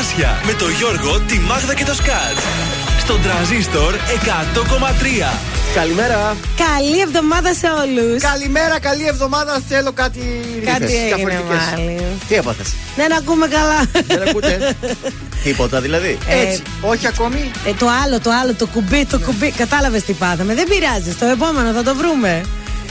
Καρτάσια με το Γιώργο, τη Μάγδα και το Σκάτ. Στον τραζίστορ 100,3. Καλημέρα. Καλή εβδομάδα σε όλους. Καλημέρα, καλή εβδομάδα. Θέλω κάτι. Κάτι ρήφες, έγινε διαφορετικές. πάλι. Τι έπαθες; Δεν ακούμε καλά. Δεν ακούτε; Τίποτα δηλαδή. Ε, Έτσι. Όχι ακόμη; Ε, το άλλο, το άλλο, το κουμπί, το κουμπί. Κατάλαβες τι πάθαμε. Δεν πειράζει. Στο επόμενο θα το βρούμε.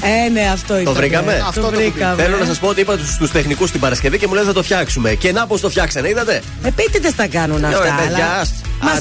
Ε, ναι, αυτό ήταν. βρήκαμε; Το Αυτό το κουμπί. βρήκαμε. Θέλω να σας πω ότι είπα στου τεχνικούς την Παρασκευή και μου λένε θα το φτιάξουμε. Και να πώς το φτιάξανε, είδατε; Επίτηδες τα κάνουν αυτά. Ωραία, παιδιά, αλλά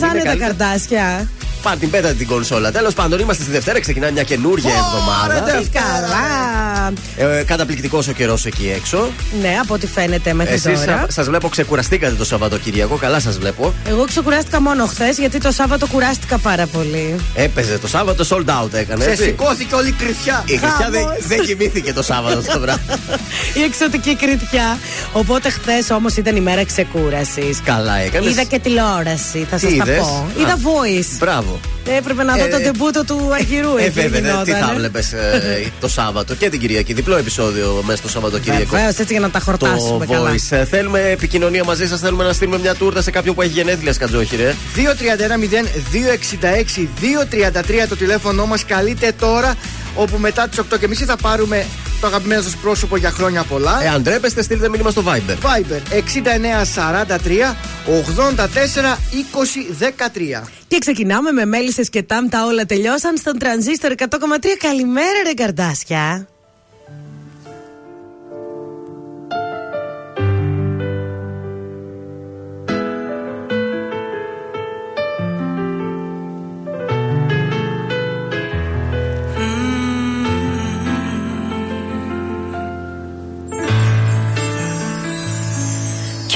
άστ. Αν είναι Μασάνε τα καλύτερα. καρτάσια. Πάρ την πέτα την κονσόλα. Τέλος πάντων, είμαστε στη Δευτέρα, ξεκινάει μια καινούργια εβδομάδα. Τι καλά. Ε, Καταπληκτικός ο καιρός εκεί έξω. Ναι, από ό,τι φαίνεται μέχρι Εσείς τώρα. σα βλέπω ξεκουραστήκατε το Σαββατοκυριακό. Καλά σας βλέπω. Εγώ ξεκουράστηκα μόνο χθες γιατί το Σάββατο κουράστηκα πάρα πολύ. Έπαιζε το Σάββατο, sold out έκανε. Σε έτσι. σηκώθηκε όλη η κρυφιά. Η Χριστιά δεν, Χαμός. δεν κοιμήθηκε το Σάββατο το βράδυ. Η εξωτική κριτιά. Οπότε χθες όμως ήταν ημέρα ξεκούρασης. Καλά έκανες. Είδα και τηλεόραση, θα Τι σας τα είδες; πω. Α. Είδα voice. Μπράβο. Έπρεπε να δω Ε, το τεμπούτο του Αργυρού. Ε, εκεί βέβαια, ναι, τι γινότανε. θα βλέπει το Σάββατο και την Κυριακή. Διπλό επεισόδιο μέσα στο Σαββατοκύριακο. Βεβαίως, έτσι για να τα Το χορτάσουμε καλά. voice. Ε, Θέλουμε επικοινωνία μαζί σας. Θέλουμε να στείλουμε μια τούρτα σε κάποιον που έχει γενέθλια σκατζόχι, ρε. 231-0266-233 το τηλέφωνο μας. Καλείτε τώρα. Όπου μετά τις 8.30 θα πάρουμε το αγαπημένο σας πρόσωπο για χρόνια πολλά. Ε, αν ντρέπεστε, στείλτε μήνυμα στο Viber. Viber 6943 84 20 13. Και ξεκινάμε με μέλισσες και τάμ τα όλα τελειώσαν στον τρανζίστορ 100,3. Καλημέρα, ρε καρδάσια.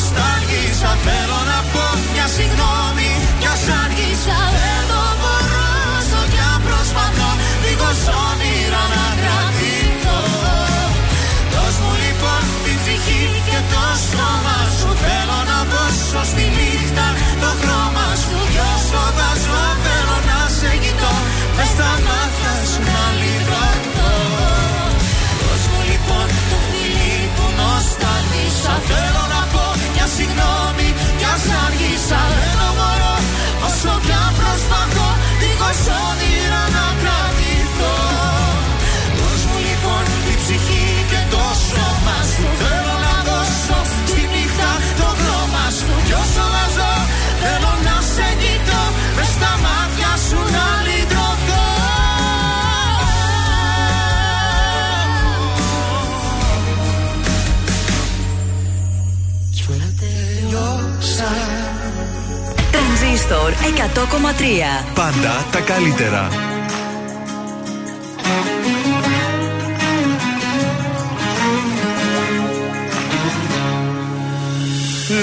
νοστάλγησα Θέλω να πω μια συγγνώμη. Κι ας άργησα δεν το μπορώ Όσο κι αν προσπαθώ Δίχως όνειρα να κρατηθώ. Δώσ' μου λοιπόν την ψυχή και το σώμα σου. Θέλω να δώσω στη νύχτα το χρώμα σου. Κι όσο θα ζω θέλω Κι ας άργησα δεν το μπορώ Όσο κι αν προσπαθώ Δίχως όνειρα Store 100,3. Πάντα τα καλύτερα.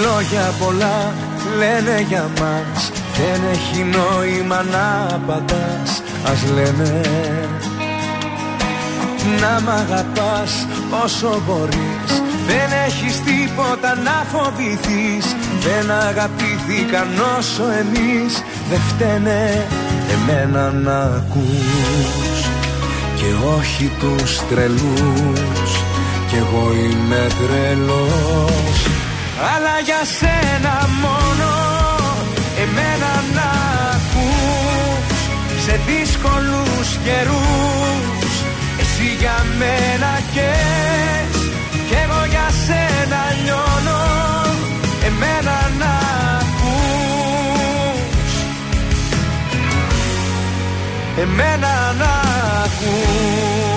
Λόγια πολλά λένε για μας Δεν έχει νόημα να απαντάς Ας λένε Να μ' αγαπάς όσο μπορείς Δεν έχεις τίποτα να φοβηθείς δεν αγαπήθηκαν όσο εμείς. Δεν φταίνε εμένα να ακούς. Και όχι τους τρελούς. Κι εγώ είμαι τρελός. Αλλά για σένα μόνο Εμένα να ακούς. Σε δύσκολους καιρούς. Εσύ για μένα καις Κι εγώ για σένα λιώνω Εμένα να ακούς. Εμένα να ακούς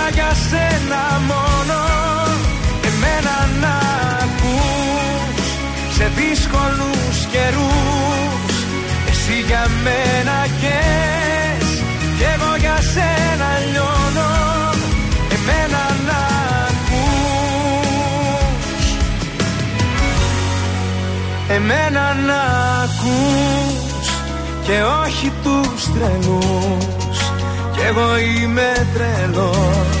για σένα μόνο. Εμένα να ακούς Σε δύσκολους καιρούς. Εσύ για μένα καις Κι εγώ για σένα λιώνω. Εμένα να ακούς. Εμένα να ακούς Και όχι τους τρελούς. Κι εγώ είμαι τρελός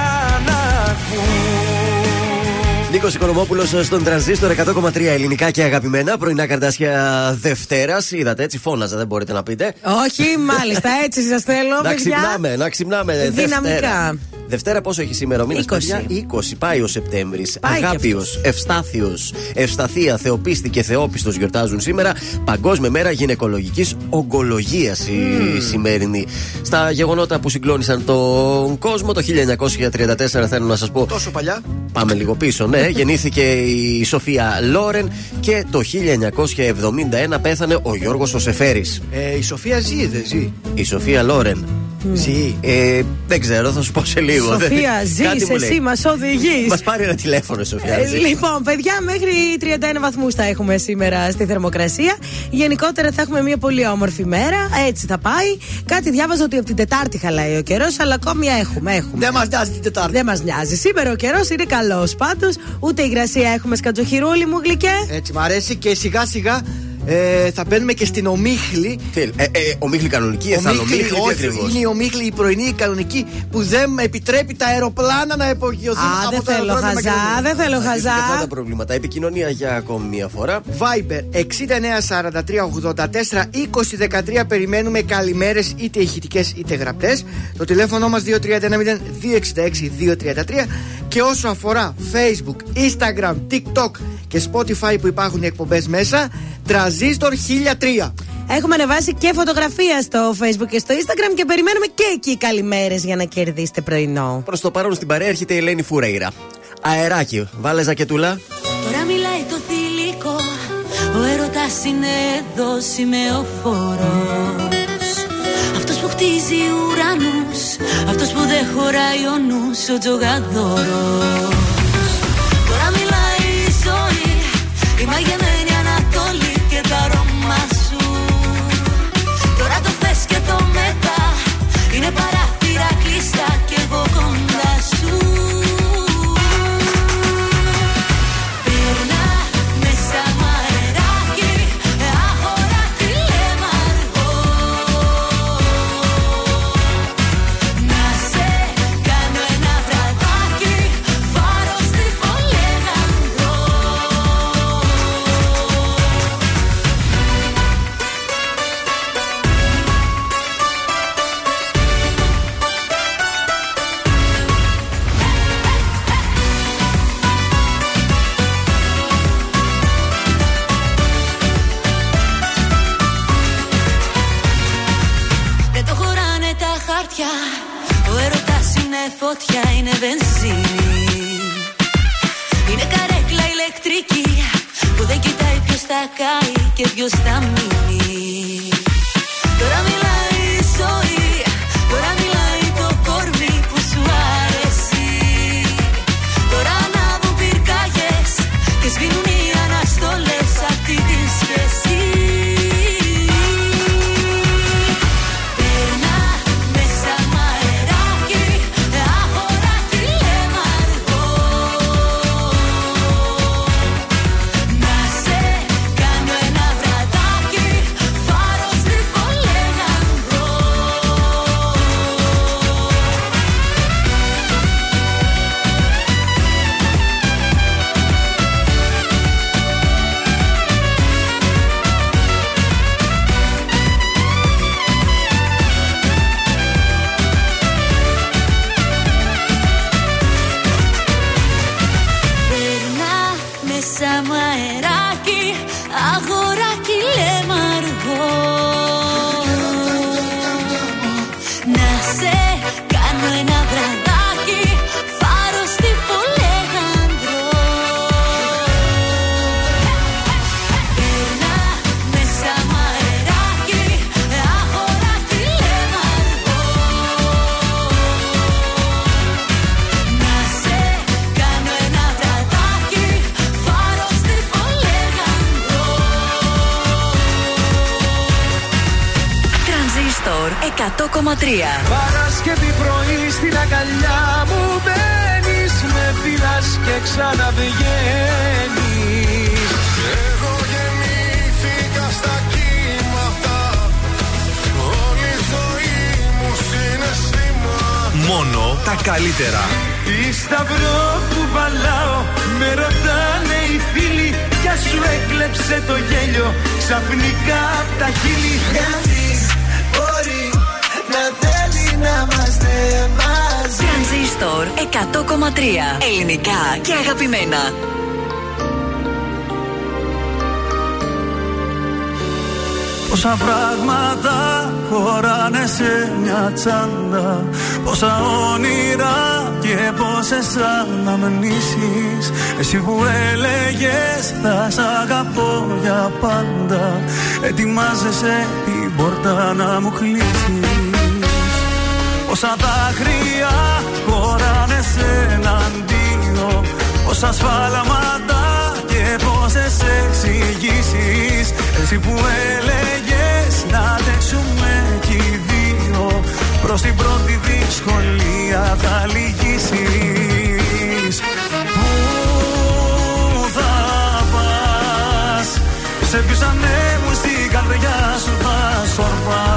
Νίκος Οικονομόπουλος στον τρανζίστορ 100,3 ελληνικά και αγαπημένα. Πρωινά καρτάσια Δευτέρας. Είδατε έτσι, φώναζα, δεν μπορείτε να πείτε. Όχι, μάλιστα, έτσι σας θέλω, Να παιδιά. ξυπνάμε, να ξυπνάμε. Δυναμικά. Δευτέρα. Δευτέρα πόσο έχει σήμερα ο μήνας, 20. παιδιά; 20. Πάει ο Σεπτέμβρης. Πάει κι Αγάπιος, Ευστάθιος, Ευσταθία, Θεοπίστη και Θεόπιστος γιορτάζουν σήμερα. Παγκόσμια μέρα γυναικολογικής ογκολογίας η σημερινή. Στα γεγονότα που συγκλώνησαν τον κόσμο το 1934, θέλω να σας πω. Τόσο παλιά. Πάμε λίγο πίσω, ναι. Γεννήθηκε η Σοφία Λόρεν και το 1971 πέθανε ο Γιώργος Οσεφέρη. Ε, η Σοφία ζει, δεν ζει; Η Σοφία Λόρεν. Ζει. Ε, δεν ξέρω, θα σου πω σε λίγο. Σοφία, Κάτι ζεις, μου λέει. εσύ μας οδηγείς. Μας πάρει ένα τηλέφωνο, Σοφία. Ε, λοιπόν, παιδιά, μέχρι 31 βαθμούς θα έχουμε σήμερα στη θερμοκρασία. Γενικότερα θα έχουμε μια πολύ όμορφη μέρα. Έτσι θα πάει. Κάτι διάβαζα ότι από την Τετάρτη χαλάει ο καιρός, αλλά ακόμη έχουμε. έχουμε. Δεν μας νοιάζει την Τετάρτη. Δεν μας νοιάζει. Σήμερα ο καιρός είναι καλός. Πάντως, ούτε υγρασία έχουμε σκατζοχυρούλη μου γλυκέ. Έτσι, μ' αρέσει και σιγά σιγά ε, θα μπαίνουμε και στην ομίχλη. Τι, ε, ε, ομίχλη κανονική, Ομίχλη, εθαλομίχλη, τι όχι, ακριβώς; είναι η ομίχλη η πρωινή η κανονική που δεν επιτρέπει τα αεροπλάνα να υπογειωθούν Α, από δεν το θέλω αεροδρόμιο χαζά, Μακεδονία. δεν θέλω Και αυτά τα χαζά. προβλήματα. Επικοινωνία για ακόμη μία φορά. Viber 6943842013 περιμένουμε καλημέρες είτε ηχητικές είτε γραπτές Το τηλέφωνο μας 2310-266-233 Και όσο αφορά Facebook, Instagram, TikTok και Spotify που υπάρχουν οι εκπομπές μέσα Τραζίστορ 1003 Έχουμε ανεβάσει και φωτογραφία στο Facebook και στο Instagram και περιμένουμε και εκεί καλημέρες για να κερδίσετε πρωινό. Προς το παρόν στην παρέα έρχεται η Ελένη Φουρέιρα. Αεράκι, βάλε ζακετούλα. Τώρα μιλάει το θηλυκό Ο έρωτας είναι εδώ σημεοφόρος Αυτός που χτίζει ουρανούς. Αυτός που δεν χωράει ο νους Ο τζογαδόρος. Τώρα μιλάει η ζωή Η μαγεμένη Ανατολή και τα αρώμα σου. Τώρα το χθες και το μετά Είναι παράθυρα είναι βενζίνη. Είναι καρέκλα ηλεκτρική που δεν κοιτάει ποιος τα κάει και ποιος τα μείνει Πόσα όνειρα και πόσες αναμνήσεις. Εσύ που έλεγες θα σ' αγαπώ για πάντα Ετοιμάζεσαι την πόρτα να μου κλείσεις. Πόσα τα χωράνε σε εναντίον Πόσα σφάλματα και πόσες εξηγήσεις. Εσύ που έλεγες να αντέξουμε κι Προς την πρώτη δυσκολία θα λυγίσεις. Πού θα πας, σε ποιου ανέμου στην καρδιά σου θα σορπάς.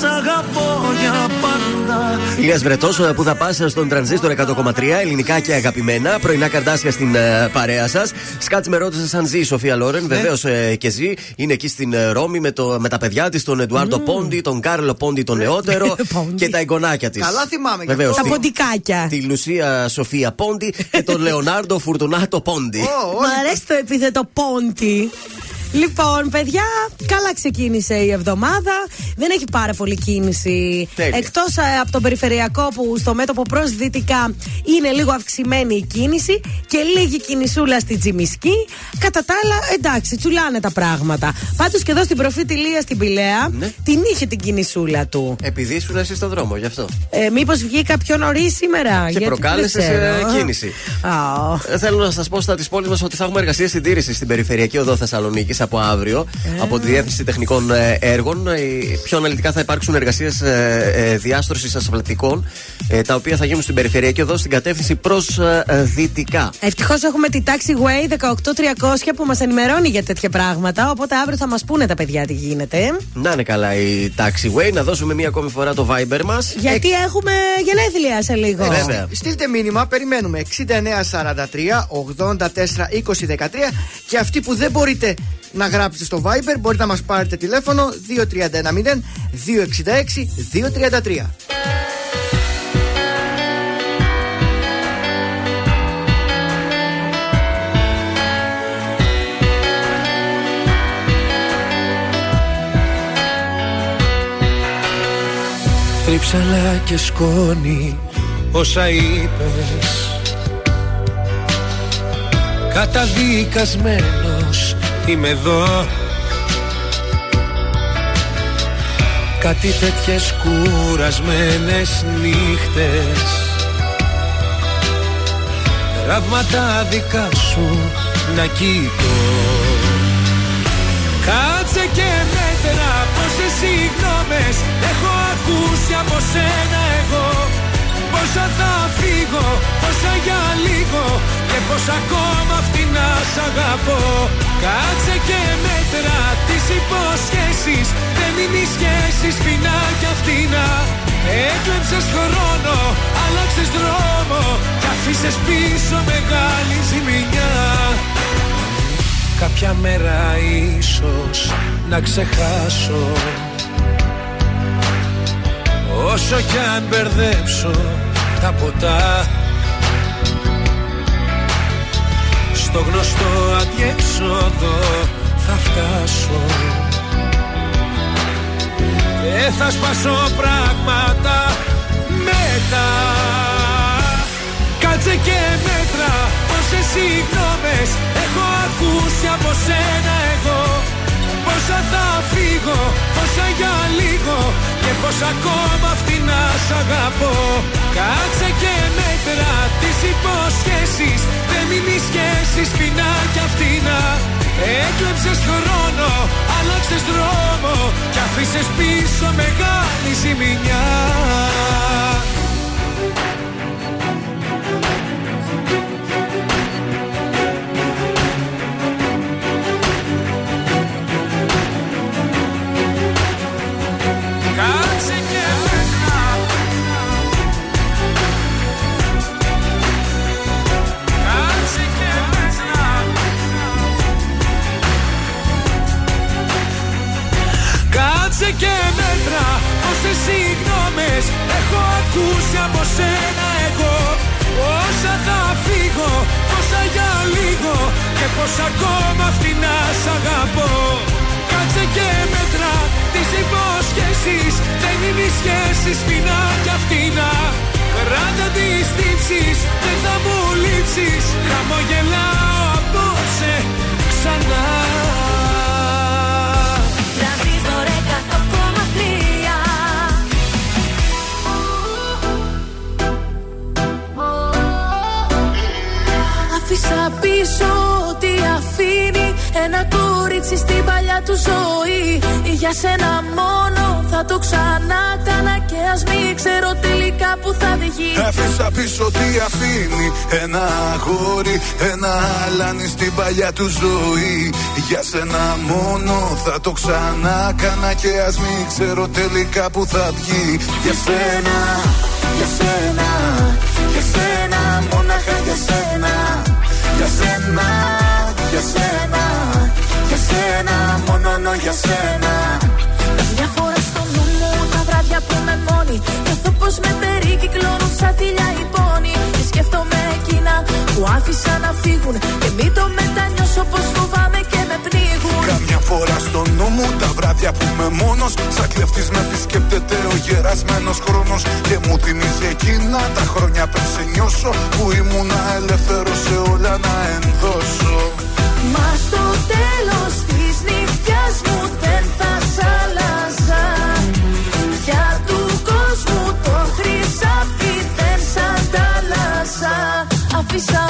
Σ' αγαπώ για πάντα Ηλίας Βρετός, που θα πας στον τρανζίστορ 100,3 ελληνικά και αγαπημένα. Πρωινά καρτάσια στην ε, παρέα σας. Σκάτ με ρώτησε αν ζει η Σοφία Λόρεν. Ναι. Βεβαίως και ζει. Είναι εκεί στην ε, Ρώμη με, το, με τα παιδιά της, τον Εντουάρντο Πόντι, τον Κάρλο Πόντι τον νεότερο Πόντι. και τα εγγονάκια της. Καλά θυμάμαι γι' Βεβαίως. αυτό. Τα ποντικάκια. Τη Λουσία Σοφία Πόντι και τον Λεωνάρντο Φουρτουνάτο Πόντι. Ω, Μ' όλοι- αρέσει το επίθετο πόντι. Λοιπόν, παιδιά, καλά ξεκίνησε η εβδομάδα. Δεν έχει πάρα πολύ κίνηση. Τέλεια. Εκτός από τον περιφερειακό που στο μέτωπο προς δυτικά είναι λίγο αυξημένη η κίνηση και λίγη κινησούλα στη Τζιμισκή. Κατά τα άλλα, εντάξει, τσουλάνε τα πράγματα. Πάντως και εδώ στην προφήτη Λία στην Πηλαία Ναι. την είχε την κινησούλα του. Επειδή ήσουν εσύ στον δρόμο, γι' αυτό. Ε, Μήπως βγήκα πιο νωρίς σήμερα. Και γιατί προκάλεσες, δεν ξέρω. ε, κίνηση. Α, Ε, Θέλω να σας πω στα της πόλης μας ότι θα έχουμε εργασία συντήρησης στην περιφερειακή οδό Θεσσαλονίκης από αύριο από τη Διεύθυνση Τεχνικών ε, Έργων. Ε, Πιο αναλυτικά θα υπάρξουν εργασίες διάστρωσης ασφαλτικών ε, τα οποία θα γίνουν στην περιφερειακή οδό στην κατεύθυνση προς δυτικά. Ευτυχώς έχουμε τη Taxiway 18300 που μας ενημερώνει για τέτοια πράγματα. Οπότε αύριο θα μας πούνε τα παιδιά τι γίνεται. Να είναι καλά η Taxiway. Να δώσουμε μία ακόμη φορά το Viber μας. Γιατί έχουμε γενέθλια σε λίγο. Ε, βέβαια. Στείλτε μήνυμα, περιμένουμε 6943 84 20 13 και αυτοί που δεν μπορείτε να γράψετε στο Viber μπορείτε να μας πάρετε τηλέφωνο 2310 266 233. Τρίψαλα και σκόνη όσα είπες Καταδικασμένος είμαι εδώ. Κάτι τέτοιες κουρασμένες νύχτες. Τραύματα δικά σου να κοιτώ. Κάτσε και μέτρα πόσες συγγνώμες Έχω ακούσει από σένα εγώ. Πόσα θα φύγω, πόσα για λίγο Και πως ακόμα φτηνά σ' αγαπώ. Κάτσε και μέτρα τις υποσχέσεις. Δεν είναι οι σχέσεις φινά κι αυτήνα. Έκλεψες χρόνο, άλλαξες δρόμο Κι αφήσες πίσω μεγάλη ζημιά. Κάποια μέρα ίσως να ξεχάσω. Όσο κι αν μπερδέψω τα ποτά Στο γνωστό αδιέξοδο θα φτάσω. Και θα σπάσω πράγματα μετά. Κάτσε και μέτρα πόσες συγγνώμες Έχω ακούσει από σένα εγώ Πόσα θα φύγω, πόσα για λίγο Και πως ακόμα φτηνά σ' αγαπώ. Κάτσε και μέτρα τις υποσχέσεις Δεν είναι οι σχέσεις φινά κι αυτήνα Έκλεψες χρόνο, άλλαξες δρόμο Κι αφήσες πίσω μεγάλη ζημιά και μέτρα Πόσες συγγνώμες Έχω ακούσει από σένα εγώ. Όσα θα φύγω Πόσα για λίγο Και πως ακόμα φτηνά σ' αγαπώ. Κάτσε και μέτρα Τις υποσχέσεις Δεν είναι οι σχέσεις φινά κι αυτήνα. Κράτα τις τύψεις Δεν θα μου λείψεις. Χαμογελάω απόψε Ξανά πίσω ό,τι αφήνει ένα κορίτσι κορίτσι στην παλιά του ζωή. Για σένα μόνο θα το ξανά κάνα και ας μην ξέρω τελικά που θα βγει. Άφησα πίσω τι αφήνει Ένα αγόρι, ένα αλάνι στην παλιά του ζωή Για σένα μόνο θα το ξανά κάνα Και ας μην ξέρω τελικά που θα βγει Για σένα, για σένα, για σένα Μόναχα για σένα, για σένα, για σένα Για σένα, μόνο για σένα. Μια φορά στο νου μου τα βράδια που είμαι μόνη Νιώθω πως με περικυκλώνουν σαν θηλιά οι πόνοι Και σκέφτομαι εκείνα που άφησα να φύγουν Και μην το μετανιώσω πως φοβάμαι. και με πνίγουν Καμιά φορά στο νου μου τα βράδια που είμαι μόνος. Σαν κλεφτής με επισκέπτεται ο γερασμένος χρόνος. Και μου θυμίζει εκείνα τα χρόνια πριν σε νιώσω Που ήμουνα ελεύθερος σε όλα να ενδώσω. Μα στο τέλος της νύχτιας μου δεν θα σ' άλλαζα. Πια του κόσμου το χρυσάφι δεν σ' αντάλλαζα. Αφήσα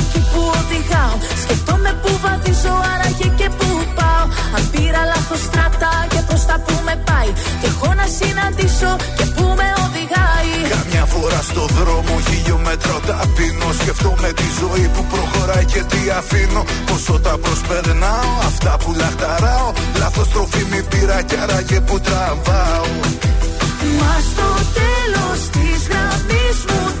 που οδηγάω Σκεφτόμαι που βαδίζω άραγε και που πάω. Αν πήρα λάθος στράτα και πως θα που με πάει. Και έχω να συναντήσω και που με οδηγάει. Καμιά φορά στο δρόμο χιλιόμετρο ταπεινώ Σκεφτόμαι τη ζωή που προχωράει και τι αφήνω. Πόσο τα προσπερνάω, αυτά που λαχταράω. Λάθος τροφή μη πήρα κι άραγε που τραβάω. Μα στο τέλος της γραμμής μου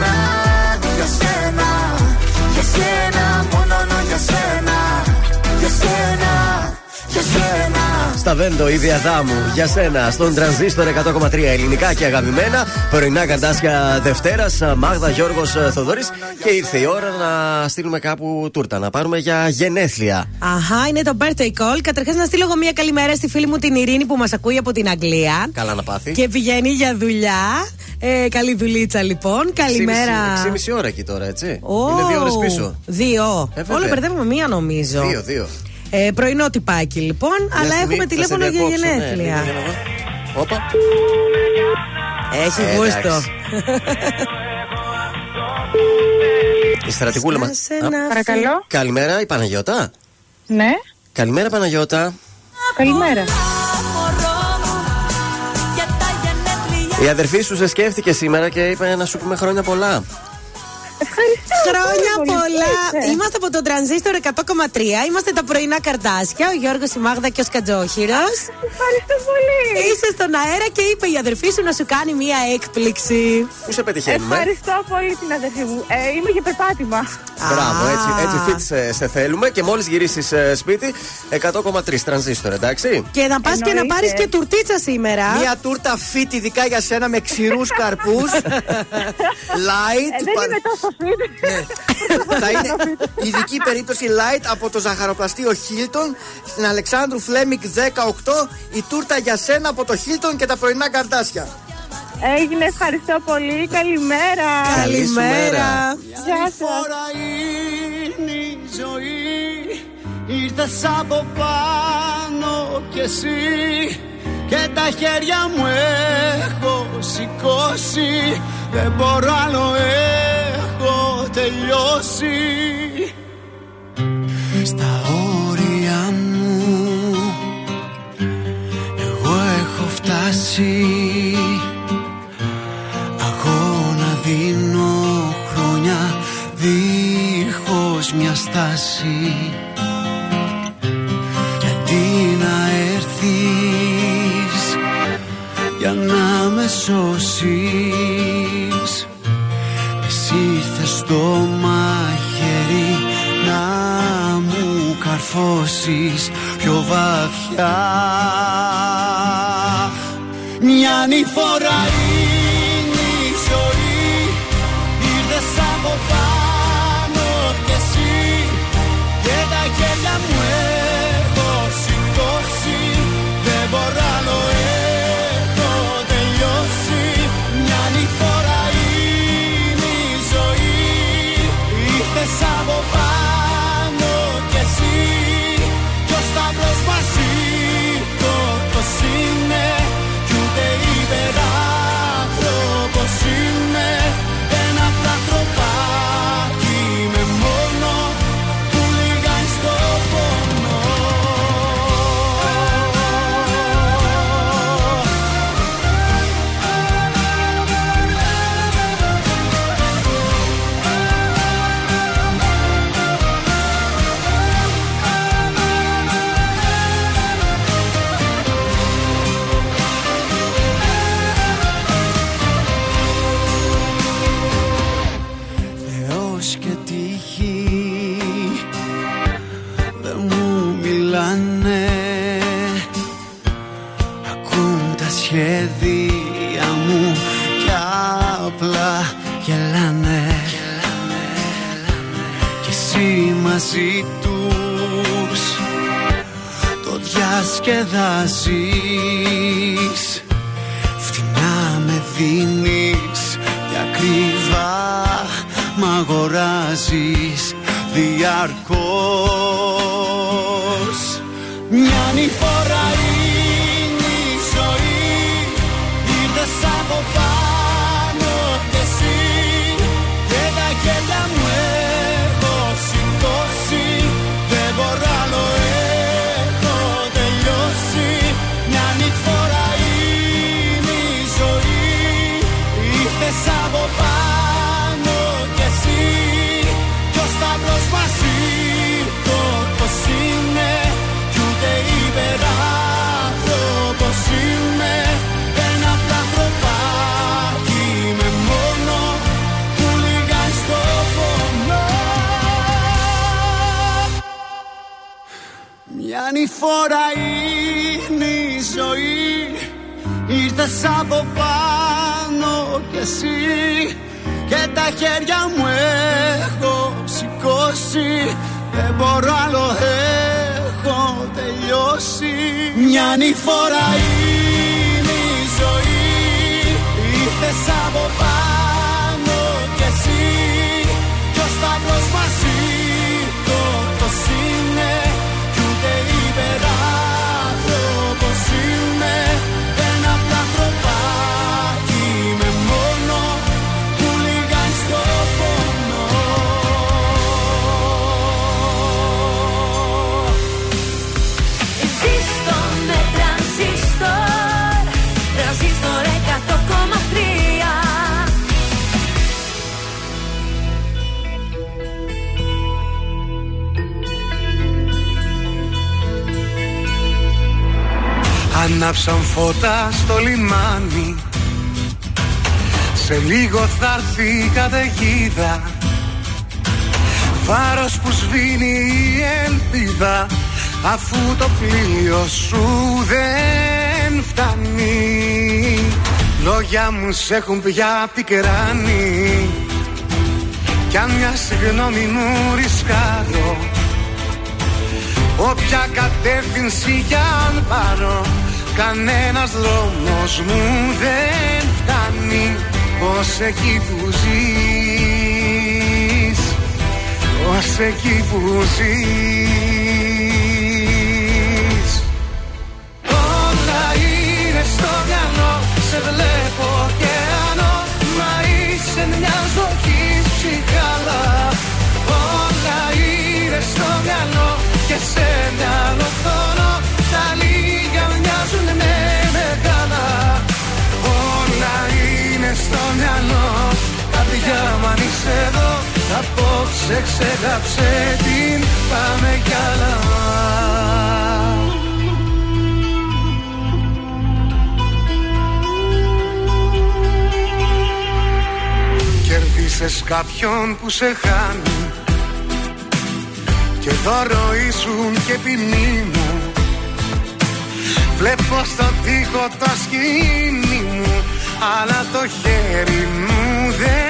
σένα, για σένα, για σένα Μόνο για σένα, για σένα, για σένα Στα Βέντο, η Διαδάμου για σένα στον τρανζίστορ 100,3 ελληνικά και αγαπημένα. Πρωινά καντάσια Δευτέρας, Μάγδα Γιώργος Θοδωρής. Και ήρθε η ώρα να στείλουμε κάπου τούρτα, να πάρουμε για γενέθλια. Αχά, είναι το birthday call. Καταρχάς, να στείλω εγώ μία καλημέρα στη φίλη μου την Ειρήνη που μας ακούει από την Αγγλία. Καλά να πάθει. Και πηγαίνει για δουλειά. Ε, καλή δουλίτσα λοιπόν. Καλημέρα. 6,5 ώρα εκεί τώρα, έτσι. Ω, Είναι δύο ώρες πίσω. Δύο. Ε, βέβαια. Όλο μπερδεύουμε μία νομίζω. Δύο, δύο. Ε, πρωινό τυπάκι λοιπόν, αλλά Μια στιγμή έχουμε θα τηλέφωνο σε για διακόψω, ναι, γενέθλια. λίγο για να δω. Όπα. Έχει Ε, γούστο. εντάξει. Η στρατηγούλα μας. Σαν ένα Παρακαλώ. Καλημέρα, η Παναγιώτα. Ναι. Καλημέρα, Παναγιώτα. Καλημέρα. Η αδερφή σου σε σκέφτηκε σήμερα και είπε να σου πούμε χρόνια πολλά. Ευχαριστώ. Χρόνια πολύ, πολλά. ευχαριστώ. Είμαστε από τον Τρανζίστορ 100,3. Είμαστε τα πρωινά καρτάσια. Ο Γιώργος, η Μάγδα και ο Σκατζόχυρος. Ευχαριστώ πολύ. Είσαι στον αέρα και είπε η αδερφή σου να σου κάνει μία έκπληξη. Πού σε πετυχαίνουμε; Ευχαριστώ πολύ την αδερφή μου. Ε, είμαι για περπάτημα. Μπράβο, Α. έτσι, έτσι fit σε, σε θέλουμε. Και μόλις γυρίσεις σπίτι, 100,3 τρανζίστορ, εντάξει. Και να πας και να Εννοείται. πάρεις και τουρτίτσα σήμερα. Μια τούρτα fit ειδικά για σένα με ξηρούς καρπούς. light. Ε, δεν πα- είμαι τόσο fit. Ναι. Θα είναι ειδική περίπτωση light από το ζαχαροπλαστείο Hilton στην Αλεξάνδρου Φλέμικ 18. Η τούρτα για σένα από το Hilton και τα πρωινά καρτάσια. Έγινε, ευχαριστώ πολύ. Καλημέρα. Καλή σου μέρα. Καλημέρα. Γεια σας. φορά είναι η ζωή Ήρθες από πάνω κι εσύ Και τα χέρια μου έχω σηκώσει. Δεν μπορώ άλλο έχω τελειώσει. Στα όρια μου Εγώ έχω φτάσει. Αγώνα δίνω χρόνια Δίχως μια στάση σώσεις. Εσύ ήρθες στο μαχαίρι να μου καρφώσεις πιο βαθιά. Μια φορά είναι θα έρθει η καταιγίδα. Φάρος που σβήνει η ελπίδα Αφού το πλοίο σου δεν φτάνει. Λόγια μου σ' έχουν πια πικράνει. Κι αν μια συγγνώμη μου ρισκάρω Όποια κατεύθυνση κι αν πάρω Κανένας δρόμος μου δεν φτάνει ως εκεί που ζεις Ως εκεί που ζεις. Όλα είναι στο μυαλό Σε βλέπω ωκεανό Μα είσαι μια ζωή ψυχάλα Όλα είναι στο μυαλό Και σε Για μου είσαι εδώ Απόψε ξεγάψε την πάμε κι άλλα. Κερδίσες κάποιον που σε χάνει Και δώρο ήσουν και ποινή μου. Βλέπω στο τοίχο το σκηνή μου Αλλά το χέρι μου δεν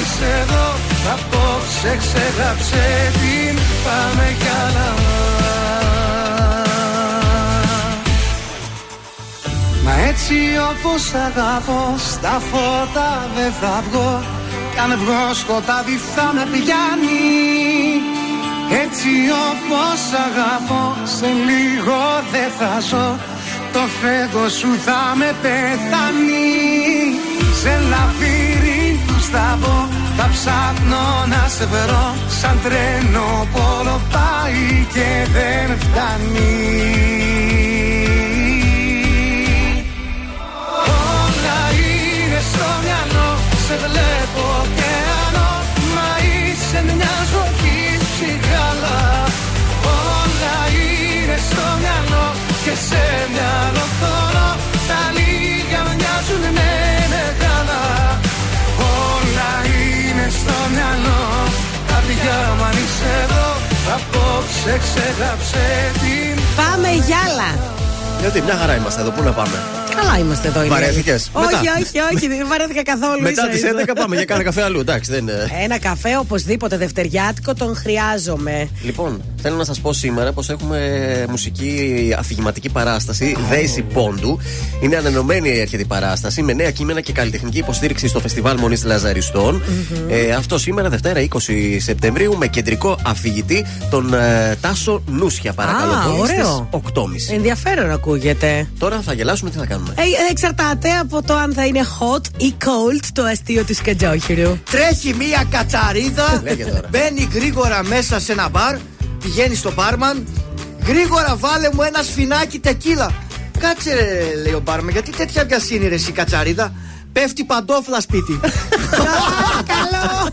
Καρδιά μου αν είσαι εδώ Απόψε ξεγράψε την Πάμε κι άλλα. Μα έτσι όπως αγαπώ Στα φώτα δεν θα βγω. Κι αν βγω σκοτάδι θα με πιάνει. Έτσι όπως αγαπώ Σε λίγο δεν θα ζω. Το φέγγο σου θα με πεθάνει Σε λαβύρινθους θα μπω Θα ψάχνω να σε βρω. Σαν τρένο πόλο πάει και δεν φτάνει. Όλα είναι στο μυαλό Σε βλέπω ωκεανό Μα είσαι μια ζωή ψυχάλα Όλα είναι στο μυαλό Και σε μυαλό χώρο Καρδιά μου αν είσαι εδώ Απόψε ξεγράψε την Πάμε γυάλα. Γιατί μια χαρά είμαστε εδώ, πού να πάμε; Καλά είμαστε εδώ. είναι. Βαρέθηκες; Όχι, Μετά. όχι, όχι, δεν βαρέθηκα καθόλου. Μετά ίσα τις ίσα. 11 πάμε για κάνα καφέ αλλού. Εντάξει, δεν είναι. Ένα καφέ οπωσδήποτε δευτεριάτικο τον χρειάζομαι. Λοιπόν, θέλω να σας πω σήμερα πως έχουμε μουσική αφηγηματική παράσταση Δέηση Πόντου. Είναι ανανεωμένη η έρχεται παράσταση με νέα κείμενα και καλλιτεχνική υποστήριξη στο Φεστιβάλ Μονής Λαζαριστών. Ε, αυτό σήμερα, Δευτέρα 20 Σεπτεμβρίου, με κεντρικό αφηγητή τον ε, Τάσο Νούσια. Παρακαλώ Α, πολύ. ωραίο. Στις 8.30. Ενδιαφέρον ακούγεται. Τώρα θα γελάσουμε, τι θα κάνουμε; Ε, εξαρτάται από το αν θα είναι hot ή cold το αστείο του Σκατζόχυρου. Τρέχει μία κατσαρίδα, Λέγε τώρα. μπαίνει γρήγορα μέσα σε ένα μπαρ, πηγαίνει στο μπάρμαν. Γρήγορα βάλε μου ένα σφινάκι τεκίλα. Κάτσε, ρε, λέει ο μπάρμαν, γιατί τέτοια βιασύνη ρε εσύ κατσαρίδα. Πέφτει παντόφλα σπίτι. Καλό!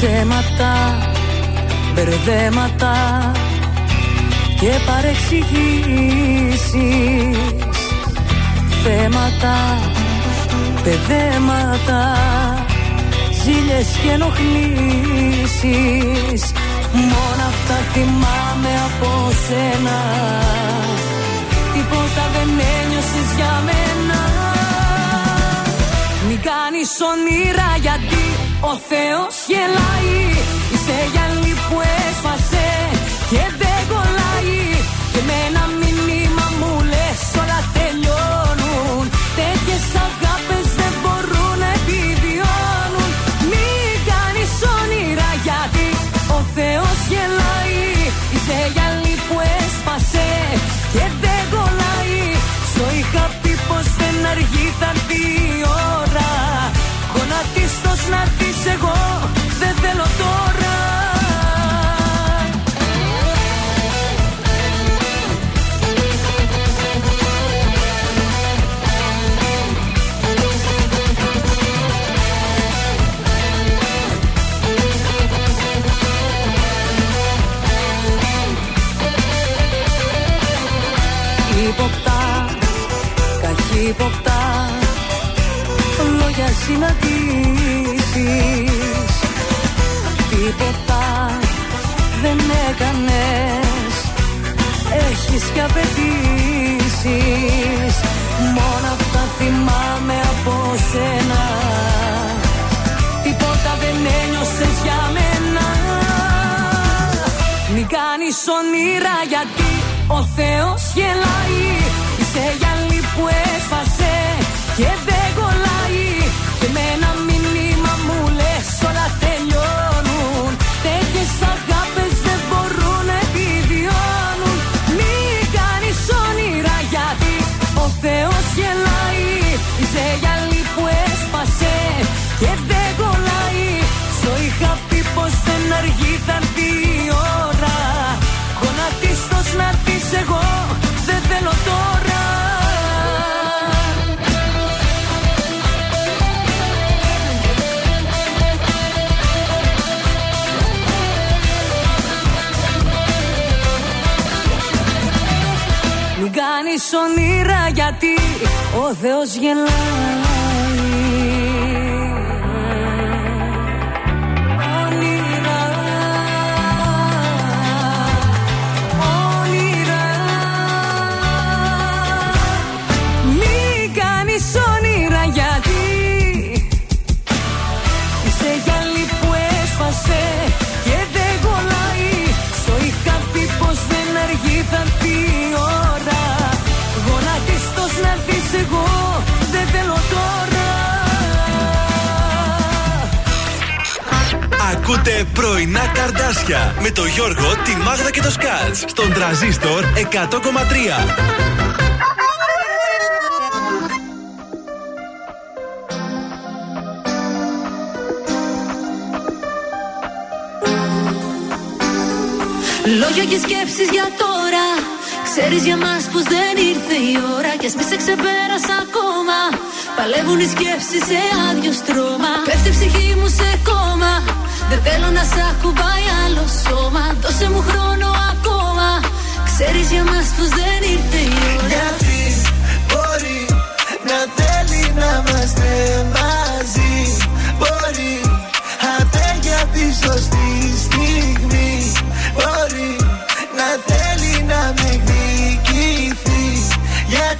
Ψέματα, μπερδέματα και παρεξηγήσεις. Θέματα, παιδέματα ζήλες και ενοχλήσεις. Μόνο αυτά θυμάμαι από σένα. Τίποτα δεν ένιωσες για μένα. Μην κάνεις όνειρα γιατί ο Θεός γελάει Είσαι γυαλί που έσπασε και δεν κολλάει. Και με ένα μήνυμα μου λες όλα τελειώνουν. Τέτοιες αγάπες δεν μπορούν να επιβιώνουν. Μην κάνεις όνειρα γιατί ο Θεός γελάει. Είσαι γυαλί που έσπασε και δεν κολλάει. Στο είχα πει πως δεν αργεί θα έρθει. η ώρα Γονατίστος να έρθεις εγώ δεν θέλω τώρα. Υποπτάς, καχύποπτα Λόγια συναντήσεις Τι τίποτα δεν έκανες. Έχεις και απαιτήσεις. Μόνο αυτά θυμάμαι από σένα. Τίποτα δεν ένιωσες για μένα. Μην κάνεις όνειρα γιατί ο Θεός γελάει. Είσαι γυαλί που έσπασε και δεν κολλάει. Και με ένα Τέτοιες αγάπες δεν μπορούν να επιβιώνουν. Μην κάνεις όνειρα γιατί ο Θεός γελάει. Είσαι γυαλί που έσπασε και δεν κολλάει. Στο είχα πει πως δεν αργεί θα έρθει η ώρα. Γονατίστος να δεις εγώ δεν θέλω τώρα όνειρα γιατί ο Θεός γελάει εγώ δεν θέλω τώρα Ακούτε πρωινά καρδάσια με το Γιώργο, τη Μάγδα και το Σκάτς στον τραζίστορ 100,3. Λόγια και σκέψεις για τώρα Ξέρεις για μας πως δεν ήρθε η ώρα Κι ας μη σε ξεπέρασα ακόμα. Παλεύουν οι σκέψεις σε άδειο στρώμα. Πέφτει η ψυχή μου σε κόμμα. Δεν θέλω να σ' ακουμπάει άλλο σώμα. Δώσε μου χρόνο ακόμα. Ξέρεις για μας πως δεν ήρθε η ώρα. Γιατί μπορεί να θέλει να είμαστε μαζί. Μπορεί αντέ για τη σωστή στιγμή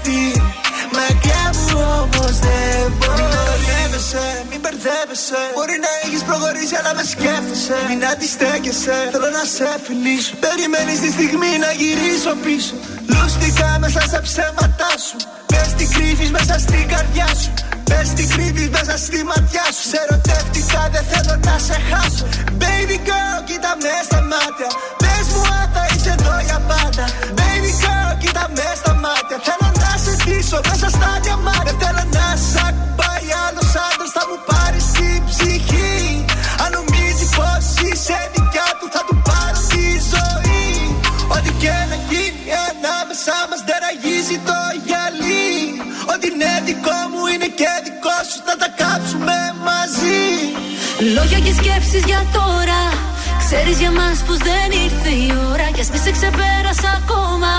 Γιατί μακριά μου όμως δεν μπορεί Μην ορεύεσαι, μην μπερδεύεσαι. Μπορεί να έχεις προχωρήσει αλλά με σκέφτεσαι. Μην αντιστέκεσαι, θέλω να σε φιλήσω. Περιμένεις τη στιγμή να γυρίσω πίσω. Λούστηκα μέσα στα ψέματά σου. Πες τι κρύβεις μέσα στην καρδιά σου. Πες τι κρύβεις μέσα στη ματιά σου. Σε ερωτεύτηκα δεν θέλω να σε χάσω. Baby girl κοίτα με στα μάτια. Πες μου αν θα είσαι εδώ για πάντα. Baby girl κοίτα με στα μάτια. Θέλω να σε ντύσω μέσα στα διαμάτια Θέλω να σ' ακουμπάει άλλος άντρας Θα μου πάρεις την ψυχή. Αν νομίζει πως είσαι δικιά του Θα του πάρω τη ζωή. Ό,τι και να γίνει ανάμεσά μας δεν ραγίζει το γυαλί. Ό,τι είναι δικό μου είναι και δικό σου Θα τα κάψουμε μαζί. Λόγια και σκέψεις για τώρα Ξέρεις για μας πως δεν ήρθε η ώρα Κι ας μη σε ξεπέρασα ακόμα.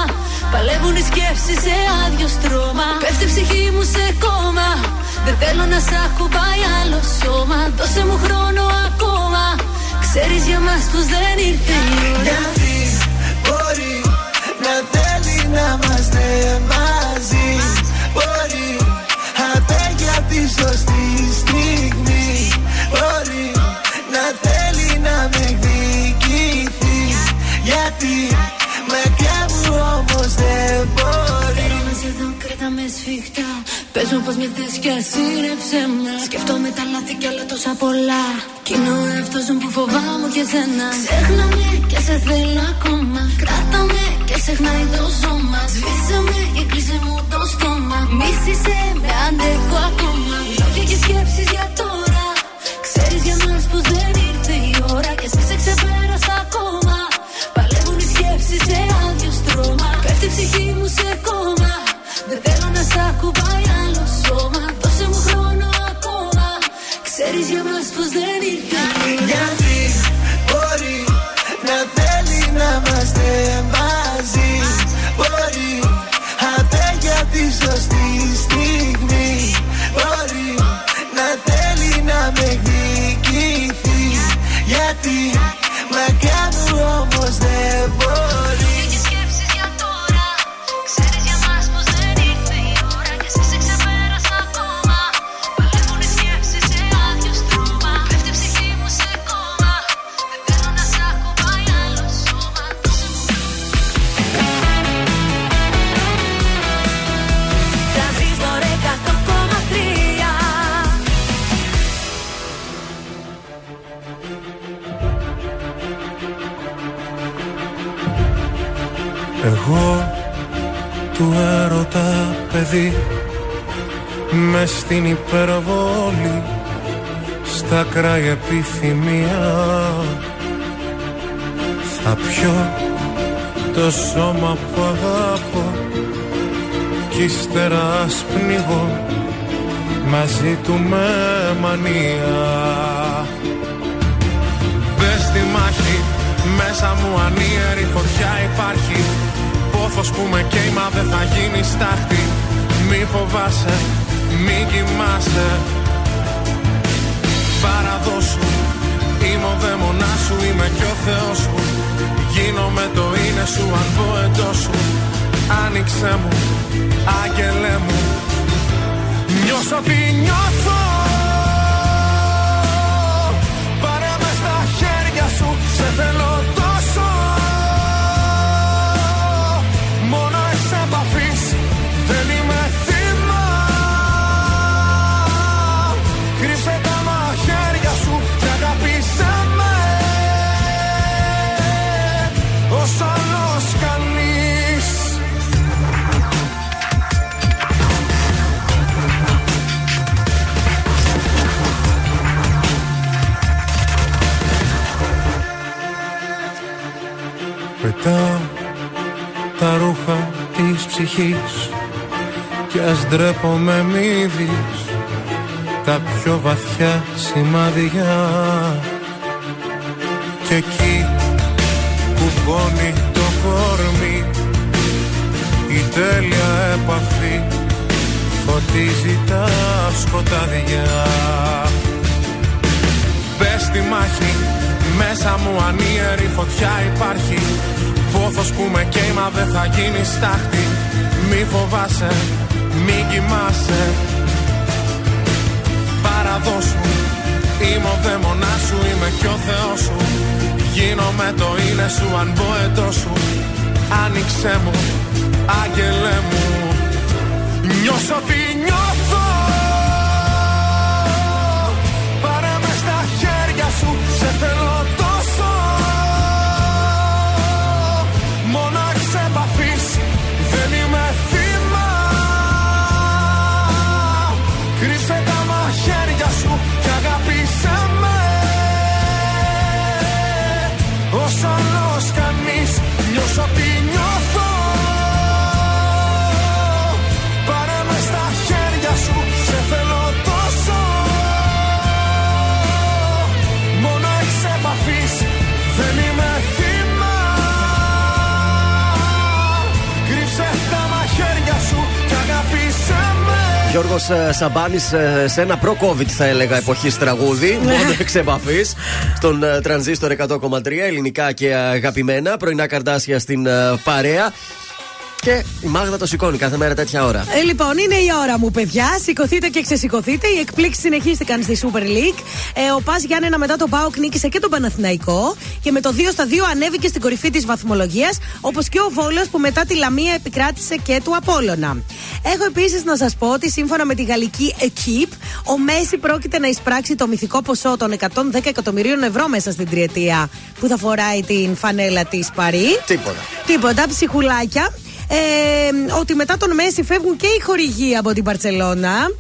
Παλεύουν οι σκέψεις σε άδειο στρώμα. Πέφτει η ψυχή μου σε κόμμα. Δεν θέλω να σ' ακουμπάει άλλο σώμα. Δώσε μου χρόνο ακόμα. Ξέρεις για μας πως δεν ήρθε η ώρα. Γιατί μπορεί να θέλει να είμαστε μαζί. Μπορεί αντέ για τη σωστή στιγμή Γιατί μακριά μου όμως δεν μπορεί. Θέλω να σε δω, κρατά με σφιχτά. Πες μου πως με θες και ασύρεψε με. Σκέφτομαι τα λάθη κι άλλα τόσα πολλά. Κι είναι ο εαυτός μου που φοβάμαι και σένα Ξέχνα με και σε θέλω ακόμα. Κράτα με και ξεχνάει το σώμα Σβήσε με και κλείσε μου το στόμα. Μίσησε με αντέχω ακόμα. Λόγια και σκέψεις για τώρα. Ξέρεις για μας πως δεν ήρθε η ώρα. Και εσύ σε ξεπέρασα Ξέρεις για μας του έρωτα παιδί. Με στην υπερβολή στα κράγια επιθυμία. Θα πιω το σώμα που αγάπω κι ύστερα ας πνιγώ μαζί του με μανία. Μπες στη μάχη μέσα μου ανίερη φωτιά υπάρχει Πόθος που με καίει μα δεν θα γίνει στάχτη. Μη φοβάσαι, μη κοιμάσαι. Παραδώσου, είμαι ο δαίμονάς σου, είμαι κι ο Θεός σου Γίνομαι το είναι σου αν πω εντός σου. Άνοιξε μου, άγγελε μου. Νιώσω τι νιώθω Πετάω τα ρούχα της ψυχής. Κι ας ντρέπομαι μη δεις Τα πιο βαθιά σημάδια. Κι εκεί κουμπώνει το κορμί Η τέλεια επαφή Φωτίζει τα σκοτάδια. Πες στη μάχη μέσα μου ανίερη φωτιά υπάρχει Πόθος που με καίει μα δεν θα γίνει στάχτη. Μη φοβάσαι, μη κοιμάσαι. Παραδώσου, είμαι ο δαίμονάς σου, είμαι κι ο Θεός σου. Γίνομαι το είναι σου αν μπω εντός σου. Άνοιξέ μου, άγγελε μου. Νιώσω τι νιώθω. Πάρε μες στα χέρια σου, σε θέλω Γιώργος Σαμπάνης, σε ένα προ-COVID θα έλεγα εποχής τραγούδι. Ναι. Μόνο εξ επαφής. Στον ε, τρανζίστορ 100,3 ελληνικά και αγαπημένα. Πρωινά καρδάσια στην ε, παρέα. Και η Μάγδα το σηκώνει κάθε μέρα τέτοια ώρα. Ε, λοιπόν, είναι η ώρα μου, παιδιά. Σηκωθείτε και ξεσηκωθείτε. Οι εκπλήξεις συνεχίστηκαν στη Super League. Ε, ο Πας Γιάννενα μετά τον Πάοκ νίκησε και τον Παναθηναϊκό. Και με το 2 στα 2 ανέβηκε στην κορυφή της βαθμολογίας. Όπως και ο Βόλος που μετά τη Λαμία επικράτησε και του Απόλωνα. Έχω επίσης να σας πω ότι σύμφωνα με τη γαλλική Equipe, ο Μέση πρόκειται να εισπράξει το μυθικό ποσό των 110 εκατομμυρίων ευρώ μέσα στην τριετία που θα φοράει την φανέλα της Παρή. Τίποτα. Τίποτα, ψυχουλάκια. Ε, ότι μετά τον Μέση φεύγουν και οι χορηγοί από την Παρσελώνα.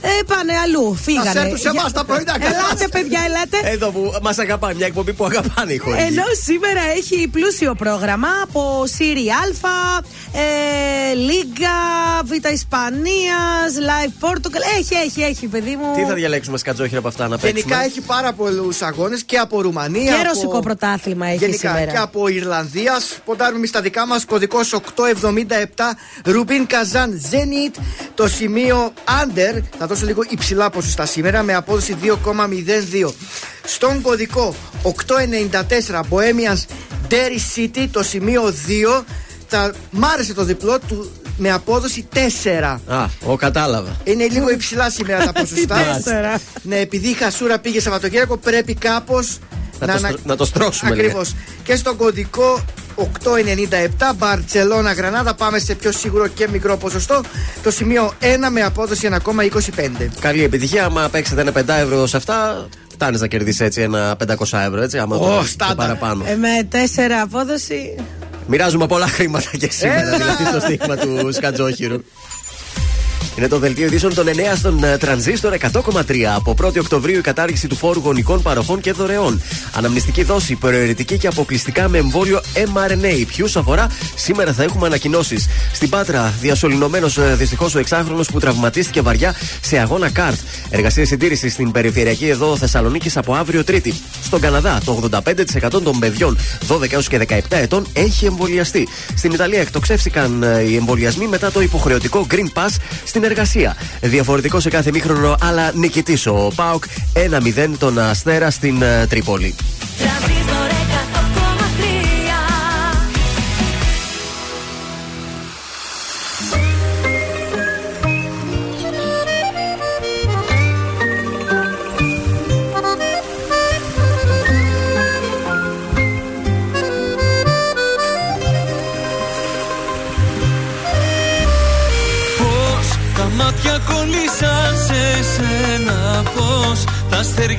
Ε, πάνε αλλού, φύγανε. Ας έρθουν σε εμάς Για- τα πρωινά, Ελάτε, κατάσταση. παιδιά, ελάτε. Εδώ που μας αγαπάει, μια εκπομπή που αγαπάνε οι χωρί. Ενώ σήμερα έχει πλούσιο πρόγραμμα από Σύρι Α, ε, Λίγκα, Β' Ισπανίας, Live Portugal. Έχει, έχει, έχει, παιδί μου. Τι θα διαλέξουμε σκατζόχυρα από αυτά να παίξουμε; Γενικά έχει πάρα πολλούς αγώνες και από Ρουμανία. Και από... ρωσικό πρωτάθλημα έχει Γενικά σήμερα. και από Ιρλανδία. Ποντάρουμε εμείς τα δικά μας. Κωδικός 877. Ρουμπίν Καζάν Zenit. Το σημείο Under. Θα δώσω λίγο υψηλά ποσοστά σήμερα με απόδοση 2,02. Στον κωδικό 894 Bohemians Derry City. Το σημείο 2. Θα μ' άρεσε το διπλό του με απόδοση 4. Α, ο κατάλαβα. Είναι λίγο υψηλά σήμερα τα ποσοστά. τέσσερα. ναι, επειδή η Χασούρα πήγε Σαββατοκύριακο, πρέπει κάπως Να το στρο- να το στρώσουμε, Ακριβώς. Και στον κωδικό 897 Μπαρσελόνα Γρανάδα πάμε σε πιο σίγουρο και μικρό ποσοστό. Το σημείο 1 με απόδοση 1,25. Καλή επιτυχία. Άμα παίξετε ένα 5 ευρώ σε αυτά, φτάνεις να κερδίσεις έτσι ένα 500 ευρώ, έτσι. Άμα Ω, το- το στάνταρ. παραπάνω. Ε, με τέσσερα απόδοση. Μοιράζουμε πολλά χρήματα και σήμερα, Έλα. δηλαδή στο στίγμα του Σκατζόχυρου. Είναι το δελτίο ειδήσεων των 9 στον ε, Τρανζίστορ 100,3. Από 1η Οκτωβρίου η κατάργηση του φόρου γονικών παροχών και δωρεών. Αναμνηστική δόση προαιρετική και αποκλειστικά με εμβόλιο mRNA. Ποιου αφορά, σήμερα θα έχουμε ανακοινώσεις. Στην Πάτρα, διασωληνωμένος δυστυχώς ο εξάχρονος που τραυματίστηκε βαριά σε αγώνα καρτ. Εργασία συντήρησης στην περιφερειακή εδώ Θεσσαλονίκης από αύριο Τρίτη. Στον Καναδά, το 85% των παιδιών 12 έως και 17 ετών έχει εμβολιαστεί. Στην Ιταλία εκτοξεύτηκαν ε, οι εμβολιασμοί μετά το υποχρεωτικό Green Pass στην εργασία. Διαφορετικό σε κάθε μήχρονο, αλλά νικητής ο Πάοκ 1-0 τον Αστέρα στην ε, Τρίπολη. Τρανζίστορ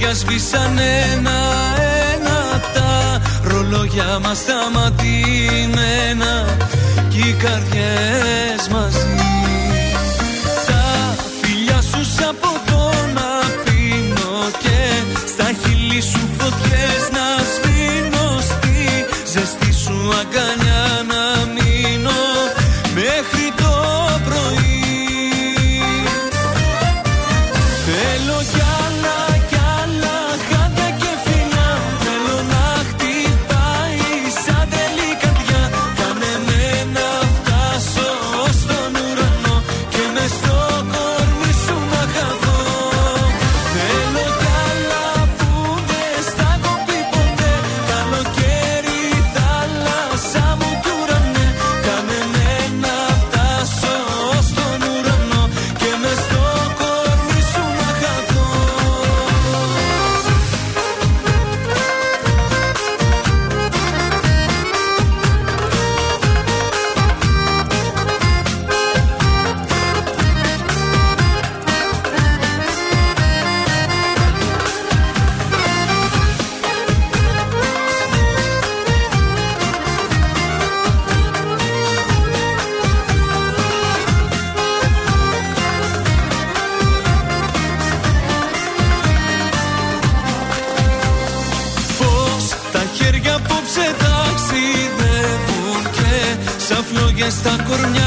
τα αστέρια σβήσαν ένα-ένα Τα ρολόγια μας σταματημένα Κι οι καρδιές μαζί. Τα φιλιά σου σαν ποτό να πίνω Και στα χείλη σου φωτιές να σβήνω Στη ζεστή σου αγκαλιά кормят.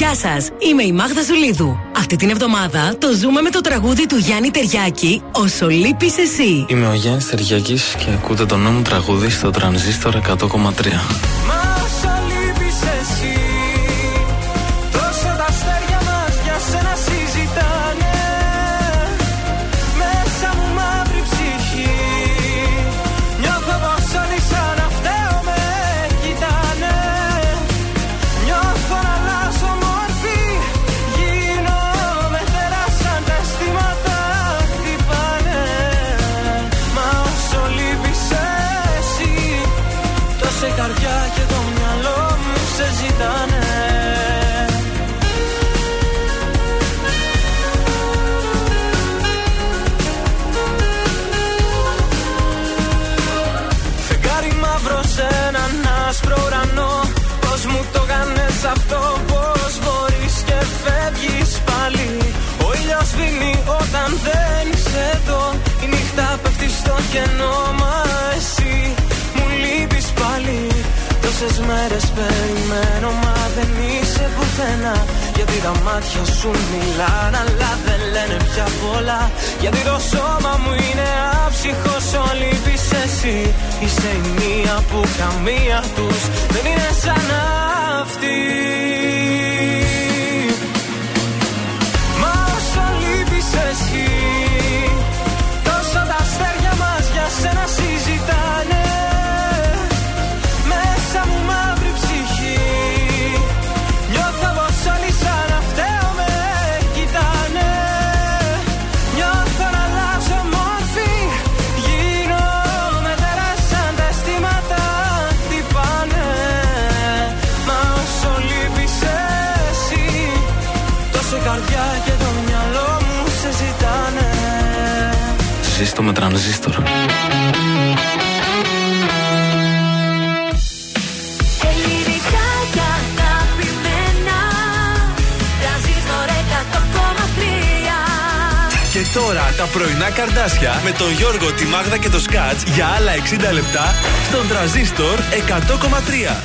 Γεια σας, είμαι η Μάγδα Ζουλίδου. Αυτή την εβδομάδα το ζούμε με το τραγούδι του Γιάννη Τεριάκη, Όσο λείπει εσύ. Είμαι ο Γιάννης Τεριάκη και ακούτε το νέο μου τραγούδι στο τρανζίστορ 100,3. Τον Γιώργο, τη Μάγδα και το Σκάτς για άλλα 60 λεπτά στον τραζίστορ 100,3.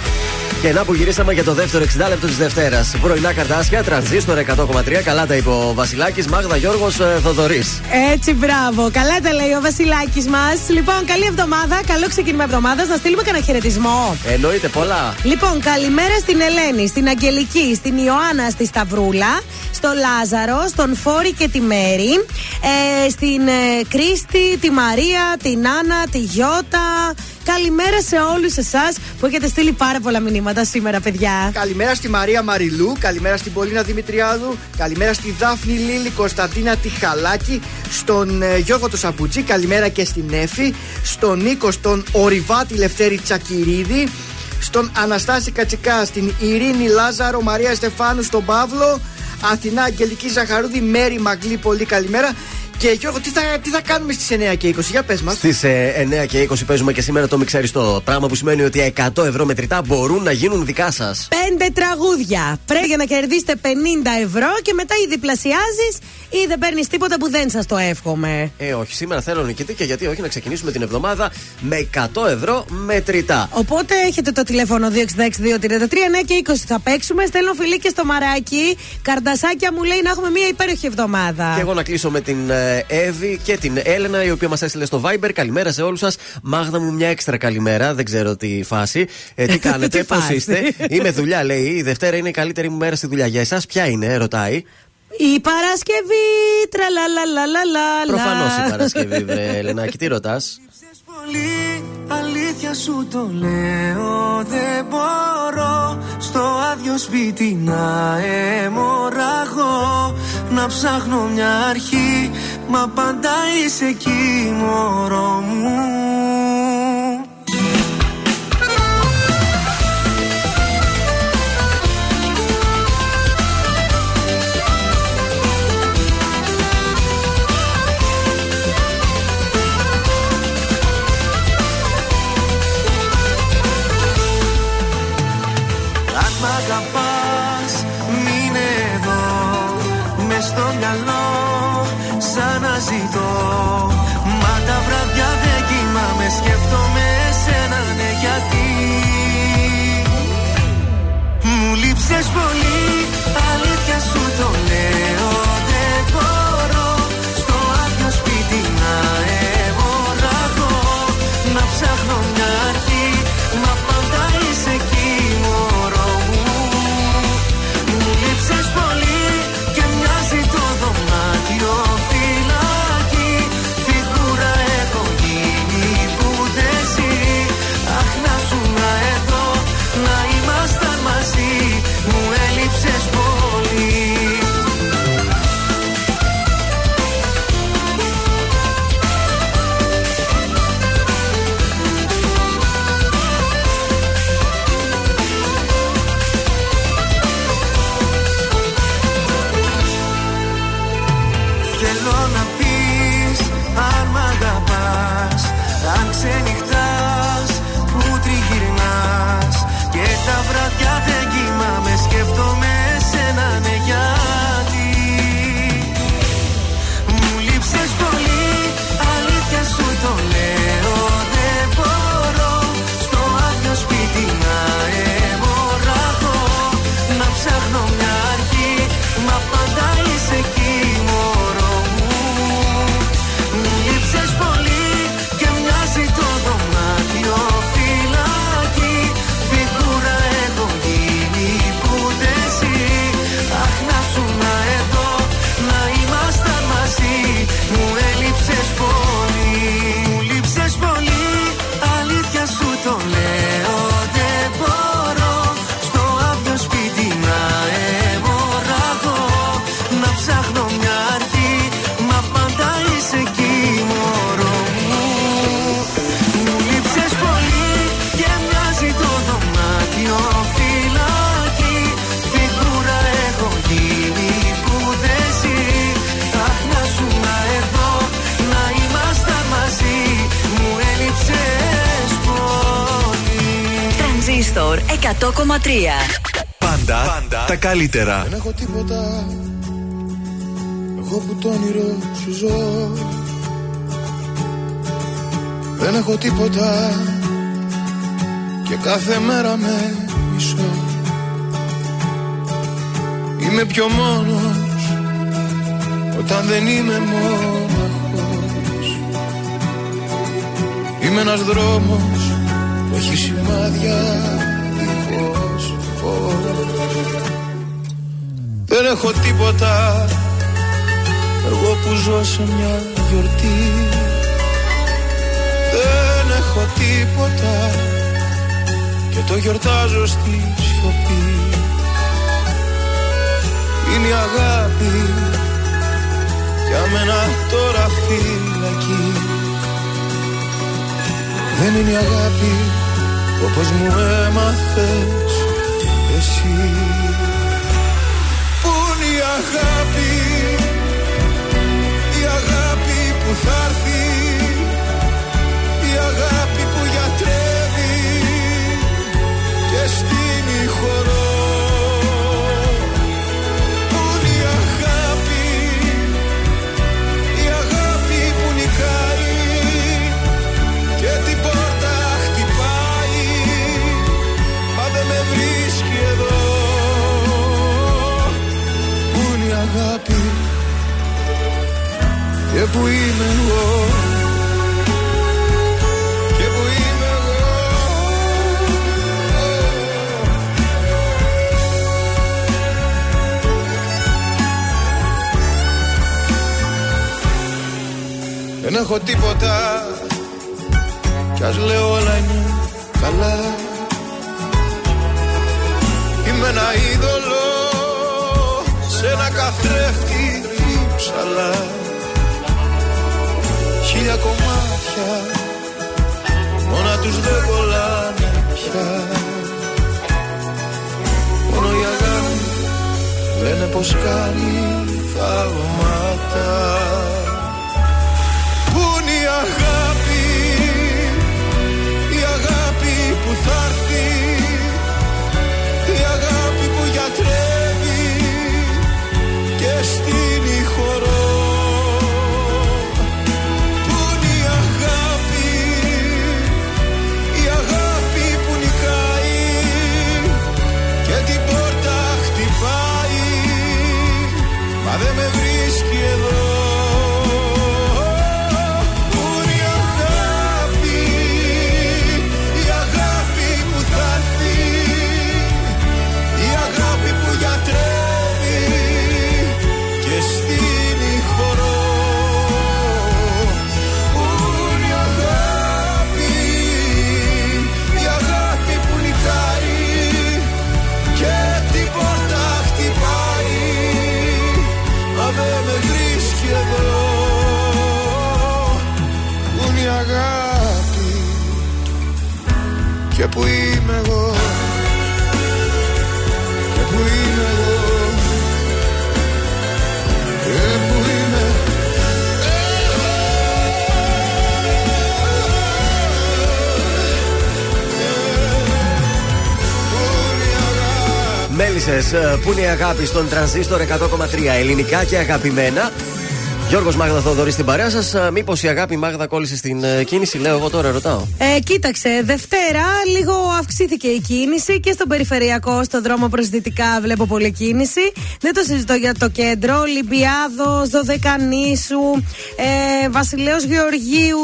Και να που γυρίσαμε για το δεύτερο 60 λεπτό της Δευτέρας. Πρωινά καρτάσια, τρανζίστορ 100,3. Καλά τα είπε ο Βασιλάκης, Μάγδα Γιώργος Θοδωρής. Έτσι, μπράβο. Καλά τα λέει ο Βασιλάκης μας. Λοιπόν, καλή εβδομάδα. Καλό ξεκίνημα εβδομάδας. Να στείλουμε κανένα χαιρετισμό. Εννοείται πολλά. Λοιπόν, καλημέρα στην Ελένη, στην Αγγελική, στην Ιωάννα, στη Σταυρούλα, στο Λάζαρο, στον Φόρη και τη Μέρη, ε, στην ε, Κρίστη, τη Μαρία, την Άννα, τη Γιώτα. Καλημέρα σε όλους εσάς που έχετε στείλει πάρα πολλά μηνύματα σήμερα, παιδιά. Καλημέρα στη Μαρία Μαριλού, καλημέρα στην Πολίνα Δημητριάδου, καλημέρα στη Δάφνη Λίλη Κωνσταντίνα Τιχαλάκη, στον ε, Γιώργο το Σαμπουτζή, καλημέρα και στην Εφη, στον Νίκο, στον Ορειβάτη Λευτέρη Τσακυρίδη, στον Αναστάση Κατσικά, στην Ειρήνη Λάζαρο, Μαρία Στεφάνου, στον Παύλο, Αθηνά Αγγελική Ζαχαρούδη, Μέρη Μαγκλή, πολύ καλημέρα. Και Γιώργο, τι θα, τι θα κάνουμε στις 9 και 20, για πες μας. Στις 9 και 20 παίζουμε και σήμερα το μιξαριστό. Πράγμα που σημαίνει ότι 100 ευρώ μετρητά μπορούν να γίνουν δικά σας. Πέντε τραγούδια. Πρέπει για να κερδίσετε 50 ευρώ και μετά ή διπλασιάζει ή δεν παίρνεις τίποτα που δεν σας το εύχομαι. Ε, όχι, σήμερα θέλω νικητή και γιατί όχι να ξεκινήσουμε την εβδομάδα με 100 ευρώ μετρητά. Οπότε έχετε το τηλέφωνο 266-233, 9 και 20 θα παίξουμε. Στέλνω φιλί και στο μαράκι. Καρδασάκια μου λέει να έχουμε μια υπέροχη εβδομάδα. Και εγώ να κλείσω με την ε, Εύη και την Έλενα, η οποία μας έστειλε στο Viber. Καλημέρα σε όλους σας. Μάγδα μου, μια έξτρα καλημέρα. Δεν ξέρω τι φάση. Ε, τι κάνετε, Τι πώς φάση. είστε. Είμαι δουλειά, λέει. Η Δευτέρα είναι η καλύτερη μου μέρα στη δουλειά. Για εσάς, ποια είναι, ρωτάει. Η Παρασκευή, τραλαλαλαλαλα. Προφανώς η Παρασκευή, βρε Ελενάκη, τι ρωτάς; Πολύ Αλήθεια σου το λέω Δεν μπορώ Στο άδειο σπίτι να αιμορραγώ. Να ψάχνω μια αρχή Μα πάντα είσαι εκεί μωρό μου Λες πολύ, αλήθειας σου το λέω. 100,3 Πάντα, Πάντα τα καλύτερα. Δεν έχω τίποτα. Εγώ που το όνειρο σου ζω. Δεν έχω τίποτα. Και κάθε μέρα με μισώ. Είμαι πιο μόνος Όταν δεν είμαι μόνο Είμαι ένας δρόμος που έχει σημάδια. δεν έχω τίποτα. Εγώ που ζω σε μια γιορτή. Δεν έχω τίποτα. Και το γιορτάζω στη σιωπή. Είναι αγάπη. Για μένα τώρα φυλακή. Δεν είναι αγάπη όπως μου έμαθες εσύ. που είμαι εγώ. Και που είμαι εγώ. Δεν έχω τίποτα. Κι ας λέω όλα είναι καλά. Είμαι ένα είδωλο σε ένα καθρέφτη ψαλά χίλια κομμάτια. Μόνα τους δεν κολλάνε πια. Μόνο για αγάπη λένε πως κάνει θαύματα. Ρώτησε πού είναι η αγάπη στον τρανζίστορ 100,3 ελληνικά και αγαπημένα. Γιώργος Μάγδα Θοδωρής στην παρέα σας. Μήπως η αγάπη Μάγδα κόλλησε στην ε, κίνηση, λέω εγώ τώρα, ρωτάω. Ε, κοίταξε, Δευτέρα λίγο αυξήθηκε η κίνηση και στον περιφερειακό, στον δρόμο προς δυτικά βλέπω πολλή κίνηση. Δεν το συζητώ για το κέντρο. Λιμπιάδο, Δωδεκανήσου, ε, Βασιλέο Γεωργίου,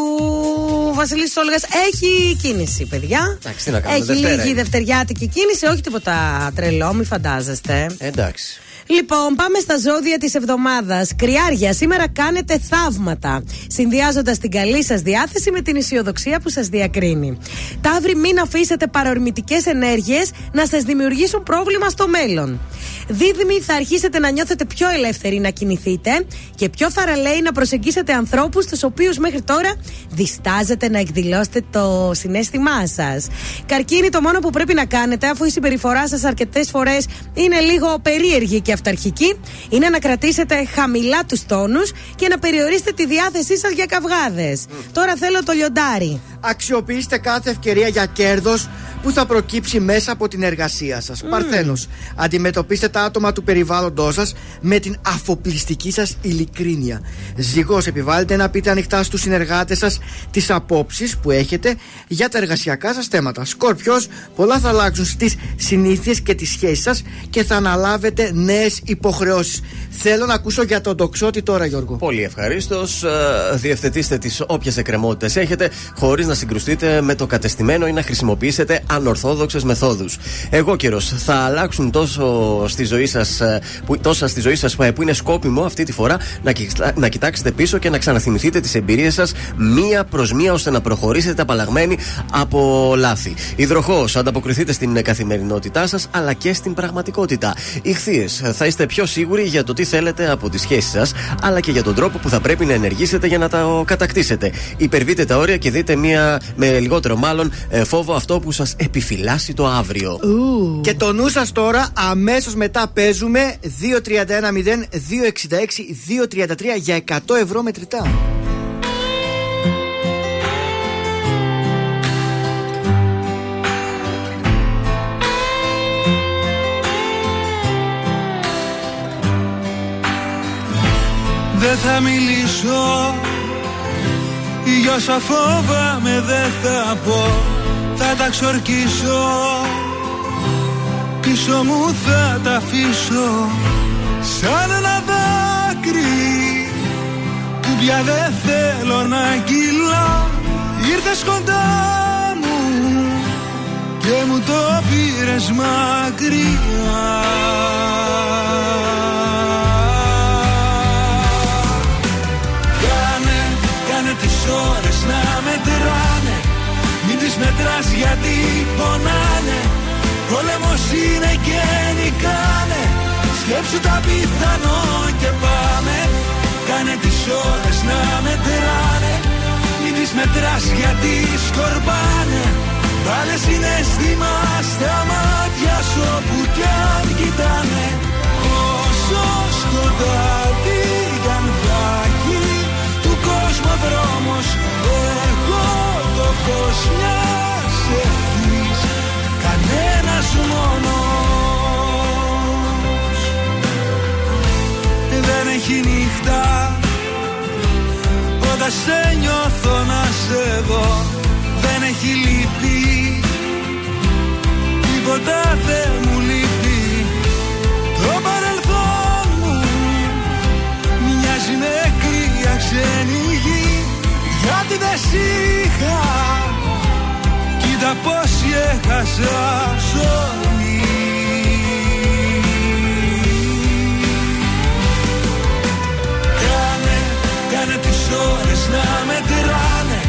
Βασιλής Όλγας. Έχει κίνηση, παιδιά. Εντάξει, τι να κάνουμε, Έχει Δευτέρα λίγη είναι. δευτεριάτικη κίνηση, όχι τίποτα τρελό, μη φαντάζεστε. Εντάξει. Λοιπόν, πάμε στα ζώδια της εβδομάδας. Κριάρια, σήμερα κάνετε θαύματα. Συνδυάζοντας την καλή σας διάθεση με την αισιοδοξία που σας διακρίνει. Ταύροι, μην αφήσετε παρορμητικές ενέργειες να σας δημιουργήσουν πρόβλημα στο μέλλον. Δίδυμοι, θα αρχίσετε να νιώθετε πιο ελεύθεροι να κινηθείτε και πιο θαραλέοι να προσεγγίσετε ανθρώπους του οποίους μέχρι τώρα διστάζετε να εκδηλώσετε το συνέστημά σας. Καρκίνη, το μόνο που πρέπει να κάνετε, αφού η συμπεριφορά σας αρκετές φορές είναι λίγο περίεργη και αυταρχική, είναι να κρατήσετε χαμηλά τους τόνους και να περιορίσετε τη διάθεσή σας για καυγάδες. Τώρα θέλω το λιοντάρι. Αξιοποιήστε κάθε ευκαιρία για κέρδος που θα προκύψει μέσα από την εργασία σας. Παρθένος, αντιμετωπίστε τα άτομα του περιβάλλοντός σας με την αφοπλιστική σας ειλικρίνεια. Ζυγός, επιβάλλετε να πείτε ανοιχτά στους συνεργάτες σας τις απόψεις που έχετε για τα εργασιακά σας θέματα. Σκόρπιος, πολλά θα αλλάξουν στις συνήθειες και τις σχέσεις σας και θα αναλάβετε νέες υποχρεώσεις. Θέλω να ακούσω για τον τοξότη τώρα, Γιώργο. Πολύ ευχαρίστως. Διευθετήστε τις όποιες εκκρεμότητες έχετε, χωρίς να συγκρουστείτε με το κατεστημένο ή να χρησιμοποιήσετε ανορθόδοξες μεθόδους. Εγώ καιρο θα αλλάξουν τόσο στη ζωή σας, ε, που, τόσα στη ζωή σας που είναι σκόπιμο αυτή τη φορά να, κοιτά- να κοιτάξετε πίσω και να ξαναθυμηθείτε τις εμπειρίες σας μία προς μία ώστε να προχωρήσετε απαλλαγμένοι από λάθη. Υδροχός, ανταποκριθείτε στην καθημερινότητά σας αλλά και στην πραγματικότητα. Ηχθείες, θα είστε πιο σίγουροι για το τι θέλετε από τις σχέσεις σας αλλά και για τον τρόπο που θα πρέπει να ενεργήσετε για να τα κατακτήσετε. Υπερβείτε τα όρια και δείτε μία, με λιγότερο μάλλον ε, φόβο αυτό που σας επιφυλάσσει το αύριο. Και το νου σας τώρα, αμέσως μετά παίζουμε 2-31-0-266-233 για 100 ευρώ μετρητά. Δεν θα μιλήσω. Για όσα φόβαμαι δεν θα πω. Θα τα ξορκίσω. Πίσω μου θα τα αφήσω. Σαν ένα δάκρυ. Που πια δεν θέλω να αγγείλω Ήρθες κοντά μου Και μου το πήρες μακριά Μην τις μετράς γιατί πονάνε. Πόλεμος είναι και νικάνε. Σκέψου τα πιθανό και πάμε. Κάνε τις ώρες να μετράνε. Μην τις μετράς γιατί σκορπάνε. Βάλε συναίσθημα στα μάτια σου όπου κι αν κοιτάνε. Όσο σκοτάδι κι αν θα έχει του κόσμου δρόμος Εγώ το φως μιας ευθύς κανένας μόνος. Δεν έχει νύχτα. Όταν σε νιώθω να σε δω Δεν έχει λύπη. Τίποτα δεν μου λείπει. Το παρελθόν μου μοιάζει με κρύα ξένη γη. Γιατί δεν σ' είχα Κοίτα πως έχασα ζωή. Κάνε, κάνε τις ώρες να μετράνε.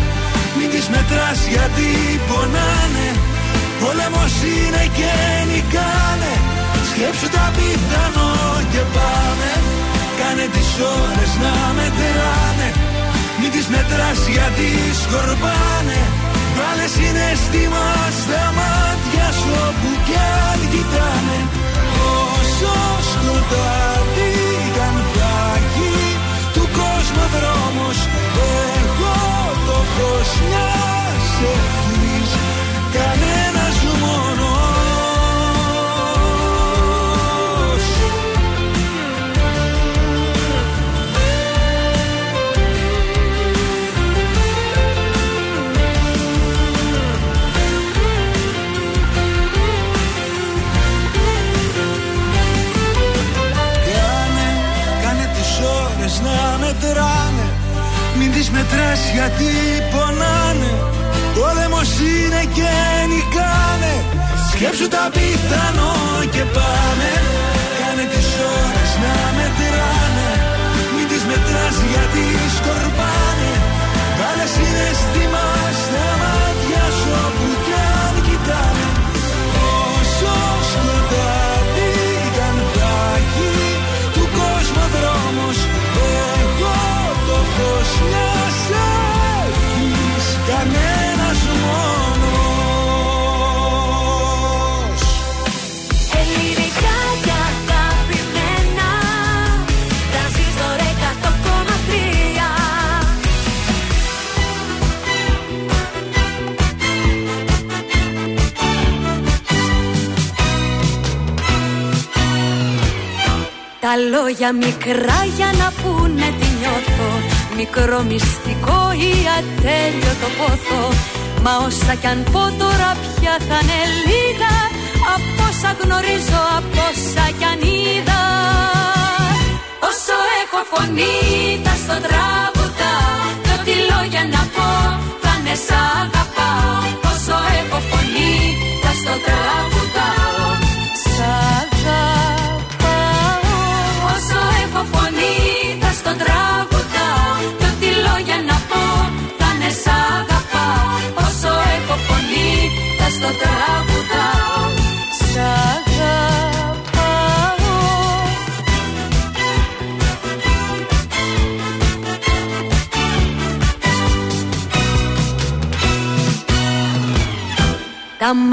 Μην τις μετράς γιατί πονάνε. Πόλεμος είναι και νικάνε. Σκέψου τα πιθανό και πάμε. Κάνε τις ώρες να μετράνε. Μην τις μετράς γιατί σκορπάνε Βάλε συναίσθημα στα μάτια σου όπου κι αν κοιτάνε. Όσο σκοτάδι κι αν θα έχει του κόσμου δρόμος Εγώ το φως μιας ευθύς κανένας λόγια μικρά για να πούνε τι νιώθω. Μικρό μυστικό ή ατέλειωτο πόθο. Μα όσα κι αν πω τώρα πια θα είναι λίγα. Από όσα γνωρίζω, από όσα κι αν είδα. Όσο έχω φωνή θα στο τραγουδάω Κι ό,τι λόγια να πω θα είναι σ' αγαπάω. Όσο έχω φωνή θα στο τραγουδάω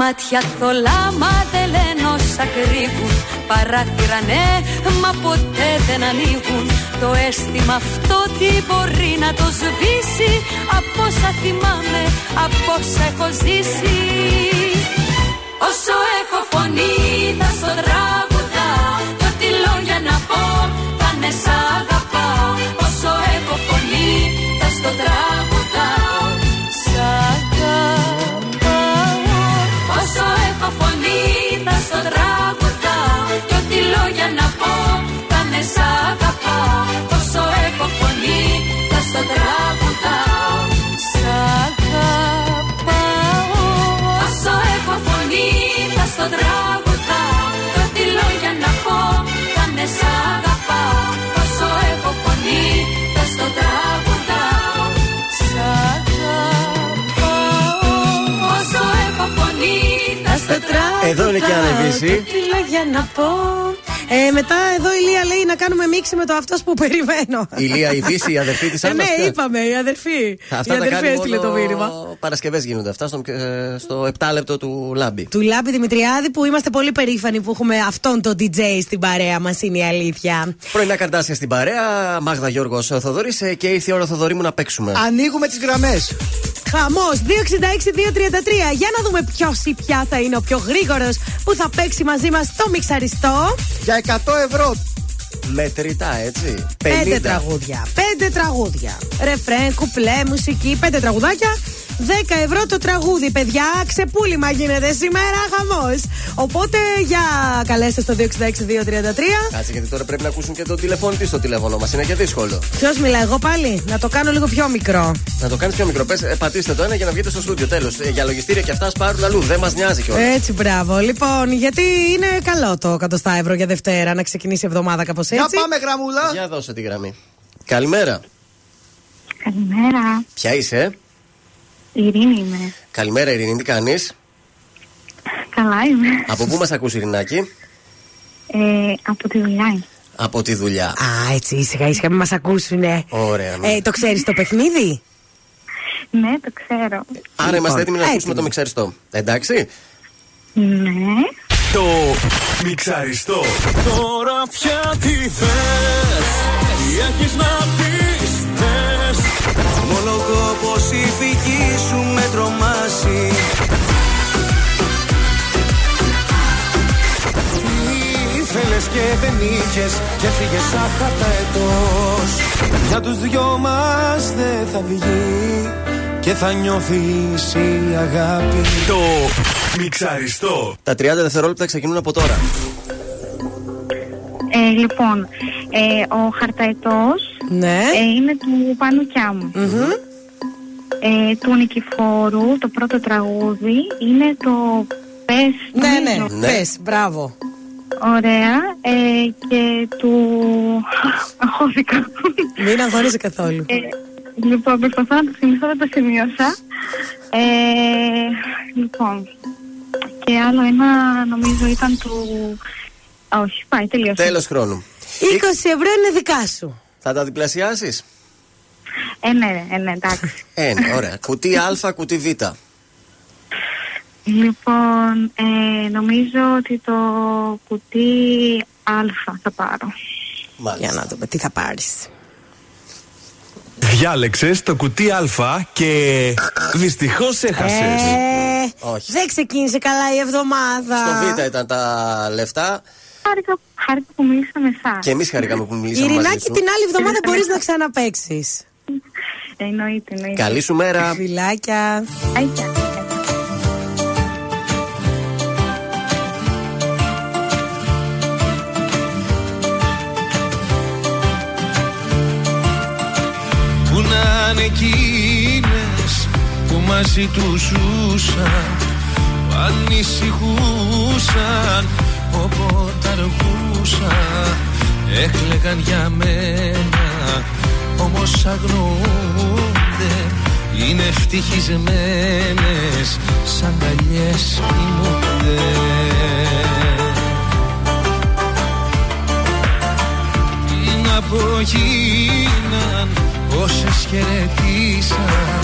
μάτια θολά μα δεν λένε όσα κρύβουν. Παράθυρα ναι, μα ποτέ δεν ανοίγουν. Το αίσθημα αυτό τι μπορεί να το σβήσει; Από όσα θυμάμαι, από όσα έχω ζήσει. Όσο έχω φωνή θα στο τραγουδάω Εδώ είναι και ανεβήσει. Τι λόγια να πω ε, μετά εδώ η Λία λέει να κάνουμε μίξη με το αυτός που περιμένω. Η Λία η Δύση, η αδερφή της Ε, ναι, είπαμε, η αδερφή. Αυτά η τα αδερφή κάνει έστειλε το μήνυμα. Μόνο Παρασκευές γίνονται αυτά στο, ε, στο 7 λεπτό του Λάμπη. Του Λάμπη Δημητριάδη που είμαστε πολύ περήφανοι που έχουμε αυτόν τον DJ στην παρέα μας, είναι η αλήθεια. Πρωινά καρτάσια στην παρέα, Μάγδα Γιώργος Θοδωρής και ήρθε η ώρα Θοδωρή μου να παίξουμε. Ανοίγουμε τις γραμμές. Χαμός 266-233. Για να δούμε ποιος ή ποια θα είναι ο πιο γρήγορος που θα παίξει μαζί μας το μιξαριστό. Για 100 ευρώ. Μετρητά, έτσι. 50. Πέντε τραγούδια. Πέντε τραγούδια. Ρεφρέν, κουπλέ, μουσική. Πέντε τραγουδάκια. 10 ευρώ το τραγούδι, παιδιά. Ξεπούλημα γίνεται σήμερα. Χαμός. Οπότε για καλέστε στο 266-233. Κάτσε γιατί τώρα πρέπει να ακούσουν και τον τηλεφωνητή στο τηλέφωνο μας. Είναι και δύσκολο. Ποιος μιλά, εγώ πάλι; Να το κάνω λίγο πιο μικρό. Να το κάνεις πιο μικρό. Πες, ε, πατήστε το ένα για να βγείτε στο στούντιο. Τέλος. για λογιστήρια και αυτά ας πάρουν αλλού. Δεν μας νοιάζει κιόλας. Έτσι, μπράβο. Λοιπόν, γιατί είναι καλό το 100 ευρώ για Δευτέρα να ξεκινήσει η εβδομάδα κάπως έτσι. Για πάμε, γραμμούλα. Για δώσε τη γραμμή. Καλημέρα. Καλημέρα. Ποια είσαι, Η Ειρήνη είμαι. Καλημέρα, Ειρήνη, τι κάνεις; Καλά είμαι. Από πού μας ακούς Ειρηνάκη, Ε, από τη δουλειά είμαι. Από τη δουλειά. Α, έτσι ήσυχα, ήσυχα, μην μας ακούσουνε. Ωραία. ναι. Ε, το ξέρεις το παιχνίδι; Ναι, το ξέρω. Άρα είμαστε έτοιμοι να έτοιμοι. ακούσουμε το μιξαριστό. Εντάξει; Ναι. Το μιξαριστό. Τώρα πια τι θες Τι έχεις να πεις; Η φυγή σου με τρομάσει Τι ήθελες και δεν είχες Και φύγες άχατα ετός Για τους δυο μας δεν θα βγει Και θα νιώθεις η αγάπη Το μιξαριστό. Τα 30 δευτερόλεπτα ξεκινούν από τώρα. Ε, λοιπόν, ε, ο χαρταετός Ναι. Ε, είναι του Πανουκιά μου. Ε, του Νικηφόρου, το πρώτο τραγούδι, είναι το Πες. Ναι, ναι, νομίζω. Ναι. πες, μπράβο. Ωραία. Ε, και του... Αγχώθηκα. Μην αγχώνεσαι καθόλου. Ε, λοιπόν, προσπαθώ να το θυμηθώ, δεν το σημείωσα. Ε, λοιπόν, και άλλο ένα νομίζω ήταν του... Α, όχι, πάει, τελείωσε. Τέλος χρόνου. 20 ευρώ είναι δικά σου. Θα τα διπλασιάσεις; Ε, ναι, ε, ναι, εντάξει. Ένα, ωραία. Κουτί Α, κουτί Β. Λοιπόν, ε, νομίζω ότι το κουτί Α θα πάρω. Για να δούμε τι θα πάρεις. Διάλεξες το κουτί Α και δυστυχώς έχασες. Ε, Όχι. δεν ξεκίνησε καλά η εβδομάδα. Στο Β ήταν τα λεφτά Χάρηκα, χάρηκα που μίλησα με εσάς. και εμείς χαρήκαμε που μιλήσαμε μαζί Ειρηνάκη, σου. την άλλη εβδομάδα μπορείς να ξαναπέξει. Εννοείται, εννοείται. Καλή σου μέρα. Φιλάκια. Άικα. Που να είναι εκείνες που μαζί τους ζούσαν που ανησυχούσαν όποτε αργούσαν έκλεγαν για μένα όμως αγνοούνται. Είναι ευτυχισμένες σαν καλιές κοιμούνται. Τι να πω γίναν όσες χαιρετήσαν.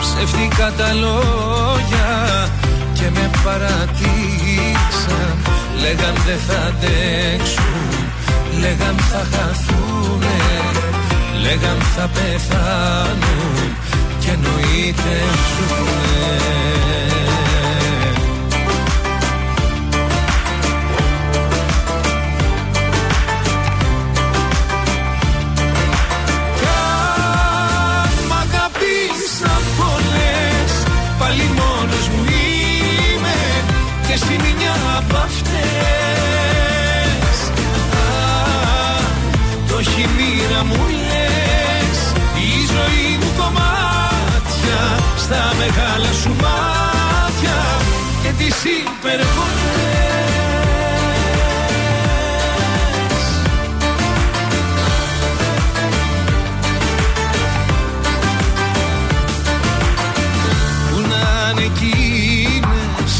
Ψεύτικα τα λόγια και με παρατήσαν λέγαν δεν θα αντέξουν λέγαν θα χαθούνε λέγαν θα πεθάνουν και εννοείται ζουνε Στα μεγάλα σου μάτια Και τις υπερβολές. Που να είναι εκείνες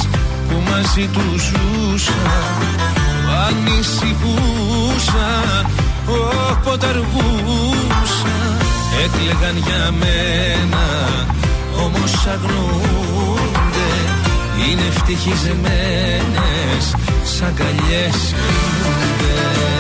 που μαζί τους ζούσαν που ανησυχούσαν όποτε αργούσαν έκλεγαν για μένα όμως αγνοούνται είναι ευτυχισμένες σαν καλιές. κοιμούνται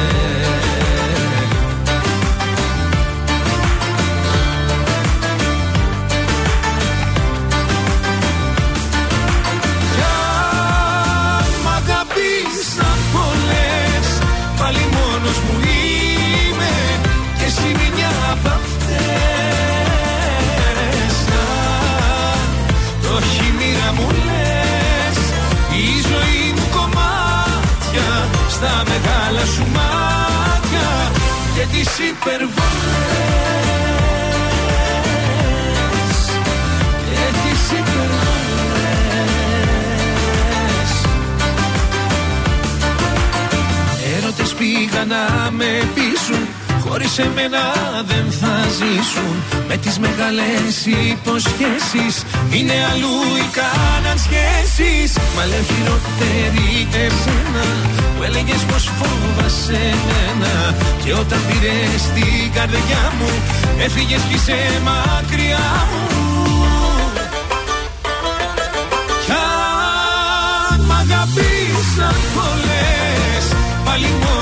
Στα μεγάλα σου μάτια Και τις υπερβολές. Και τις υπερβολές. Έρωτες πήγαν να με πείσουν Χωρίς εμένα δεν θα ζήσουν. Με τις μεγάλες υποσχέσεις. Είναι αλλού οι κάναν σχέσεις. Μα λέω χειρότερη εσένα Που έλεγες πως φόβασαι εμένα Και όταν πήρες την καρδιά μου Έφυγες κι είσαι μακριά μου. Κι αν μ' αγαπήσαν πολλές Πάλι μόνος μου είμαι Και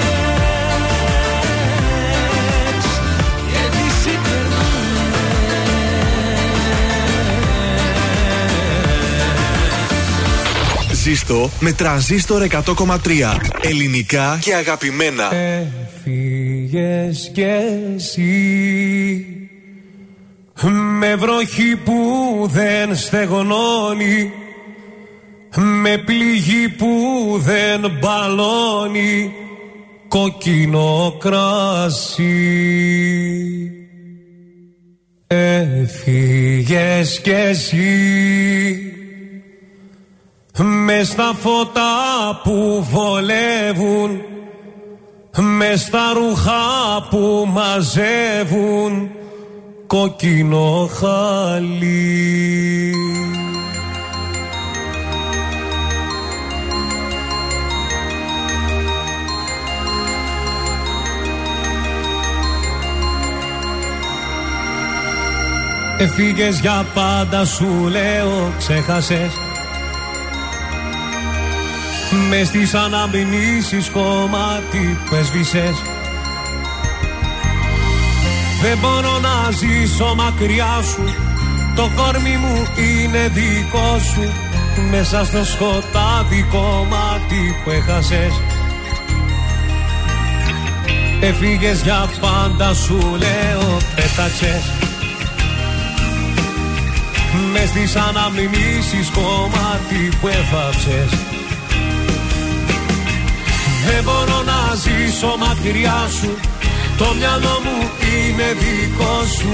υπερβολές ζήστο με τρανζίστορ 100,3. Ελληνικά και αγαπημένα. Έφυγες κι εσύ. Με βροχή που δεν στεγνώνει. Με πληγή που δεν μπαλώνει. Κόκκινο κράσι Έφυγες κι εσύ με στα φώτα που βολεύουν με στα ρούχα που μαζεύουν κόκκινο χαλί Εφήγες για πάντα σου λέω ξέχασες με στις αναμνήσεις κομμάτι που έσβησες Δεν μπορώ να ζήσω μακριά σου. Το κόρμι μου είναι δικό σου. Μέσα στο σκοτάδι κομμάτι που έχασες. Έφυγες για πάντα σου λέω πέταξες. Μες στις αναμνήσεις κομμάτι που έφαψες δεν μπορώ να ζήσω μακριά σου. Το μυαλό μου είναι δικό σου.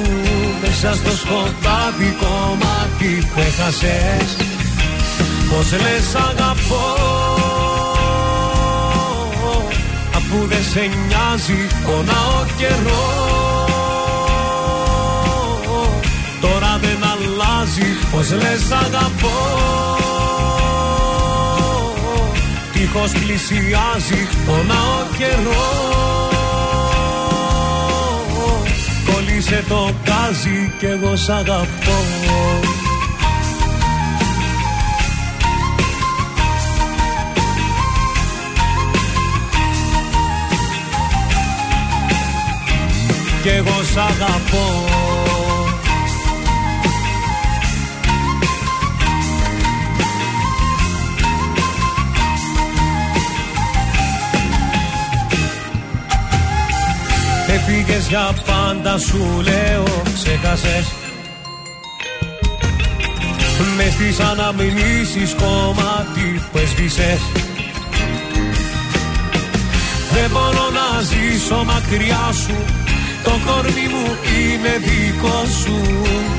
Μέσα στο σκοτάδι κομμάτι που έχασες Πώς λες αγαπώ. Αφού δεν σε νοιάζει πονάω καιρό. Τώρα δεν αλλάζει. Πώς λες αγαπώ Τείχος πλησιάζει πονάω καιρός. Κολλήσε το γκάζι κι εγώ σ' αγαπώ. Κι εγώ σ' αγαπώ Έφυγες για πάντα σου λέω ξέχασες Μες στις αναμνήσεις κομμάτι που έσβησες. Δεν μπορώ να ζήσω μακριά σου Το κορμί μου είναι δικό σου.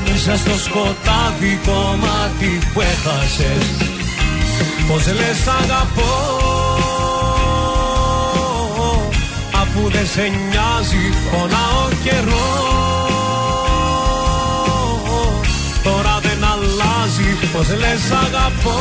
Μέσα στο σκοτάδι κομμάτι που έχασες. Πώς λες αγαπώ Αφού δεν σε νοιάζει πονάω καιρό Τώρα δεν αλλάζει πως λες αγαπώ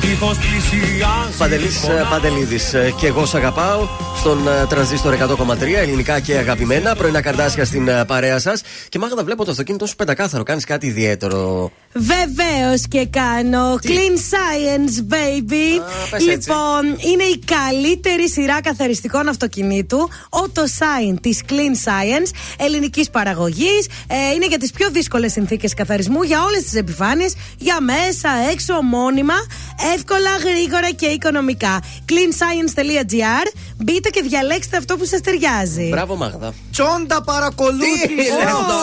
Τείχος πλησιάζει Παντελής πονάω. Παντελίδης. Και εγώ σ' αγαπάω στον ε, τρανζίστορ 100,3 ελληνικά και αγαπημένα. Πρωινά καρδάσια στην ε, παρέα σας. Και μάγδα βλέπω το αυτοκίνητο σου πεντακάθαρο. Κάνεις κάτι ιδιαίτερο. Βεβαίως και κάνω. Clean Science, baby. πες έτσι. λοιπόν, είναι η καλύτερη σειρά καθαριστικών αυτοκινήτου. Auto Sign της Clean Science, ελληνικής παραγωγής. Ε, είναι για τις πιο δύσκολες συνθήκες καθαρισμού για όλες τις επιφάνειες, για μέσα, έξω, μόνιμα, εύκολα, γρήγορα και οικονομικά. cleanscience.gr Μπείτε και διαλέξτε αυτό που σας ταιριάζει. Μπράβο, Μάγδα. Τσόντα παρακολούθησε.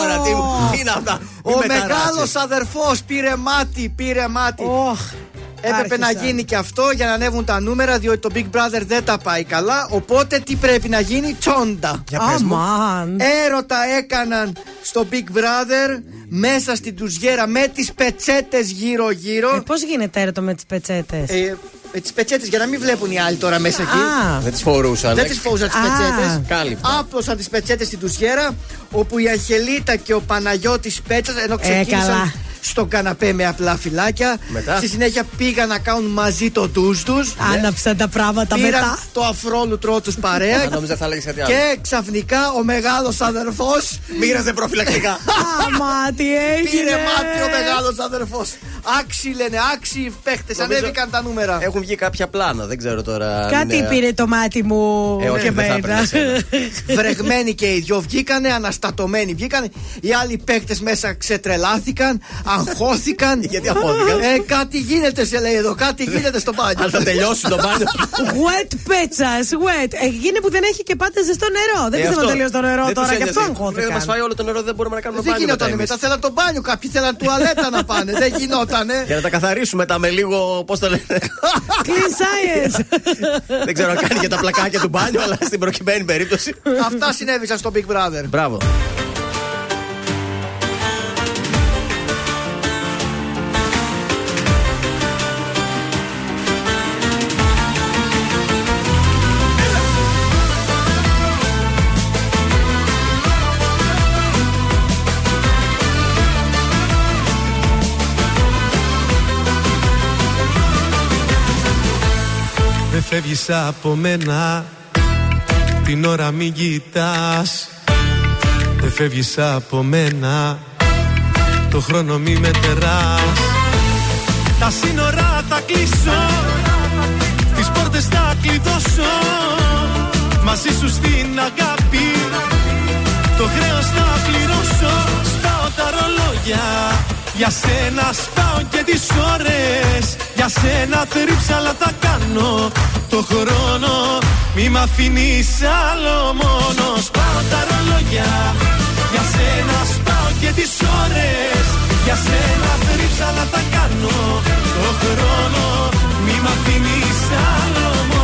Τι λες τώρα, τι, τι είναι αυτά. Ο Μη με μεγάλος ταράσεις. αδερφός πήρε μάτι, πήρε μάτι. Έπρεπε να άρχισα. γίνει και αυτό για να ανέβουν τα νούμερα, διότι το Big Brother δεν τα πάει καλά. Οπότε τι πρέπει να γίνει, τσόντα. Για πες μου. Αμάν. Έρωτα έκαναν στο Big Brother μέσα στην τουζιέρα με τις πετσέτες γύρω-γύρω. Ε, Πώς γίνεται έρωτο με τις πετσέτες; Ε, με τις πετσέτες για να μην βλέπουν οι άλλοι τώρα μέσα εκεί. Α, Δεν τις φορούσαν. Δεν τις φόβουσαν τις Α. πετσέτε. Κάλυπτα. Άπλωσαν τις πετσέτες στην τουζιέρα, όπου η Αγγελίτα και ο Παναγιώτης πέτσας, ενώ ξεκίνησαν καλά. Στον καναπέ με απλά φυλάκια. Μετά; Στη συνέχεια πήγαν να κάνουν μαζί το ντουζ τους. άναψαν τα πράγματα Πήραν μετά. το αφρόλουτρό τους παρέα. Αν νόμιζα θα λέγεις κάτι άλλο. και ξαφνικά ο μεγάλος αδερφό Μοίραζε προφυλακτικά. Άμα, τι έγινε. πήρε μάτι ο μεγάλος αδερφός. Άξι λένε, άξι παίχτες, Νομίζω- ανέβηκαν τα νούμερα. Έχουν βγει κάποια πλάνα, δεν ξέρω τώρα. αν Κάτι είναι- πήρε το μάτι μου Ε, όχι, και δεν θα μένα. έπαιρνες Βρεγμένοι και οι δυο βγήκανε, αναστατωμένοι βγήκανε. Οι άλλοι παίχτες μέσα ξετρελάθηκαν, αγχώθηκαν. Γιατί αγχώθηκαν; Ε, κάτι γίνεται, σε λέει εδώ, κάτι γίνεται στο μπάνιο. Αν θα τελειώσει το μπάνιο. Wet πέτσα, wet. Έγινε που δεν έχει και πάντα ζεστό νερό. Δεν Ε, πιστεύω αυτό. τελείω το νερό Δεν τώρα τους και αυτό ένοιαζε. Δεν μας αγχώθηκαν. φάει όλο το νερό, δεν μπορούμε να κάνουμε Δεν μπάνιο μετά γινόταν εμείς. μετά, θέλαν το μπάνιο, κάποιοι θέλαν τουαλέτα να πάνε. Δεν γινότανε. Για να τα καθαρίσουμε τα με λίγο, πώς το λένε. Clean science. δεν ξέρω αν κάνει και τα πλακάκια του μπάνιου, αλλά στην προκειμένη περίπτωση. Αυτά συνέβησαν στο Big Brother. Μπράβο. Φεύγεις από μένα. Την ώρα μην κοιτάς. Δεν φεύγεις από μένα. Το χρόνο μη μετεράς Τα σύνορα θα κλείσω. Τις πόρτες θα κλειδώσω. Μαζί σου στην αγάπη. Το χρέος θα πληρώσω. Σπάω τα ρολόγια. Για σένα σπάω και τις ώρες. Για σένα θρύψαλα θα κάνω Το χρόνο. Μη μ' αφήνεις άλλο μόνος. Σπάω τα ρολόγια. Για σένα σπάω και τις ώρες. Για σένα θρύψαλα θα κάνω. Το χρόνο. Μη μ' αφήνεις άλλο μόνος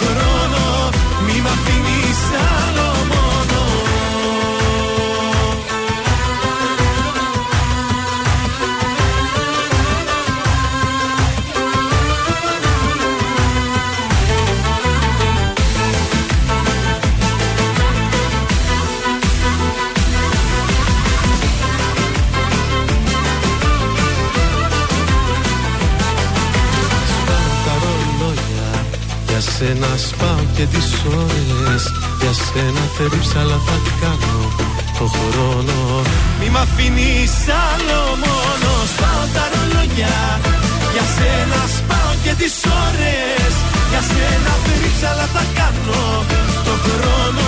σένα σπάω και τις ώρες. Για σένα θρύψαλα θα κάνω Το χρόνο. Μη μ' αφήνεις άλλο μόνο. Σπάω τα ρολόγια. Για σένα σπάω και τις ώρες. Για σένα θρύψαλα θα κάνω Το χρόνο.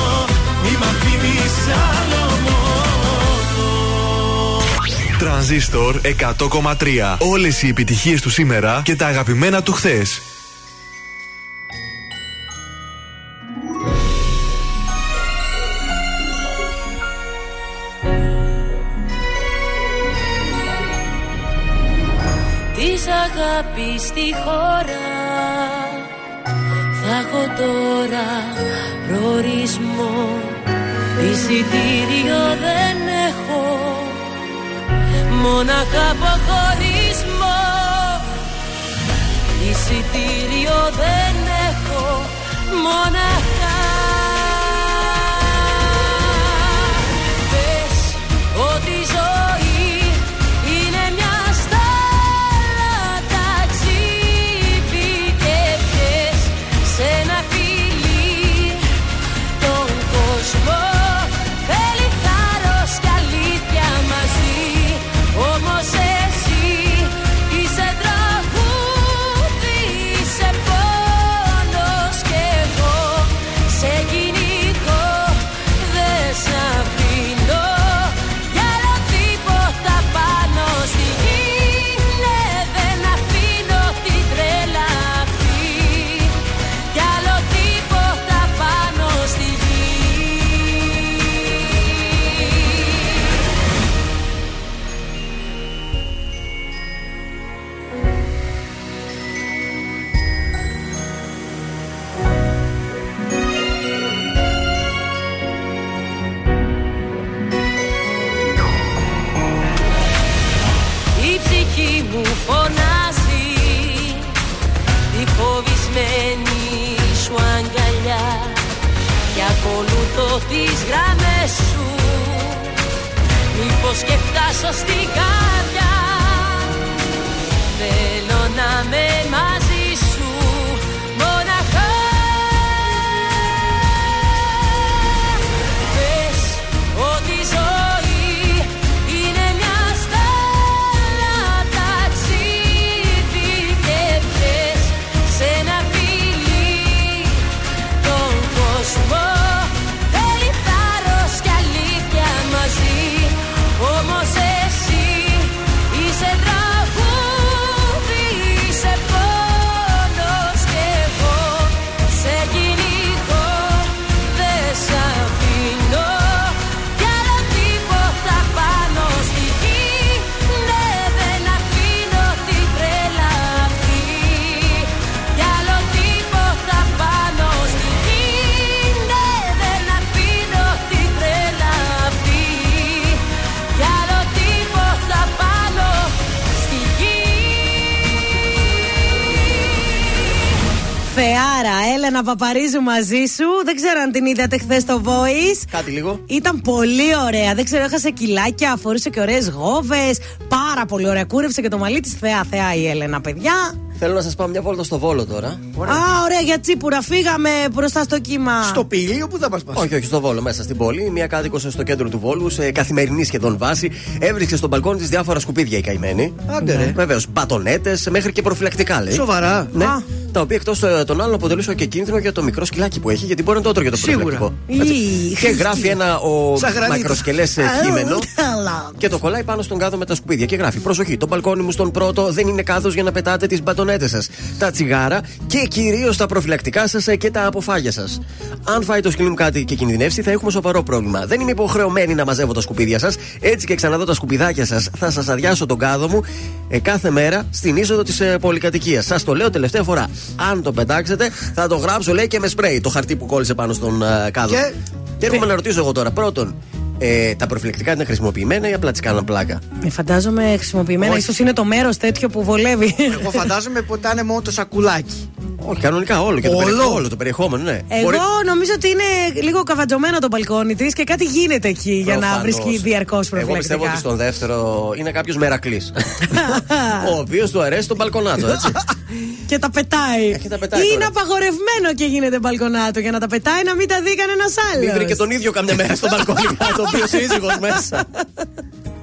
Μη μ' αφήνεις άλλο μόνο. Τρανζίστορ 100,3. Όλες οι επιτυχίες του σήμερα και τα αγαπημένα του χθες. Αγάπης στη χώρα. Θα έχω τώρα προορισμό. Εισιτήριο δεν έχω. Μόναχα αποχωρισμό Εισιτήριο δεν έχω. Μόναχα στην καρδιά. Θέλω να με Θεάρα, Έλενα Παπαρίζου μαζί σου. Δεν ξέρω αν την είδατε χθες στο Voice. Κάτι λίγο. Ήταν πολύ ωραία. Δεν ξέρω, έχασε κιλάκια, φορούσε και ωραίες γόβες. Πάρα πολύ ωραία. Κούρευσε και το μαλλί της. Θεά, θεά η Έλενα, παιδιά. Θέλω να σας πάω μια βόλτα στο βόλο τώρα. Α, ωραία για τσίπουρα. Φύγαμε μπροστά στο κύμα. Στο πηλίο που θα μας πας. Όχι, όχι, στο Βόλο, μέσα στην πόλη. Μια κάτοικο στο κέντρο του Βόλου, σε καθημερινή σχεδόν βάση, έβρισκε στο μπαλκόνι της διάφορα σκουπίδια η καημένη. Άντε, ρε. Βεβαίως, μπατονέτες, μέχρι και προφυλακτικά λέει. Σοβαρά. Ναι. Τα οποία εκτός των άλλων αποτελούσαν και κίνδυνο για το μικρό σκυλάκι που έχει, γιατί μπορεί να το έτρωγε το Σίγουρα. προφυλακτικό. Έτσι. Ή, Και γράφει ένα ο Σαν γρανίτος. μακροσκελές κείμενο και το κολλάει πάνω στον κάδο με τα σκουπίδια. Και γράφει: Προσοχή, το μπαλκόνι μου στον πρώτο δεν είναι κάδος για να πετάτε τις μπατονέτες σας, τα τσιγάρα και κυρίως τα προφυλακτικά σας και τα αποφάγια σας. Αν φάει το σκυλί μου κάτι και κινδυνεύσει, θα έχουμε σοβαρό πρόβλημα. Δεν είμαι υποχρεωμένη να μαζεύω τα σκουπίδια σας. Έτσι και ξαναδώ τα σκουπιδάκια σας, θα σας αδειάσω τον κάδο μου ε, κάθε μέρα στην είσοδο της ε, πολυκατοικίας. Σας το λέω τελευταία φορά. Αν το πετάξετε, θα το γράψω, λέει και με σπρέι το χαρτί που κόλλησε πάνω στον ε, κάδο. Και- Και έρχομαι να ρωτήσω εγώ τώρα. Πρώτον, ε, τα προφυλακτικά είναι χρησιμοποιημένα ή απλά τις κάναν πλάκα; Ε, φαντάζομαι χρησιμοποιημένα. Όχι. ίσως είναι το μέρος τέτοιο που βολεύει. Εγώ φαντάζομαι που ήταν μόνο το σακουλάκι. Όχι, κανονικά όλο. Και το, Όλο. περιεχόμενο, όλο το περιεχόμενο, ναι. Εγώ Μπορεί- νομίζω ότι είναι λίγο καβατζωμένο το μπαλκόνι της και κάτι γίνεται εκεί για να Προφανώς. βρίσκει διαρκώς προφυλακτικά. Εγώ πιστεύω ότι στον δεύτερο είναι κάποιος μερακλής. ο οποίος του αρέσει το μπαλκονάτο, έτσι. και τα πετάει. Ε, και τα πετάει Ή τώρα. είναι απαγορευμένο και γίνεται μπαλκονάτο για να τα πετάει να μην τα δει κανένας άλλο. Μην βρει και τον ίδιο καμιά μέρα στο μπαλκόνι το οποίο σύζυγο μέσα. Μην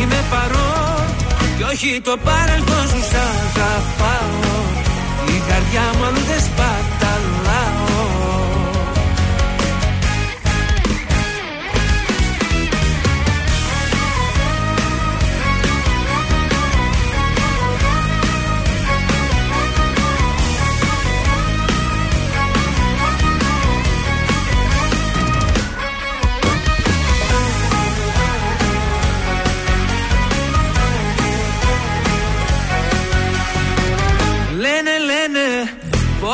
Είμαι παρόν και όχι το παρελθόν σου Σ' αγαπάω. Η καρδιά μου αλλού δεν σπαταλάω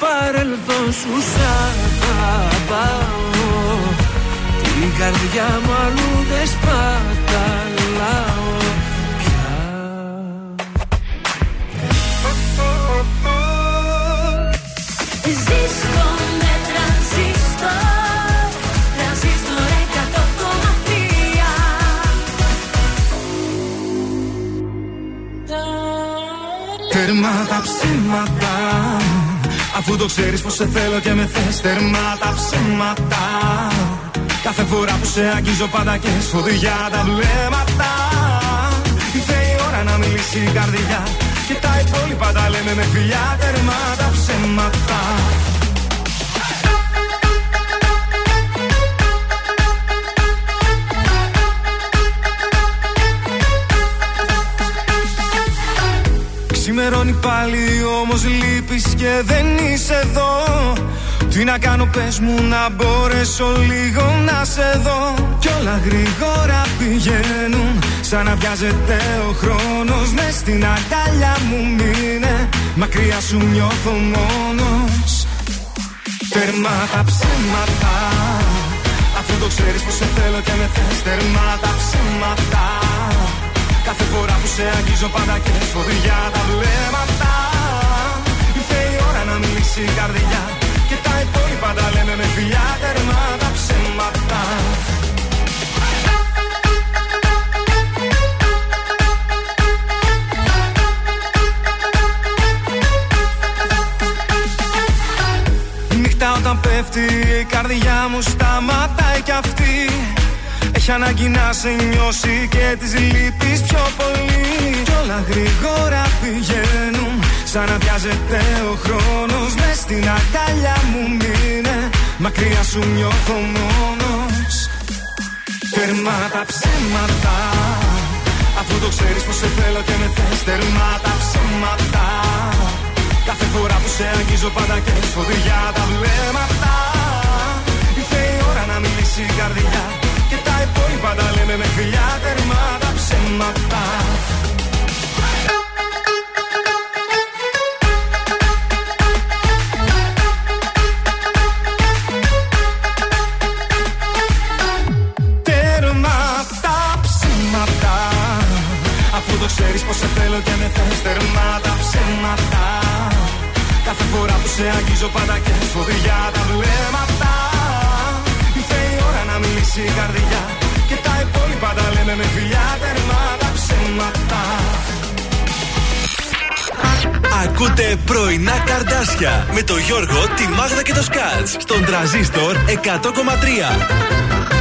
παρελθόν σου σ' αγαπάω. Την καρδιά μου αλλού δεν σπαταλάω Ζήστο με τρανζίστορ Τρανζίστορ 100,3 Τέρμα τα ψέματα Αφού το ξέρεις πως σε θέλω και με θες Τέρμα τα ψέματα. Κάθε φορά που σε αγγίζω πάντα και σφοδιά τα βλέμματα. Ήρθε η ώρα να μιλήσει η καρδιά Και τα υπόλοιπα τα λέμε με φιλιά Τέρμα τα ψέματα Ξημερώνει πάλι όμως λείπεις και δεν είσαι εδώ. Τι να κάνω πες μου να μπορέσω λίγο να σε δω. Κι όλα γρήγορα πηγαίνουν σαν να βιάζεται ο χρόνος. Μες στην αγκαλιά μου μείνε μακριά σου νιώθω μόνος. Τέρμα τα ψέματα Αφού το ξέρεις πως σε θέλω και με θες. Τέρμα τα ψέματα Κάθε φορά που σε αγγίζω πάντα και σφοδιά τα βλέμματα. Ήρθε η ώρα να μιλήσει η καρδιά Και τα υπόλοιπα τα λέμε με φιλιά τερμά τα ψέματα. Νύχτα όταν πέφτει η καρδιά μου σταματάει κι αυτή έχει ανάγκη να σε νιώσει και τις λείπεις πιο πολύ. Κι όλα γρήγορα πηγαίνουν σαν να βιάζεται ο χρόνος. Μες στην αγκαλιά μου μείνε μακριά σου νιώθω μόνος. Τερμά τα ψέματα Αφού το ξέρεις πως σε θέλω και με θες. Τερμά τα ψέματα Κάθε φορά που σε αγγίζω πάντα και σφοδιά τα βλέμματα. Ήρθε η ώρα να μιλήσει η καρδιά και τα υπόλοιπα τα λέμε με φιλιά τερμά τα ψέματα. Τέρμα τα ψέματα. Αφού το ξέρεις πως σε θέλω και με θες Τέρμα τα ψέματα. Κάθε φορά που σε αγγίζω πάντα και σφοδιά τα βλέμματα. Ήρθε η ώρα να μιλήσει η καρδιά Και τα υπόλοιπα τα λέμε με φιλιά τερμά τα ψέματα Ακούτε πρωινά καρδάσια με το Γιώργο, τη Μάγδα και το Σκάτς στον τραζίστορ 100,3.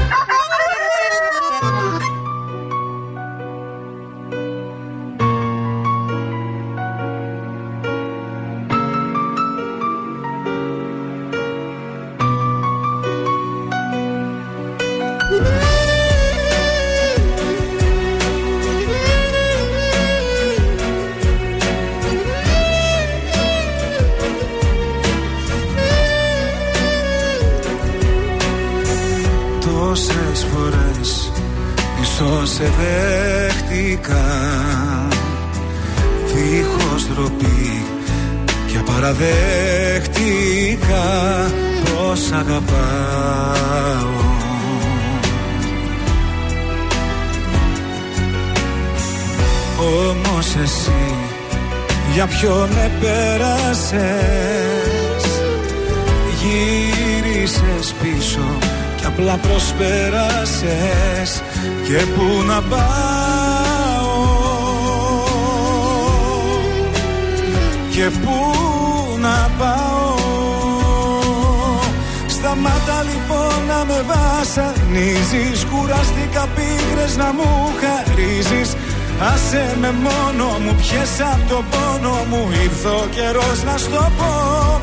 Άσε με μόνο μου, πιες απ' το πόνο μου. Ήρθε ο καιρός να στο πω.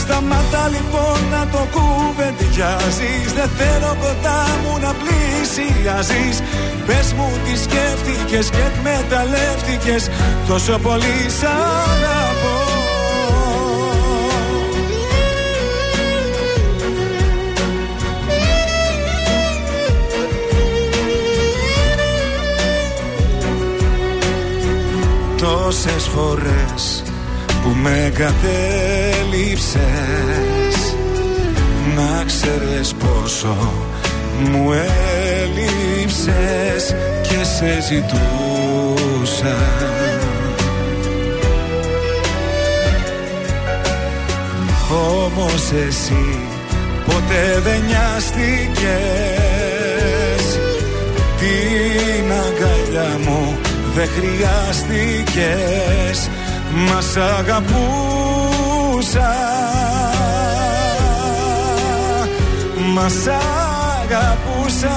Σταμάτα λοιπόν να το κουβεντιάζεις Δεν θέλω κοντά μου να πλησιάζεις Πες μου τι σκέφτηκες και εκμεταλλεύτηκες. Τόσο πολύ σ' Τόσες φορές που με κατέληψες Να ξέρεις πόσο μου έλειψες και σε ζητούσα. Όμως εσύ ποτέ δεν νοιάστηκες. Την αγκαλιά μου δεν χρειάστηκες Μας σ' αγαπούσα. Μας σ' αγαπούσα.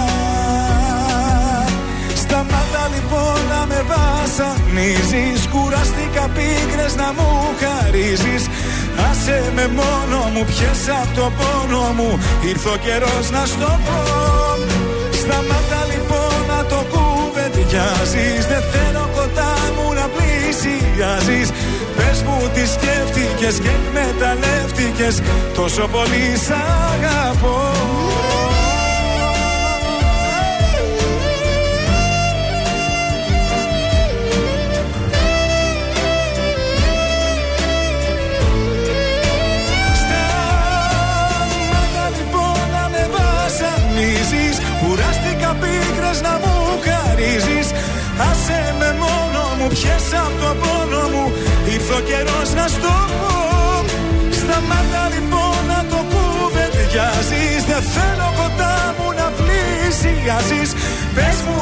Σταμάτα λοιπόν να με βασανίζεις. Κουράστηκα πίκρες να μου χαρίζεις. Άσε με μόνο μου πιες απ' το πόνο μου. Ήρθε ο καιρός να στο πω. Σταμάτα λοιπόν να το κουβεντιάζεις Δεν θέλω κοντά μου να πλησιάζεις. Πες μου τι σκέφτηκες και εκμεταλλεύτηκες Τόσο πολύ σ' αγαπώ μου, πιες απ' το πόνο μου Ήρθε ο καιρός να στο πω. Σταμάτα λοιπόν να το κουβεντιάζεις Δεν θέλω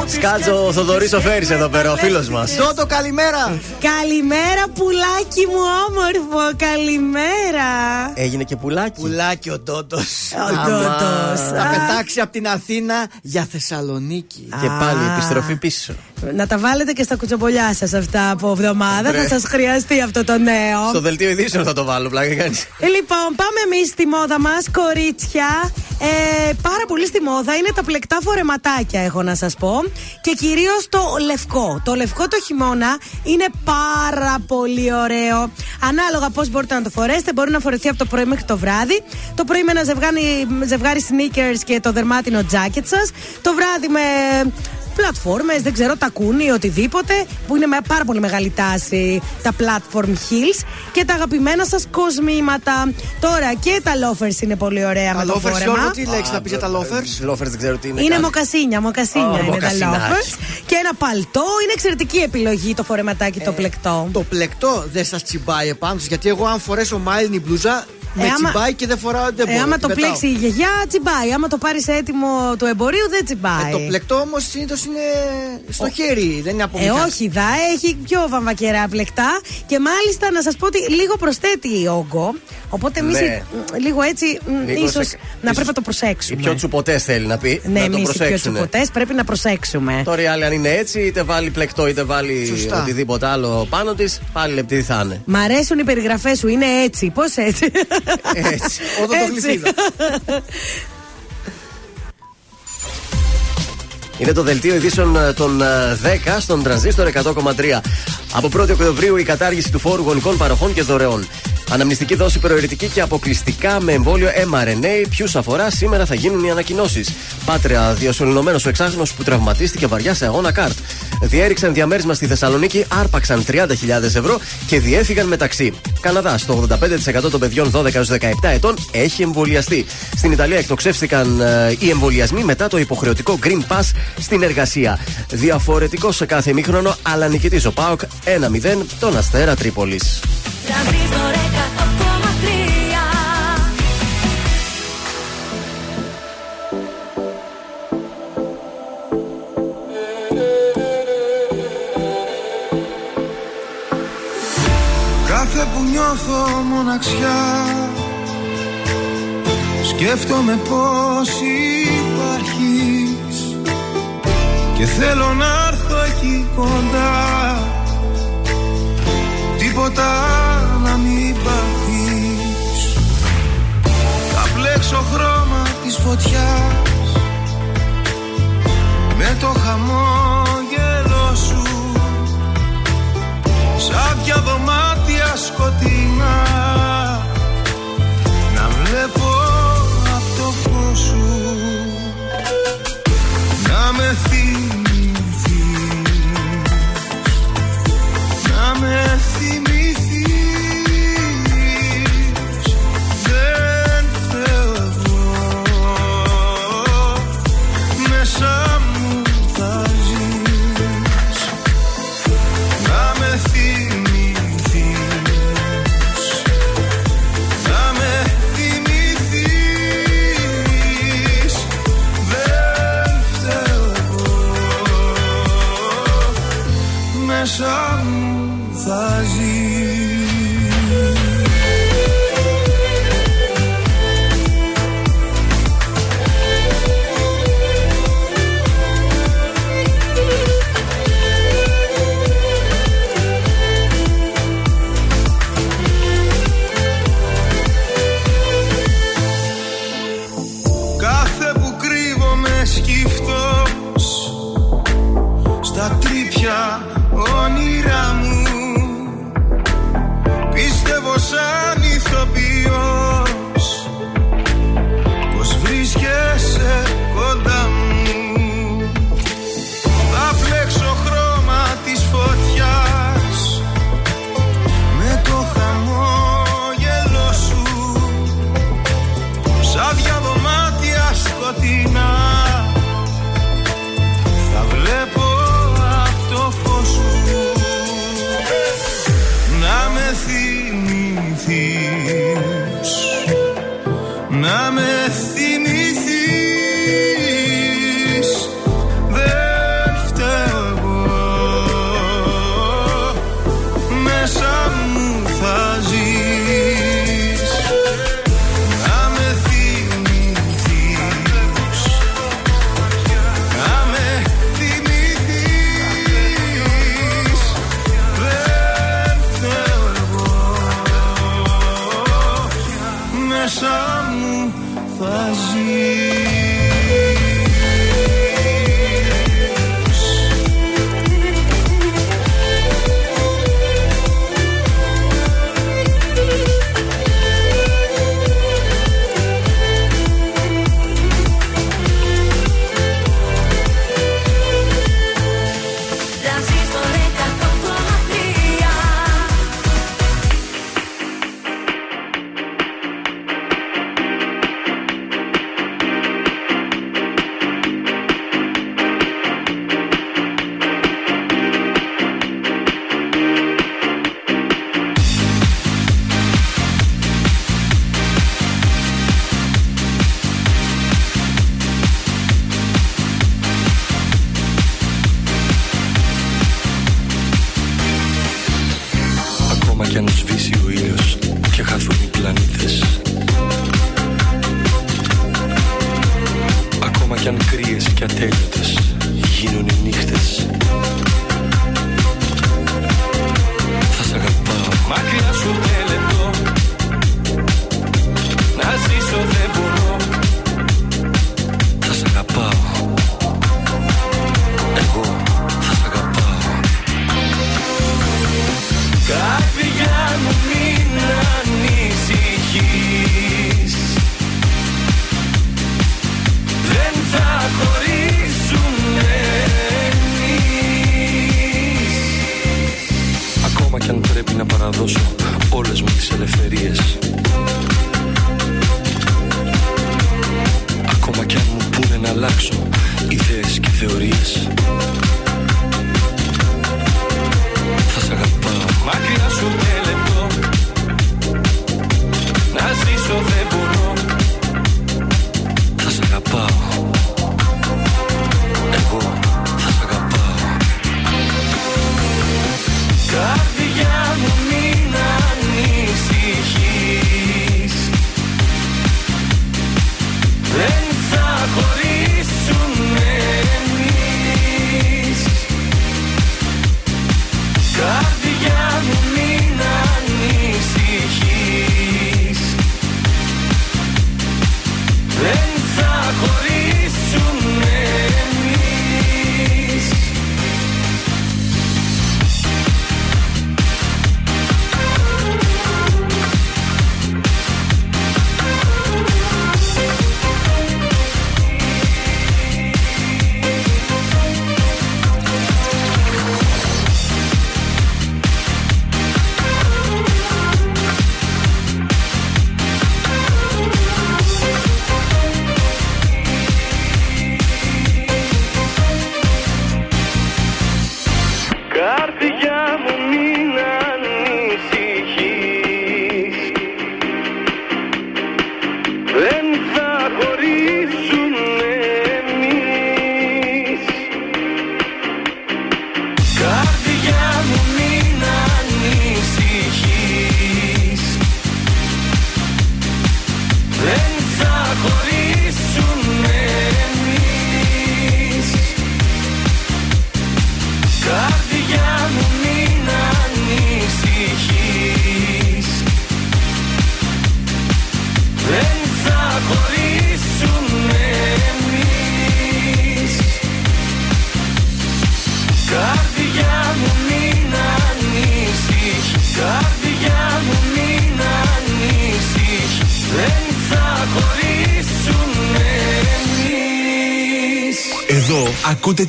Σκάτζο ο Θοδωρής ο Φέρης εδώ πέρα, ο φίλος μας. Τότο, καλημέρα. Καλημέρα, πουλάκι μου όμορφο. Καλημέρα. Έγινε και πουλάκι. Πουλάκι ο Τότος. Ο Τότος. Θα Α. πετάξει από την Αθήνα για Θεσσαλονίκη. Και Α. πάλι επιστροφή πίσω. Να τα βάλετε και στα κουτσομπολιά σας αυτά από εβδομάδα. Βρε. Θα σας χρειαστεί αυτό το νέο. Στο δελτίο ειδήσεων θα το βάλω, πλάκα κάνεις. Ε, Λοιπόν, πάμε εμείς στη μόδα μας, κορίτσια. Ε, πάρα πολύ στη μόδα είναι τα πλεκτά φορεματάκια, έχω να σας πω. Και κυρίως το λευκό. Το λευκό το χειμώνα είναι πάρα πολύ ωραίο. Ανάλογα πώς μπορείτε να το φορέσετε, μπορεί να φορεθεί από το πρωί μέχρι το βράδυ. Το πρωί με ένα ζευγάρι, ζευγάρι sneakers και το δερμάτινο jacket σας. Το βράδυ με πλατφόρμες, δεν ξέρω, τακούνι, οτιδήποτε, που είναι με πάρα πολύ μεγάλη τάση τα platform heels και τα αγαπημένα σας κοσμήματα. Τώρα και τα loafers είναι πολύ ωραία με Τα το loafers, φόρεμα. Γιώργο, τι λέξη να πεις για τα loafers; Λόφερ δεν ξέρω τι είναι. Είναι καν. μοκασίνια, μοκασίνια Ω, είναι μοκασινάκι. τα loafers. Και ένα παλτό, είναι εξαιρετική επιλογή το φορεματάκι το πλεκτό. Το πλεκτό δεν σας τσιμπάει επάνω σας, γιατί εγώ αν φορέσω μάιλινη μπλούζα με Ε, άμα- τσιμπάει και δεν φοράω δεν Ε, μπορώ, άμα την το πετάω. πλέξει η γιαγιά, τσιμπάει. Άμα το πάρεις έτοιμο του εμπορίου, δεν τσιμπάει. Ε, το πλεκτό όμως συνήθως είναι στο χέρι, δεν είναι από Ε, μηχανή. όχι, δα, έχει πιο βαμβακερά πλεκτά και μάλιστα να σας πω ότι λίγο προσθέτει όγκο. Οπότε εμείς Ναι. λίγο έτσι, Λίγο ίσως σε- να ίσως πρέπει να το Οι προσέξουμε. πιο τσουποτές θέλει να πει. ναι, να το εμείς οι πιο προσέξουν. τσουποτές πρέπει να προσέξουμε. Τώρα οι άλλοι αν είναι έτσι, είτε βάλει πλεκτό είτε βάλει Σωστά. οτιδήποτε άλλο πάνω της, πάλι λεπτή θα είναι. Μ' αρέσουν οι περιγραφές σου, είναι έτσι. Πώς έτσι. Έτσι. Οδοντογλυφίδα. Είναι το δελτίο ειδήσεων ε, των ε, 10 στον τρανζίστορ 100,3. Από 1η Οκτωβρίου η κατάργηση του φόρου γονικών παροχών και δωρεών. Αναμνηστική δόση προαιρετική και αποκλειστικά με εμβόλιο mRNA. Ποιους αφορά σήμερα θα γίνουν οι ανακοινώσεις. Πάτρεα, διασωληνωμένο ο εξάγνο που τραυματίστηκε βαριά σε αγώνα καρτ. Διέριξαν διαμέρισμα στη Θεσσαλονίκη, άρπαξαν 30.000 ευρώ και διέφυγαν μεταξύ. Καναδά, το 85% των παιδιών 12 έως 17 ετών έχει εμβολιαστεί. Στην Ιταλία εκτοξεύστηκαν ε, οι εμβολιασμοί μετά το υποχρεωτικό Green Pass στην εργασία. Διαφορετικό σε κάθε μήχρονο, αλλά νικητής ο Πάοκ 1-0 τον Αστέρα Τρίπολης. Κάθε που νιώθω μοναξιά Σκέφτομαι πως υπάρχει και θέλω να έρθω εκεί κοντά. Τίποτα να μην παθείς. Θα πλέξω χρώμα της φωτιάς. Με το χαμόγελό σου. Σαν πια δωμάτια σκοτεινά.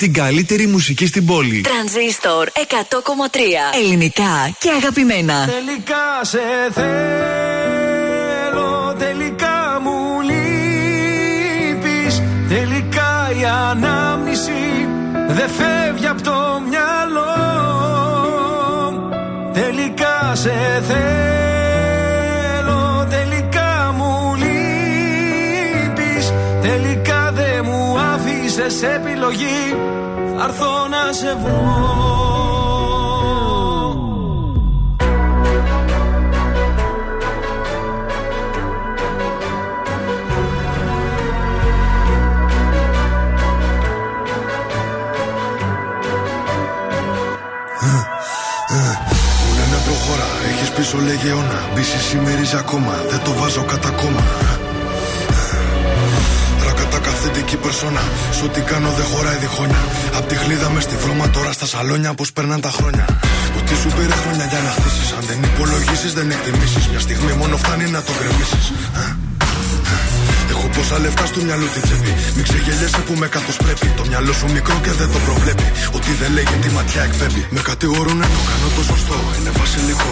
Την καλύτερη μουσική στην πόλη. Τρανζίστορ 100,3 Ελληνικά και αγαπημένα. Τελικά σε θέλω, τελικά μου λείπεις Τελικά η ανάμνηση δεν φεύγει από το μυαλό Τελικά σε θέλω, άφησες επιλογή. Θα έρθω να σε βρω. Μου λένε προχώρα, έχεις πίσω λέγε αιώνα Μπίση σημερίζει ακόμα, δεν το βάζω κατά κόμμα Ρακατά καθεντική περσόνα Σ' ό,τι κάνω δεν χωράει διχόνια Απ' τη χλίδα μες στη βρώμα τώρα στα σαλόνια Πώς περνάνε τα χρόνια Ότι σου πήρε χρόνια για να χτίσεις Αν δεν υπολογίσεις δεν εκτιμήσεις Μια στιγμή μόνο φτάνει να το γκρεμίσεις Έχω πόσα λεφτά στο μυαλό την τσέπη. Μην ξεγελιέσαι που με καθώ πρέπει. Το μυαλό σου μικρό και δεν το προβλέπει. Ότι δεν λέγει τη ματιά εκπέμπει. Με κατηγορούν ενώ κάνω το σωστό. Είναι βασιλικό.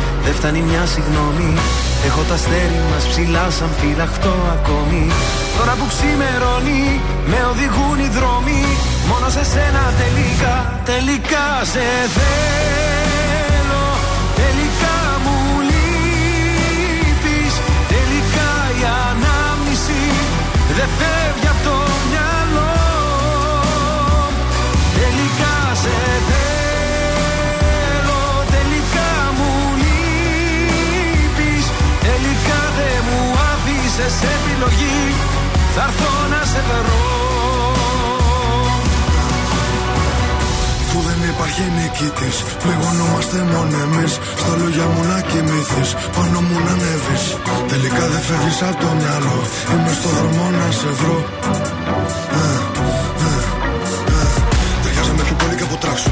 δεν φτάνει μια συγγνώμη. Έχω τα αστέρι μας ψηλά σαν φυλαχτό ακόμη. Τώρα που ξημερώνει, με οδηγούν οι δρόμοι. Μόνο σε σένα τελικά, τελικά σε θέλω. Τελικά μου λείπεις. Τελικά η ανάμνηση δεν φεύγει από το μυαλό. Τελικά σε άφησες επιλογή Θα έρθω να σε βρω Αφού δεν υπάρχει νικητής, πληγωνόμαστε μόνο εμείς. Στα λόγια μου να κοιμηθείς, πάνω μου να ανέβεις. Τελικά δεν φεύγεις από το μυαλό. Είμαι στο δρόμο να σε βρω. Ε, ε, ε. Ταιριάζαμε πιο πολύ κοντά σου.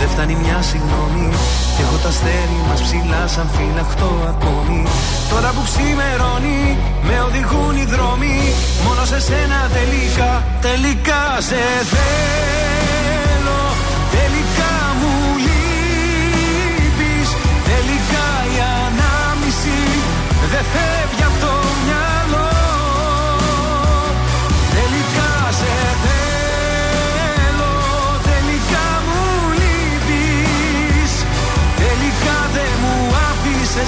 δεν φτάνει μια συγγνώμη. Και έχω τα αστέρι μας ψηλά, σαν φυλαχτό ακόμη. Τώρα που ξημερώνει, με οδηγούν οι δρόμοι. Μόνο σε σένα τελικά, τελικά σε θέλω.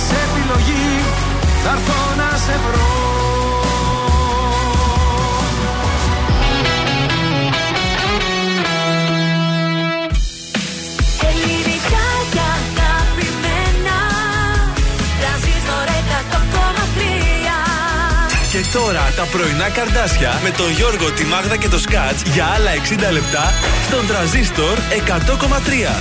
Άφησες επιλογής. Θα έρθω να σε βρω. Ελληνικά και αγαπημένα Τρανζίστορ 100,3 Και τώρα τα πρωινά καρδάσια με τον Γιώργο, τη Μάγδα και το Σκάτς για άλλα 60 λεπτά στον τραζίστορ 100,3.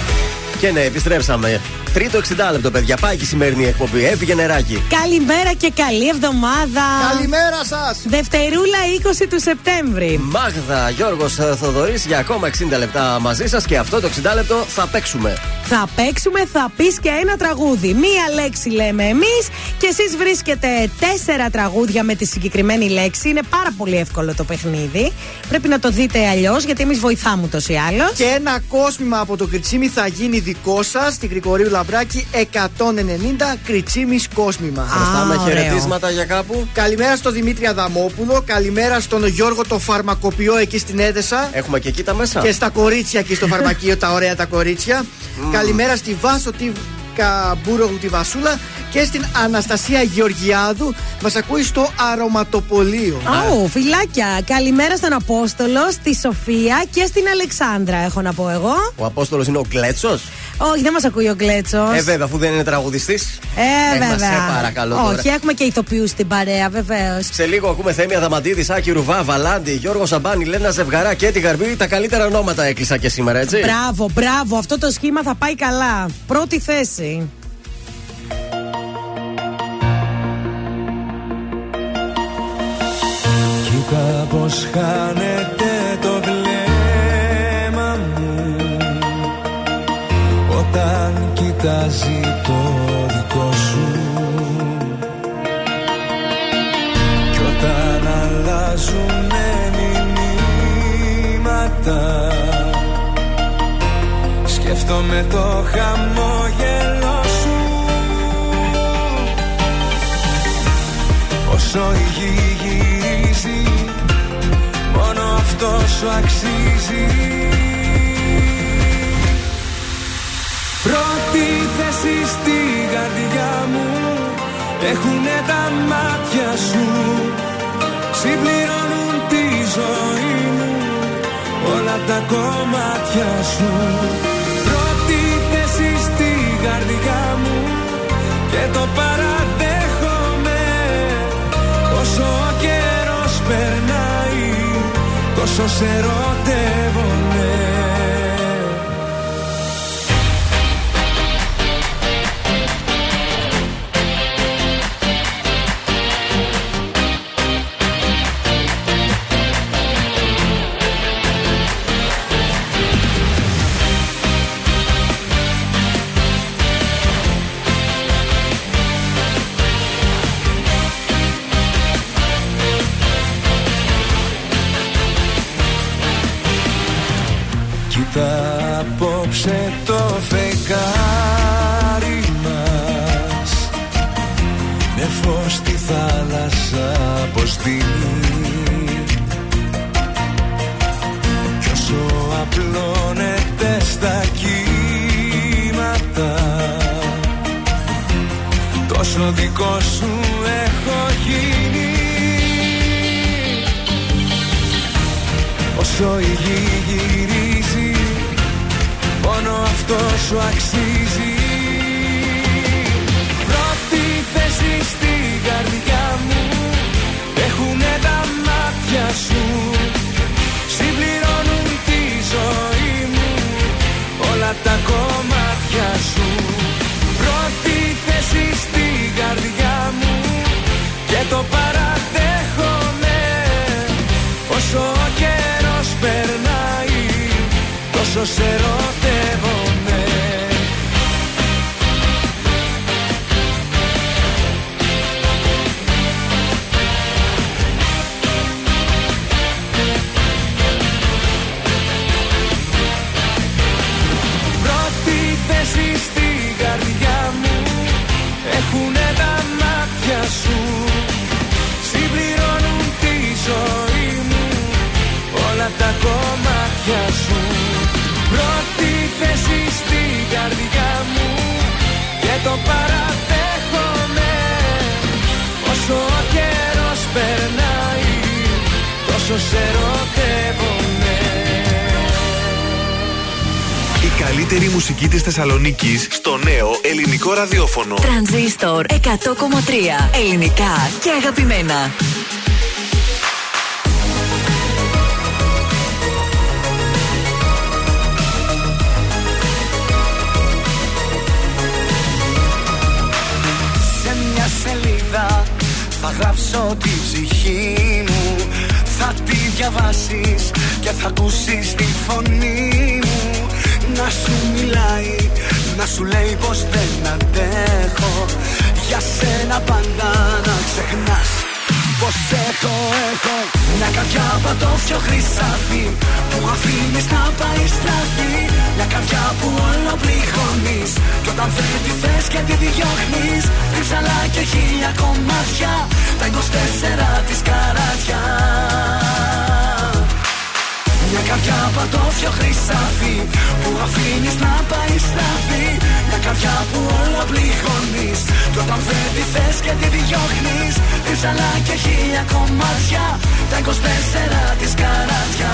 Και ναι, επιστρέψαμε. Τρίτο 60 λεπτό, παιδιά. Πάει και η σημερινή εκπομπή. Έφυγε νεράκι. Καλημέρα και καλή εβδομάδα. Καλημέρα σας. Δευτερούλα 20 του Σεπτέμβρη. Μάγδα, Γιώργος Θοδωρής για ακόμα 60 λεπτά μαζί σας και αυτό το 60 λεπτό θα παίξουμε. Θα παίξουμε, θα πεις και ένα τραγούδι. Μία λέξη λέμε εμείς και εσείς βρίσκετε τέσσερα τραγούδια με τη συγκεκριμένη λέξη. Είναι πάρα πολύ εύκολο το παιχνίδι. Πρέπει να το δείτε αλλιώς γιατί εμείς βοηθάμε ούτως ή άλλως. Και ένα κόσμημα από το Κριτσίμι θα γίνει δικό σας στην Γρηγορίου Λαμπράκη 190 Κριτσίμι κόσμημα. Χρωστάμε ωραίο. χαιρετίσματα για κάπου. Καλημέρα στον Δημήτρη Αδαμόπουλο. Καλημέρα στον Γιώργο το φαρμακοποιό εκεί στην Έδεσα. Έχουμε και εκεί τα μέσα. Και στα κορίτσια εκεί στο φαρμακείο, τα ωραία τα κορίτσια. Καλημέρα στη Βάσο τη Καμπούρογλου τη Βασούλα και στην Αναστασία Γεωργιάδου. Μας ακούει στο αρωματοπολείο. Αου, φιλάκια. Καλημέρα στον Απόστολο, στη Σοφία και στην Αλεξάνδρα, έχω να πω εγώ. Ο Απόστολος είναι ο Κλέτσο. Όχι, δεν μας ακούει ο Γκλέτσος. Ε, βέβαια, αφού δεν είναι τραγουδιστής. Ε, μα βέβαια. σε παρακαλώ τώρα. Όχι, έχουμε και ηθοποιούς στην παρέα, βεβαίως. Σε λίγο ακούμε Θέμη Αδαμαντίδης, Άκη Ρουβά, Βαλάντι, Γιώργο Σαμπάνη, Λένα Ζευγαρά και Έτη Γαρμπή. Τα καλύτερα ονόματα έκλεισα και σήμερα, έτσι. Μπράβο, μπράβο. Αυτό το σχήμα θα πάει καλά. Πρώτη θέση. Κοίτα πως χάνεται το βλέμμα μου. Όταν κοιτάζει το δικό σου. Κι όταν αλλάζουνε μηνύματα Σκέφτομαι το χαμόγελο σου. Όσο η γη γυρίζει Μόνο αυτός σου αξίζει. Πρώτη θέση στη καρδιά μου Έχουνε τα μάτια σου. Συμπληρώνουν τη ζωή μου Όλα τα κομμάτια σου. Πρώτη θέση στη καρδιά μου Και το παραδέχομαι Τόσο σε ερωτεύομαι της Θεσσαλονίκης στο νέο ελληνικό ραδιόφωνο. Τρανζίστορ 100,3 ελληνικά και αγαπημένα. Σε μια σελίδα θα γράψω τη ψυχή μου Θα τη διαβάσεις και θα ακούσεις τη φωνή μου Να σου μιλάει, να σου λέει πως δεν αντέχω. Για σένα πάντα να ξεχνάς πως έχω, έχω Μια καρδιά πατώφιο χρυσάφι Που αφήνεις να πάει στραφή. Μια καρδιά που όλο πληγώνεις Κι όταν δεν τη θες και τη διώχνεις Ρίψαλα και χίλια κομμάτια Τα 24 της καράτια μια καρδιά πατώφιο χρυσάφι Που αφήνεις να πάεις στραφή Μια καρδιά που όλα πληγώνεις Κι όταν δεν τη θες και τη διώχνεις. Ρίψαλα και χίλια κομμάτια Τα 24 της καράτια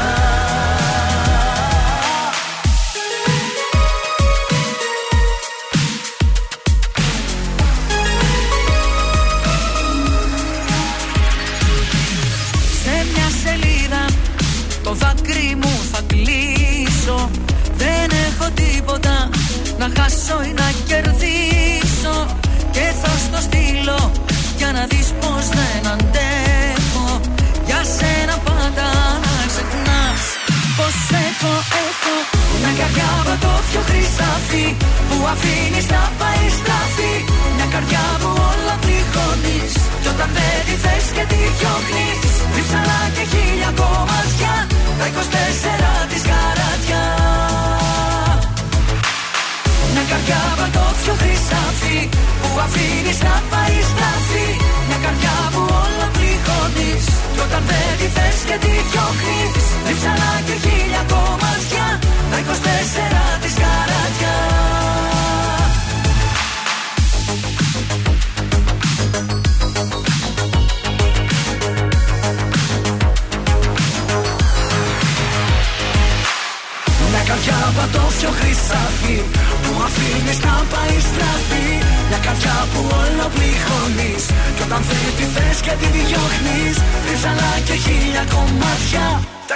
κομμάτια Τα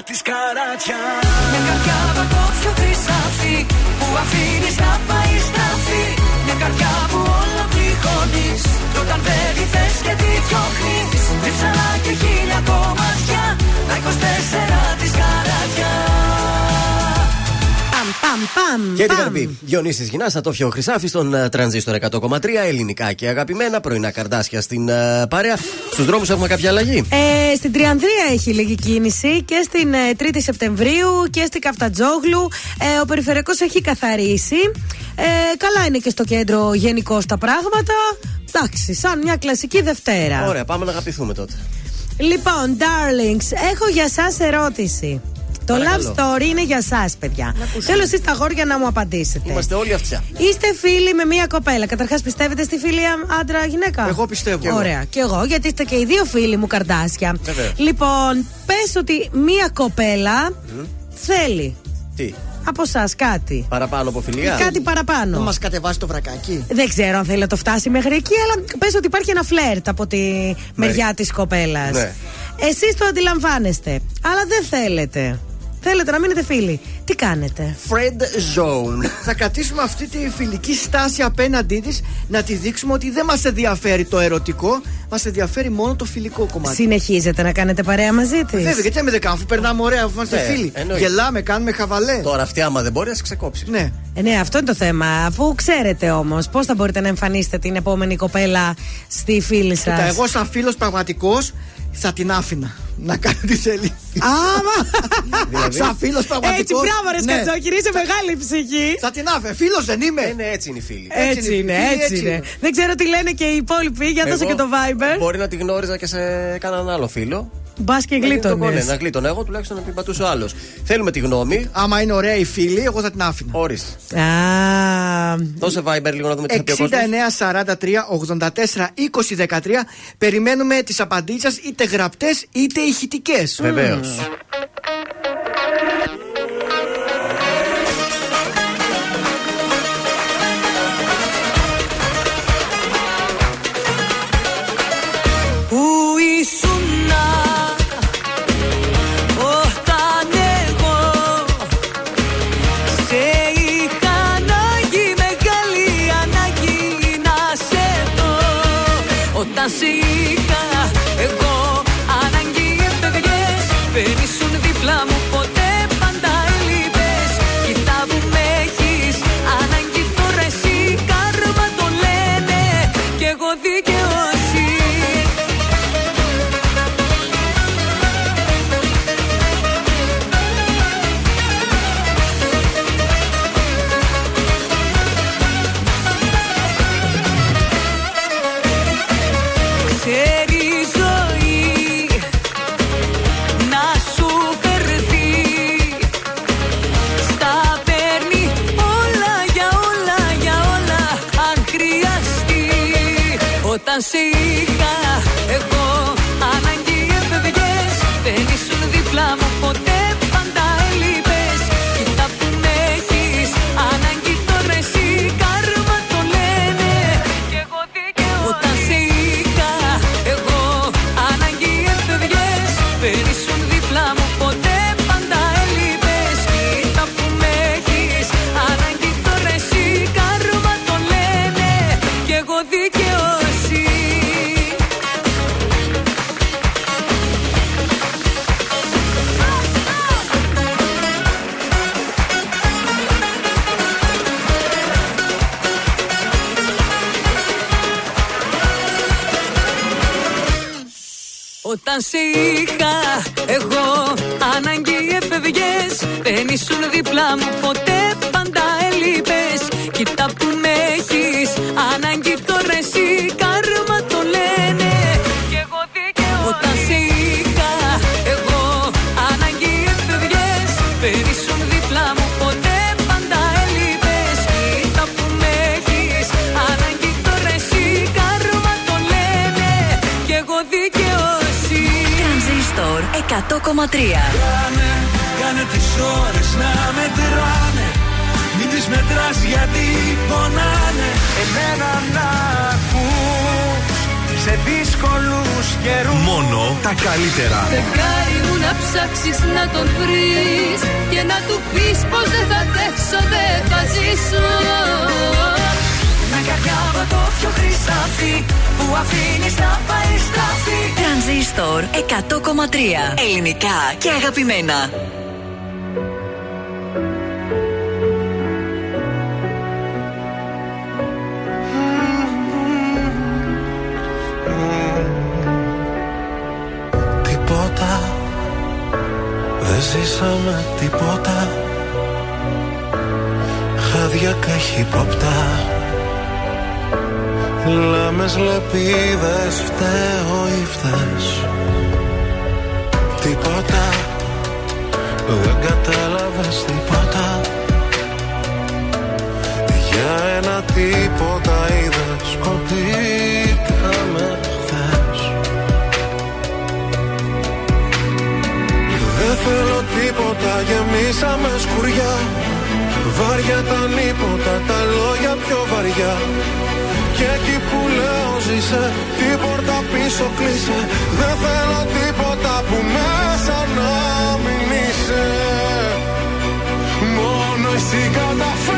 24 της καράτια. Μια καρδιά πατώφιο χρυσάφι Που αφήνεις να πάει στραφή Μια καρδιά που όλα πληγώνεις Κι όταν δεν τη θες και τη διώχνεις παμ, παμ. Και τι παμ. θα πει. Διονύσης Γυνάς, Ατόφιο Χρυσάφης στον ε, τρανζίστορ 100,3 ελληνικά και αγαπημένα. Πρωινά καρδάσια στην ε, παρέα. Στους δρόμους έχουμε κάποια αλλαγή; Ε, στην Τριανδρία έχει λίγη κίνηση και στην ε, 3η Σεπτεμβρίου και στην Καφτατζόγλου. Ε, ο περιφερειακός έχει καθαρίσει. Ε, καλά είναι και στο κέντρο γενικώ τα πράγματα. Εντάξει, σαν μια κλασική Δευτέρα. Ωραία, πάμε να αγαπηθούμε τότε. Λοιπόν, darlings, έχω για σας ερώτηση. Το Παρακαλώ. love story είναι για εσά, παιδιά. Θέλω εσείς τα γόρια να μου απαντήσετε. Είμαστε όλοι αυτιά. Είστε φίλοι με μία κοπέλα. Καταρχάς, πιστεύετε στη φιλία άντρα-γυναίκα. Εγώ πιστεύω. Και εγώ. Ωραία. Και εγώ, γιατί είστε και οι δύο φίλοι μου καρδάσια. Βεβαίως. Λοιπόν, πες ότι μία κοπέλα θέλει Τι; από εσά κάτι. Παραπάνω από φιλία; Κάτι παραπάνω. Να μας κατεβάσει το βρακάκι. Δεν ξέρω αν θέλει να το φτάσει μέχρι εκεί, αλλά πες ότι υπάρχει ένα φλερτ από τη μεριά της κοπέλας. Ναι. Εσείς το αντιλαμβάνεστε, αλλά δεν θέλετε. Θέλετε να μείνετε φίλοι. Τι κάνετε; Fred Zone. Θα κρατήσουμε αυτή τη φιλική στάση απέναντί της, να τη δείξουμε ότι δεν μας ενδιαφέρει το ερωτικό, μας ενδιαφέρει μόνο το φιλικό κομμάτι. Συνεχίζετε να κάνετε παρέα μαζί της. Βέβαια, γιατί να μην δεν κάνουμε, αφού περνάμε ωραία, αφού είμαστε Ναι, φίλοι. εννοείται. Γελάμε, κάνουμε χαβαλέ. Τώρα αυτή άμα δεν μπορεί, ας ξεκόψει. Ναι. Ε, ναι, αυτό είναι το θέμα. Αφού ξέρετε όμως, πώς θα μπορείτε να εμφανίσετε την επόμενη κοπέλα στη φίλη σας; Κοίτα, εγώ σαν φίλος πραγματικός θα την άφηνα να κάνει τι θέλει. Άμα! Δηλαδή; σαν φίλος πραγματικός. Έτσι, μπράβο, ρε Σκατζόκυρη, είσαι μεγάλη ψυχή. Θα την άφηνα. Φίλος δεν είμαι. Είναι έτσι είναι οι φίλοι. Έτσι είναι, έτσι είναι. Δεν ξέρω τι λένε και οι υπόλοιποι. Για δώσε Εγώ και το Viber. Μπορεί να τη γνώριζα και σε κανέναν άλλο φίλο. Μπας και Να γίνει το κολλέ, γλίτωνε. Να γλίτωνα εγώ τουλάχιστον να την πατούσε ο άλλος. Θέλουμε τη γνώμη. Άμα είναι ωραία η φίλη, εγώ θα την άφηνα. Ορίστε. Α, Δώσε Viber λίγο να δούμε τις θα πει ο κόσμος. 69 43 80 13 Περιμένουμε τις απαντήσεις σας είτε γραπτές είτε ηχητικές. Βεβαίως. Όταν Όταν σε είχα. Εγώ ανάγκη έφευγες Δεν ήσουν δίπλα μου ποτέ Κάνε, κάνε τις ώρες να μετράνε. Μην τις μετράς γιατί πονάνε. Εμένα να ακούς σε δύσκολους καιρούς. Μόνο τα καλύτερα. Φεγγάρι μου να ψάξεις να τον βρεις Και να του πεις πως δεν θα αντέξω, δεν θα ζήσω. Μια καρδιά από το πιο χρυσάφι που αφήνεις να πάει στραφή Τρανζίστορ 100,3. Ελληνικά και αγαπημένα. Τίποτα Δεν ζήσαμε τίποτα Χάδια καχύποπτα Λάμες λεπίδες φταίω ή φταίς. Τίποτα Δεν κατάλαβες τίποτα. Για ένα τίποτα είδες Σκοτήκαμε χθες. Δεν θέλω τίποτα, γεμίσαμε σκουριά. Βάρια τα νύποτα, τα λόγια πιο βαριά και εκεί που λέω ζήσε Την πόρτα πίσω κλείσε. Δεν θέλω τίποτα που μέσα να μην είσαι. Μόνο εσύ καταφέρνεις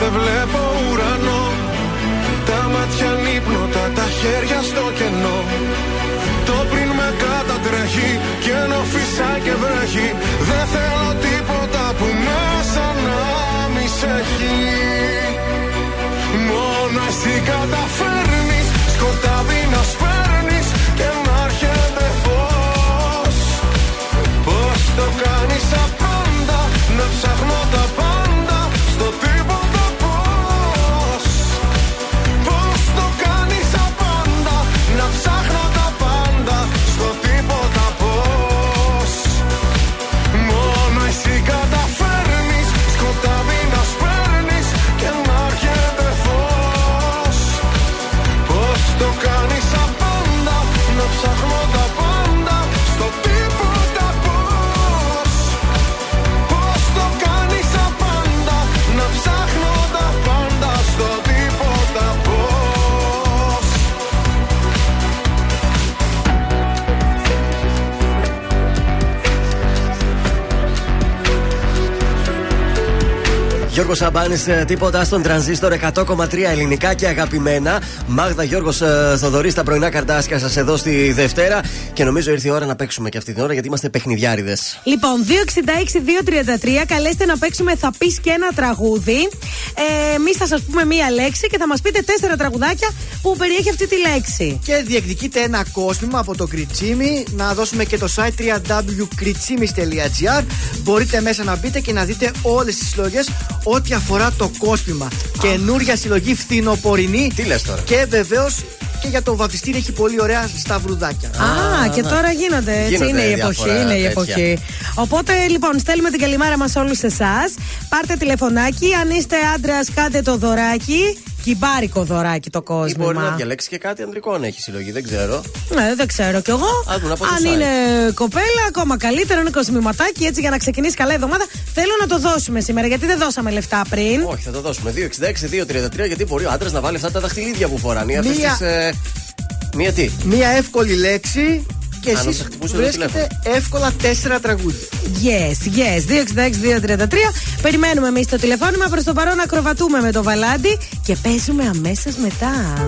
δεν βλέπω ουρανό. Τα μάτια νύπνοτα, τα χέρια στο κενό. Το πριν με κατατρέχει και ενώ φυσάει και βρέχει. Δεν θέλω τίποτα που μέσα να μη σε έχει. Μόνο εσύ καταφέρνεις Γιώργος Σαμπάνης, τίποτα στον τρανζίστορ 100,3 ελληνικά και αγαπημένα. Μάγδα Γιώργος Θοδωρής, τα πρωινά καρτάσια σας εδώ στη Δευτέρα. Και νομίζω ήρθε η ώρα να παίξουμε και αυτή την ώρα γιατί είμαστε παιχνιδιάριδες. Λοιπόν, 266-233, καλέστε να παίξουμε θα πεις και ένα τραγούδι. Ε, Εμεί θα σας πούμε μία λέξη και θα μας πείτε τέσσερα τραγουδάκια που περιέχει αυτή τη λέξη. Και διεκδικείτε ένα κόσμημα από το Κριτσίμι. Να δώσουμε και το site www.kritsimis.gr. Μπορείτε μέσα να μπείτε και να δείτε όλες τις συλλογές ό,τι αφορά το κόσμημα. Καινούρια συλλογή φθινοπορεινή. Τι λες τώρα; Και βεβαίως και για το βαφιστήρι έχει πολύ ωραία σταυρουδάκια. Α, και τώρα γίνονται έτσι. Γίνονται είναι η εποχή. διάφορα Είναι η τέτοια. εποχή. Οπότε λοιπόν, στέλνουμε την καλημέρα μας όλους εσάς. Πάρτε τηλεφωνάκι. Αν είστε άντρας, κάντε το δωράκι. Κυμπάρικο δωράκι το Ή μπορεί να κόσμημα. διαλέξει και κάτι ανδρικό να έχει συλλογή, δεν ξέρω. Ναι, δεν ξέρω κι εγώ. Α, δουν από το Αν site. είναι κοπέλα, ακόμα καλύτερο είναι κοσμηματάκι έτσι για να ξεκινήσει καλά η εβδομάδα. Θέλω να το δώσουμε σήμερα γιατί δεν δώσαμε λεφτά πριν. Όχι, θα το δώσουμε. 266-233 γιατί μπορεί ο άντρας να βάλει αυτά τα δαχτυλίδια που φοράνε. ή αυτές Μία- τις, ε, Μία τι; Μία εύκολη λέξη και Α, να εσείς σε χτυπούσε το βρίσκετε εύκολα τέσσερα τραγούδια. Yes, yes. 266-233. Περιμένουμε εμείς το τηλεφώνημα. Προς το παρόν ακροβατούμε με το βαλάντι και παίζουμε αμέσως μετά.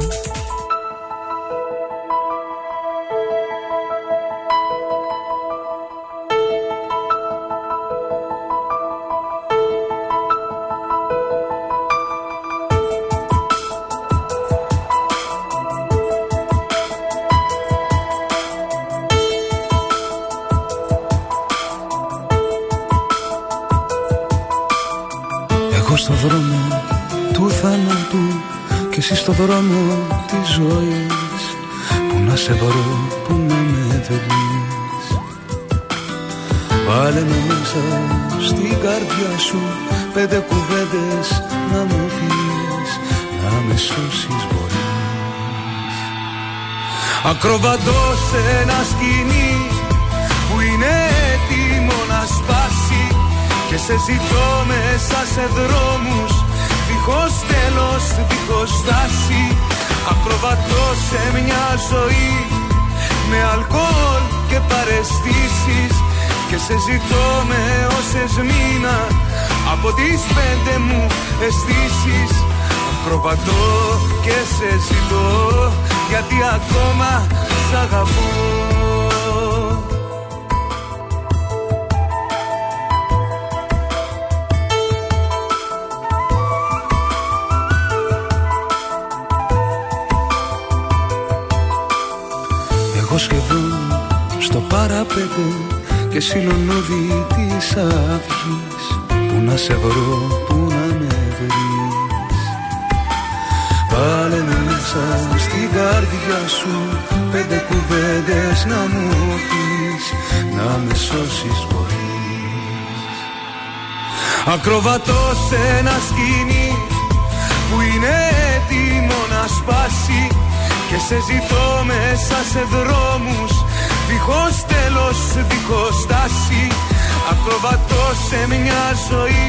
Μέσα στην καρδιά σου. Πέντε κουβέντες να μου πεις Να με σώσεις μπορείς. Ακροβατώ σε ένα σκηνή που είναι έτοιμο να σπάσει. Και σε ζητώ μέσα σε δρόμους Δίχως τέλος, δίχως στάση. Ακροβατώ σε μια ζωή Με αλκοόλ και παρεστήσεις. Και σε ζητώ με όσες μήνα. Από τις πέντε μου αισθήσεις Ακροβατώ και σε ζητώ Γιατί ακόμα σ' αγαπώ. Εγώ σχεδόν στο παραπέντε και συλλονούδι της αυγής. Πού να σε βρω, πού να με βρεις. Βάλε μέσα στην καρδιά σου πέντε κουβέντες να μου πεις. Να με σώσεις μπορείς. Ακροβατώ σε ένα σκηνή που είναι έτοιμο να σπάσει. Και σε ζητώ μέσα σε δρόμους δίχως τέλος, δίχως στάση. Ακροβατώ σε μια ζωή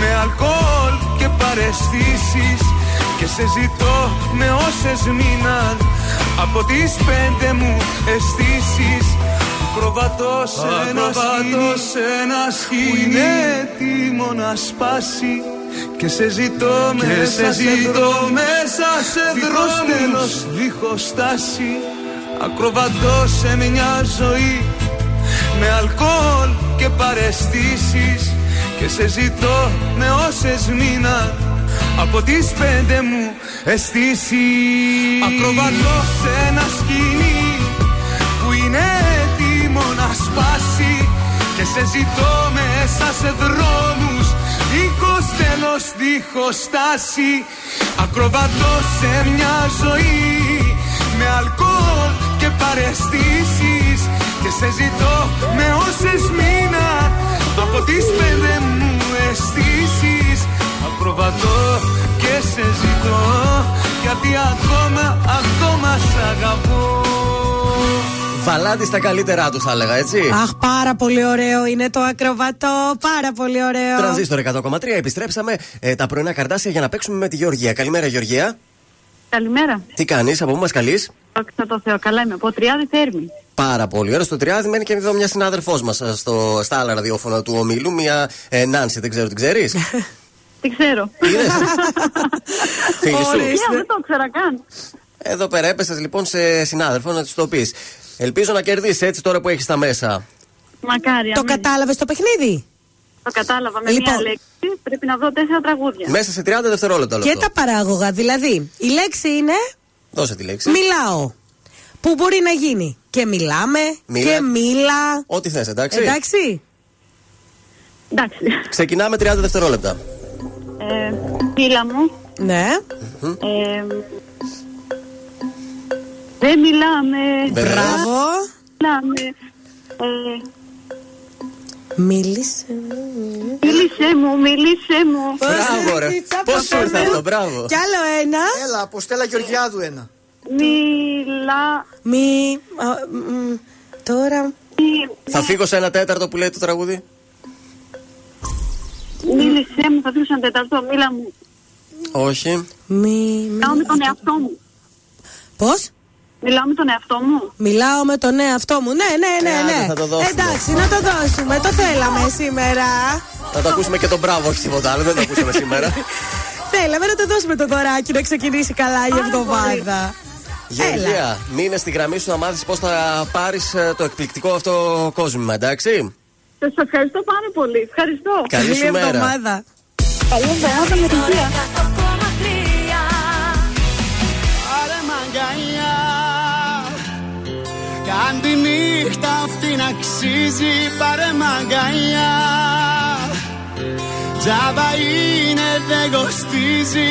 με αλκοόλ και παρεστήσεις. Και σε ζητώ με όσες μείναν από τις πέντε μου αισθήσεις. Ακροβατώ σε ένα σκηνή, σε ένα σκηνή που είναι έτοιμο να σπάσει και σε ζητώ Και μέσα σε σε ζητώ δρόμους μέσα σε δρόμους. τέλος, δίχως στάση Ακροβατώ σε μια ζωή. Με αλκοόλ και παρεστήσεις και σε ζητώ με όσες μήνα από τις πέντε μου αισθήσεις. Ακροβατώ σε ένα σκηνή που είναι έτοιμο να σπάσει και σε ζητώ μέσα σε δρόμους δίχως τέλος, δίχως στάση. Ακροβατώ σε μια ζωή με αλκοόλ και παρεστήσεις και σε ζητώ με όσες μήνα από τις πέντε μου αισθήσεις Ακροβατώ και σε ζητώ γιατί ακόμα, ακόμα σ' αγαπώ Βαλάντι στα καλύτερά τους, θα έλεγα, έτσι. Αχ, πάρα πολύ ωραίο είναι το ακροβατό. Πάρα πολύ ωραίο. Τρανζίστορ 100,3. Επιστρέψαμε ε, τα πρωινά καρτάσια για να παίξουμε με τη Γεωργία. Καλημέρα, Γεωργία. Καλημέρα. Τι κάνεις, από πού μας καλείς; Δόξα τω Θεώ. Καλά είμαι. Από Τριάδη Θέρμη. Πάρα πολύ ωραία. Στο Τριάδι μένει και εδώ μια συνάδελφός μας στα άλλα ραδιόφωνα του ομίλου, μια ε, Νάνση, δεν ξέρω, την ξέρεις; Τι ξέρω. Φίλη σου. Ωραία, δεν το ήξερα καν. Εδώ πέρα έπεσες λοιπόν σε συνάδελφο να της το πεις. Ελπίζω να κερδίσεις έτσι τώρα που έχεις τα μέσα. Μακάρι. Το αμήν. κατάλαβες το παιχνίδι; Το κατάλαβα με Λοιπόν. μία λέξη. Πρέπει να δω τέσσερα τραγούδια. Μέσα σε 30 δευτερόλεπτα όλο Και αυτό. τα παράγωγα. Δηλαδή, η λέξη είναι Δώσε τη λέξη. μιλάω. Που μπορεί να γίνει; Και μιλάμε Μίλα. και μίλα. Ό,τι θες, εντάξει. Εντάξει. Εντάξει. Ξεκινάμε 30 δευτερόλεπτα. Ε, φίλα μου. Ναι. Ε, δεν μιλάμε. Βεβαίως. Μπράβο. Μιλάμε. Ε, Μίλησε. μίλησε μου, μίλησε μου. Μπράβο, ρε. Πώς σου ήρθε αυτό, μπράβο. Κι άλλο ένα. Έλα, από Στέλλα Γεωργιάδου ένα. Μιλά. Μη. α, μ, Τώρα. Θα φύγω σε ένα τέταρτο που λέει το τραγούδι. Μίλησε μου, θα φύγω σαν τεταρτό. Μίλα μου. Όχι. Μη. Μιλάω με τον εαυτό μου. Πώς; Μιλάω με τον εαυτό μου; Μιλάω με τον εαυτό μου. Ναι, ναι, ναι, Ε, άντε, ναι. θα το δώσουμε. Εντάξει, να το δώσουμε. Το θέλαμε σήμερα. Να το ακούσουμε και τον μπράβο, όχι τίποτα άλλο. Δεν το ακούσαμε σήμερα. Θέλαμε να το δώσουμε το δωράκι να ξεκινήσει καλά η εβδομάδα. Γεωργία, μείνε στη γραμμή σου να μάθεις πώς θα πάρεις το εκπληκτικό αυτό κόσμημα, εντάξει; Σα ευχαριστώ πάρα πολύ. Ευχαριστώ. Καλή σου μέρα. εβδομάδα. Καλή εβδομάδα με την Κάν τη νύχτα αυτή να αξίζει Πάρε μ' αγκαλιά Τζάμπα είναι δεν κοστίζει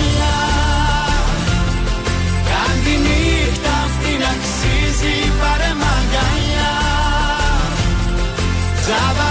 Saba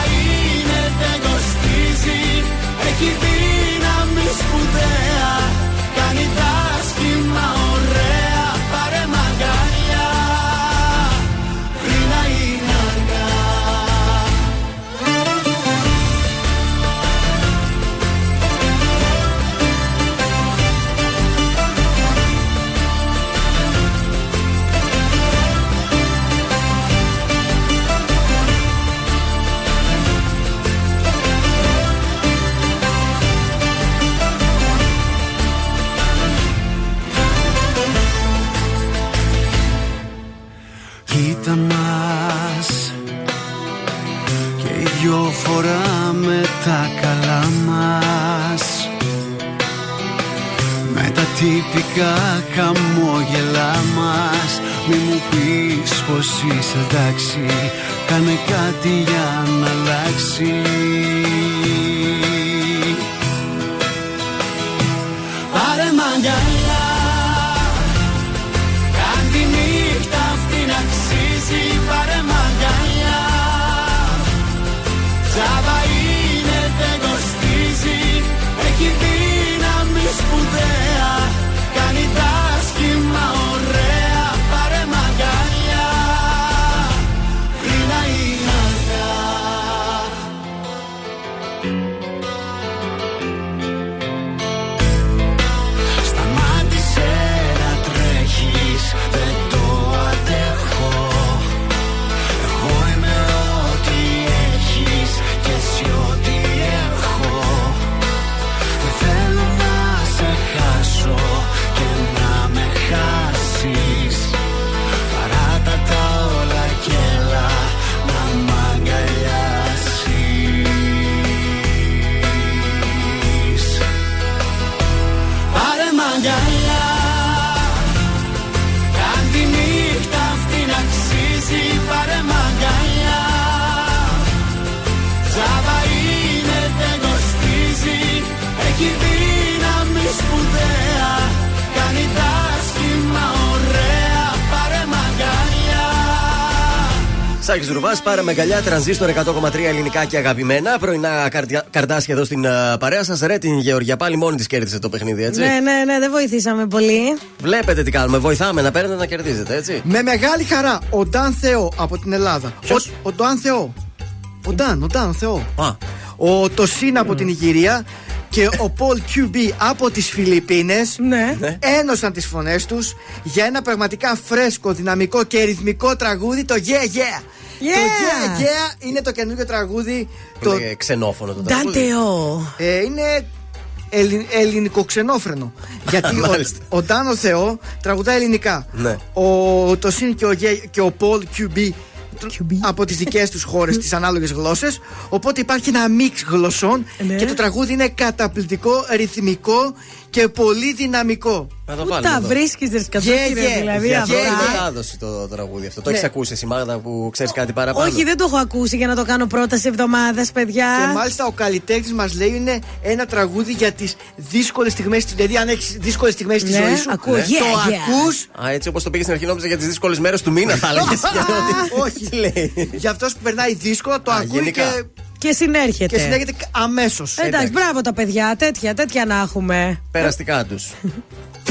Κάνε Σάκη Ρουβά, πάρε με αγκαλιά, τρανζίστορ 100,3 ελληνικά και αγαπημένα. Πρωινά καρδιά- καρδάσια εδώ στην α, παρέα σας. Ρε την Γεωργία, πάλι μόνη της κέρδισε το παιχνίδι, έτσι. Ναι, ναι, ναι, δεν βοηθήσαμε πολύ. Βλέπετε τι κάνουμε. Βοηθάμε να παίρνετε να κερδίζετε, έτσι. Με μεγάλη χαρά, ο Νταν Θεό από την Ελλάδα. Ποιος; Ο, ο Νταν Θεό. Ο Νταν, ο Νταν Θεό. Α. Ο Τοσίν από την Ιγυρία και ο Πολ Κιουμπί από τις Φιλιππίνες Ναι. Ναι. ένωσαν τις φωνές τους για ένα πραγματικά φρέσκο, δυναμικό και ρυθμικό τραγούδι, το Yeah Yeah. Το Yeah Yeah είναι το καινούργιο τραγούδι. Το, Το... ξενόφωνο το τραγούδι. Νταντεό. ε, είναι ελλη, ελληνικοξενόφρενο. Γιατί Μάλιστα. ο, ο Ντάνο Θεό τραγουδά ελληνικά. Ναι. Ο Τοσίν και ο, Γε- και ο Πολ Κιουμπί από τις δικές τους χώρες, τις ανάλογες γλώσσες. Οπότε υπάρχει ένα μίξ γλωσσών Ναι. και το τραγούδι είναι καταπληκτικό, ρυθμικό και πολύ δυναμικό. Να το Πού βάλουμε. τα εδώ. βρίσκεις, Δε Yeah, Σκατζόκυρε, yeah. δηλαδή Για αυτά. πρώτη μετάδοση το τραγούδι αυτό. Το Ναι. έχει ακούσει εσύ, Μάγδα, που ξέρεις κάτι παραπάνω; Όχι, δεν το έχω ακούσει για να το κάνω πρόταση εβδομάδας, παιδιά. Και μάλιστα ο καλλιτέχνης μας λέει είναι ένα τραγούδι για τις δύσκολες στιγμές. Δηλαδή, αν έχεις δύσκολες στιγμές στη Ναι, ζωή σου, ακούω. το Yeah, yeah. ακούς Α, έτσι όπως το πήγες στην αρχή, νόμιζα για τις δύσκολες μέρες του μήνα, θα έλεγες. Όχι. Τι λέει. Για αυτός που περνάει δύσκολα, το Α, ακούει γενικά. και, Και συνέρχεται. και συνέχεται αμέσως. Εντάξει, μπράβο τα παιδιά, τέτοια, τέτοια να έχουμε. Περαστικά τους.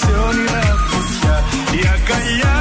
σε όνειρα φωτιά. Η αγκαλιά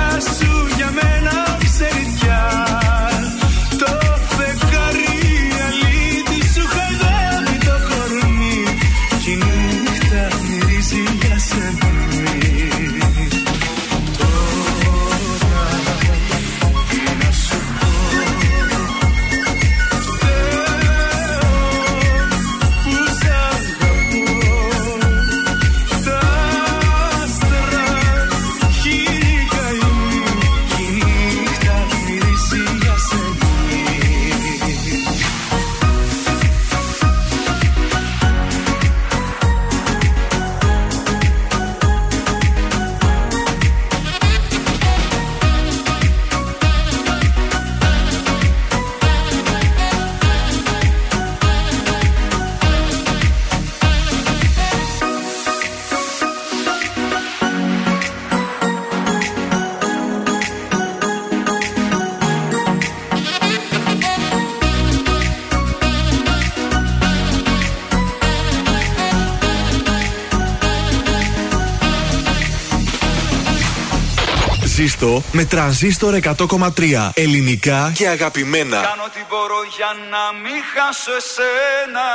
Ζήστο με τρανζίστορ 100,3 ελληνικά και αγαπημένα. Κάνω τι μπορώ για να μην χάσω εσένα.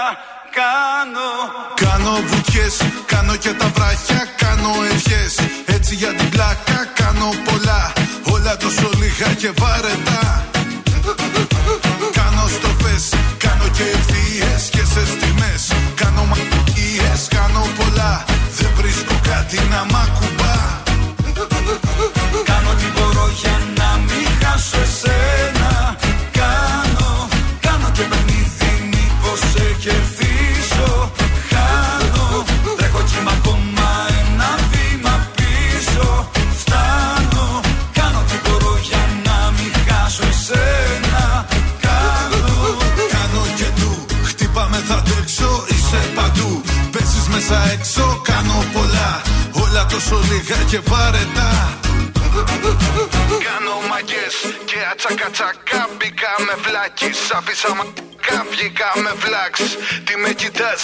Κάνω. Κάνω βουτιές, κάνω και τα βράχια, κάνω ευχές. Έτσι για την πλάκα κάνω πολλά. Όλα τόσο λίγα και βαρετά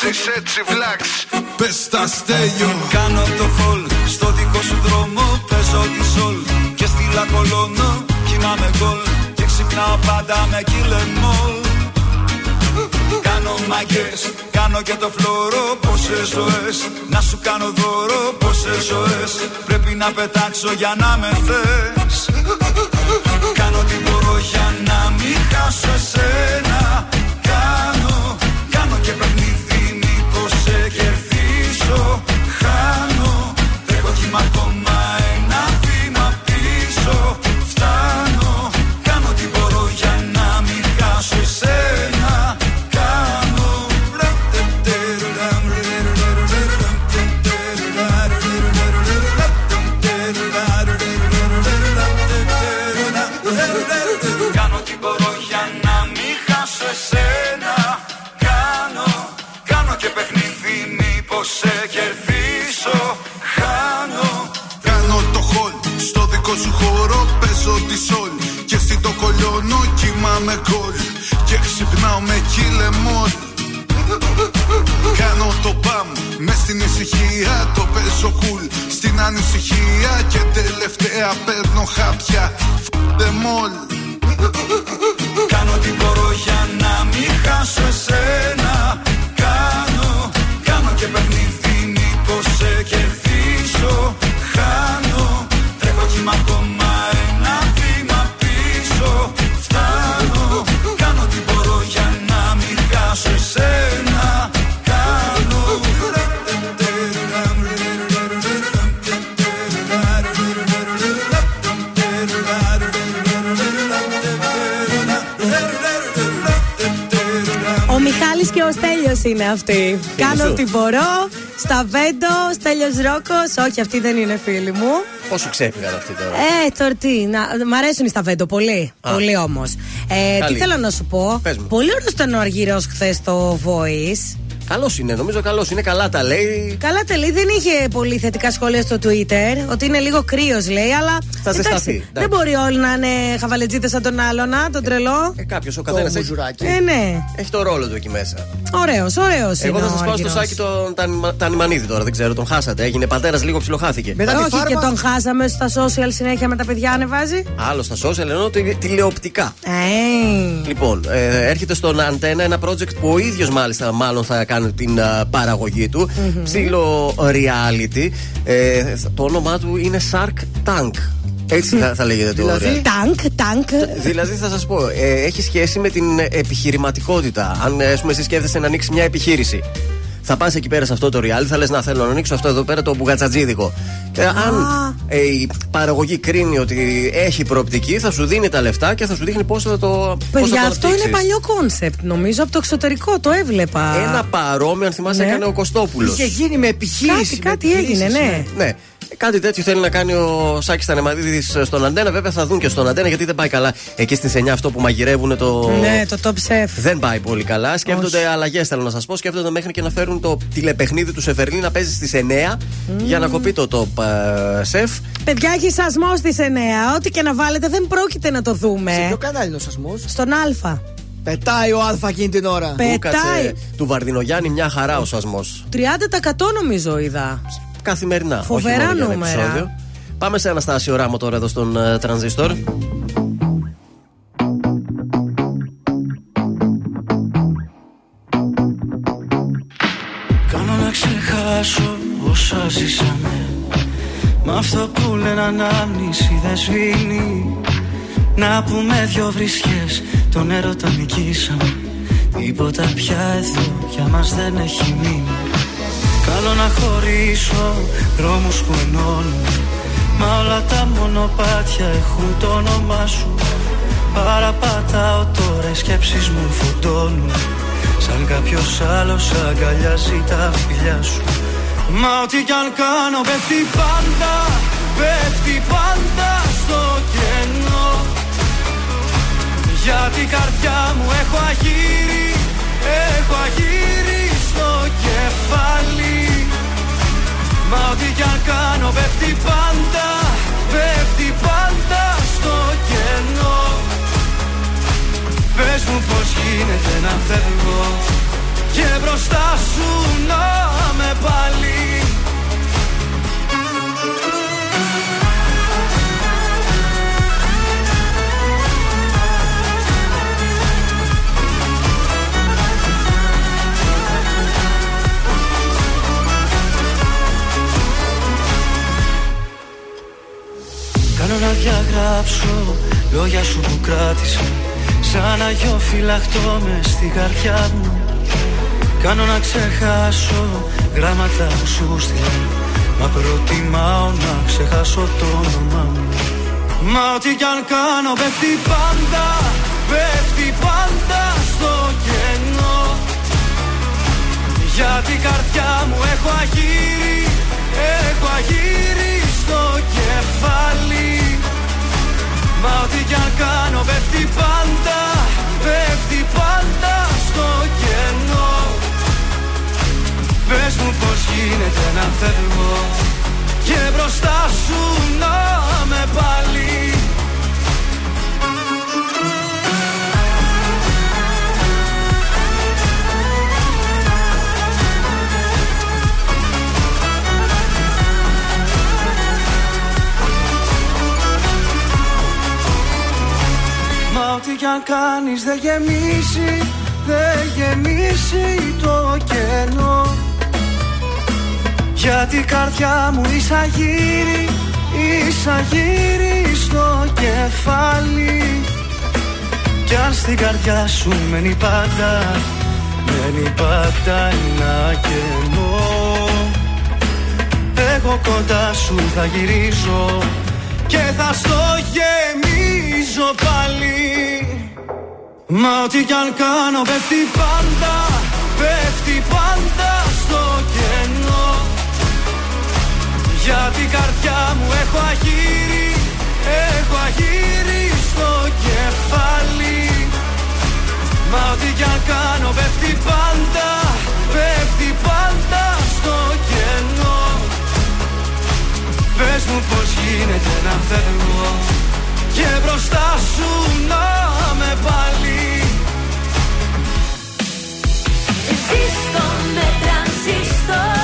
κοιτάζεις έτσι βλάξ Πες τα στέλιο. Κάνω το χολ. Στο δικό σου δρόμο Παίζω τη σολ. Και στη λακολώνω Κοιμάμαι γκολ. Και ξυπνάω πάντα με κυλεμόλ Κάνω μαγκές, κάνω και το φλόρο. Πόσες ζωές, να σου κάνω δώρο Πόσες ζωές, πρέπει να πετάξω για να με θες ό,τι μπορώ. Στα βέντο, Στέλιος Ρόκος. Όχι, αυτοί δεν είναι φίλοι μου. Πόσο ξέφυγαν αυτοί τώρα; Ε, τώρα τι. Να, μ' αρέσουν οι Σταβέντο πολύ. Α. Πολύ όμως. Ε, τι Καλή. θέλω να σου πω. Πες μου. Πολύ ωραίος ήταν ο Αργυρό χθες στο Voice. Καλός είναι, νομίζω καλός είναι. Καλά τα λέει. Καλά τα λέει, δεν είχε πολύ θετικά σχόλια στο Twitter. Ότι είναι λίγο κρύος, λέει, αλλά. Θα εντάξει, ζεσταθεί, Δεν εντάξει. μπορεί όλοι να είναι χαβαλετζίτες σαν τον άλλον, να, τον τρελό. Ε, Κάποιος, ο καθένας έχει, Ε, ναι. έχει το ρόλο του εκεί μέσα. Ωραίος, ωραίος είναι. Εγώ θα ο σα πάω στο Αργυρός. σάκι τον Τανιμα- Τανιμανίδη τώρα, δεν ξέρω, τον χάσατε. Έγινε πατέρας, λίγο ψιλοχάθηκε. Όχι και τον χάσαμε στα social συνέχεια με τα παιδιά ανεβάζει. Άλλο στα social εννοώ τηλε- τηλεοπτικά. Ε, Λοιπόν, ε, έρχεται στον Αντένα ένα project που ο ίδιος μάλιστα μάλλον θα κάνει την α, παραγωγή του. Ψήλο reality. Ε, το όνομά του είναι Shark Tank. Έτσι θα, θα λέγεται το Δηλαδή, reality. τάγκ, τάγκ. Δηλαδή θα σας πω, ε, έχει σχέση με την επιχειρηματικότητα. Αν ε, ας πούμε, εσύ σκέφτεσαι να ανοίξεις μια επιχείρηση. Θα πας εκεί πέρα σε αυτό το reality, θα λες να θέλω να ανοίξω αυτό εδώ πέρα το μπουγατσατζίδικο. Και αν ε, η παραγωγή κρίνει ότι έχει προοπτική, θα σου δίνει τα λεφτά και θα σου δείχνει πώς θα το. πώς θα Παιδιά, το αυτό είναι αναπτύξεις. παλιό concept. Νομίζω από το εξωτερικό το έβλεπα. Ένα παρόμοιο, αν θυμάσαι, Ναι. έκανε ο Κωστόπουλος. Είχε γίνει με επιχείρηση. Κάτι, με κάτι έγινε, επιχειρήσεις, ναι. Ναι. Κάτι τέτοιο θέλει να κάνει ο Σάκης Τανεμαδίδη στον Αντένα. Βέβαια θα δουν και στον Αντένα γιατί δεν πάει καλά. Εκεί στις 9 αυτό που μαγειρεύουν το. Ναι, το top chef. Δεν πάει πολύ καλά. Σκέφτονται αλλαγές, θέλω να σας πω. Σκέφτονται μέχρι και να φέρουν το τηλεπαιχνίδι του Σεφερλί να παίζει στις 9 για να κοπεί το top ε, chef. Παιδιά, έχει σασμός στις 9. Ό,τι και να βάλετε δεν πρόκειται να το δούμε. Σε ποιο κανάλι είναι ο σασμός; Στον Α. Πετάει ο Α εκείνη την ώρα. Του Πετάει. κάτσε του Βαρδινογιάννη μια χαρά ο σασμός. 30% νομίζω είδα. Καθημερινά. Φοβερά όχι μόνο για ένα νούμερα. επεισόδιο. Πάμε σε Αναστάσιο Ράμο τώρα εδώ στον ε, Τρανζίστορ. Κάνω να ξεχάσω όσα ζήσαμε Μ' αυτό που λένε ανάμνηση δεν σβήνει Να πούμε δυο βρισιές τον έρωτα νικήσαμε Τίποτα πια εδώ για μας δεν έχει μείνει Καλό να χωρίσω δρόμους που ενώνουν. Μα όλα τα μονοπάτια έχουν το όνομά σου. Παραπατάω τώρα οι σκέψεις μου φωτώνουν Σαν κάποιος άλλος αγκαλιάζει τα φιλιά σου. Μα ό,τι κι αν κάνω πέφτει πάντα Πέφτει πάντα στο κενό. Γιατί η καρδιά μου έχω αγύρι Έχω αγύρι στο κεφάλι. Μα ό,τι κι αν κάνω πέφτει πάντα Πέφτει πάντα στο κενό. Πες μου πως γίνεται να φεύγω Και μπροστά σου να με πάλι Κάνω να διαγράψω λόγια σου που κράτησα Σαν αγιό φυλαχτό μες στην καρδιά μου. Κάνω να ξεχάσω γράμματα που σου στείλα Μα προτιμάω να ξεχάσω το όνομά μου. Μα ό,τι κι αν κάνω πέφτει πάντα Πέφτει πάντα στο κενό. Γιατί η καρδιά μου έχω αγύρι Έχω αγύρι στο κεφάλι. Μα ό,τι κι αν κάνω πέφτει πάντα Πέφτει πάντα στο κενό. Πες μου πως γίνεται να φεύγω Και μπροστά σου να με πάλι ό,τι κι αν κάνεις δεν γεμίσει Δεν γεμίσει το κενό. Γιατί η καρδιά μου εισαγύρει Εισαγύρει στο κεφάλι. Κι αν στην καρδιά σου μένει πάντα Μένει πάντα ένα κενό. Εγώ κοντά σου θα γυρίζω Και θα στο γεμίζω πάλι. Μα ό,τι κι αν κάνω πέφτει πάντα Πέφτει πάντα στο κενό. Γιατί η καρδιά μου έχω αγύρι Έχω αγύρι στο κεφάλι. Μα ό,τι κι αν κάνω πέφτει πάντα Πέφτει μου πως γίνεται να φεύγω Και μπροστά σου να με πάλι. Ζήστο με τρανζίστορ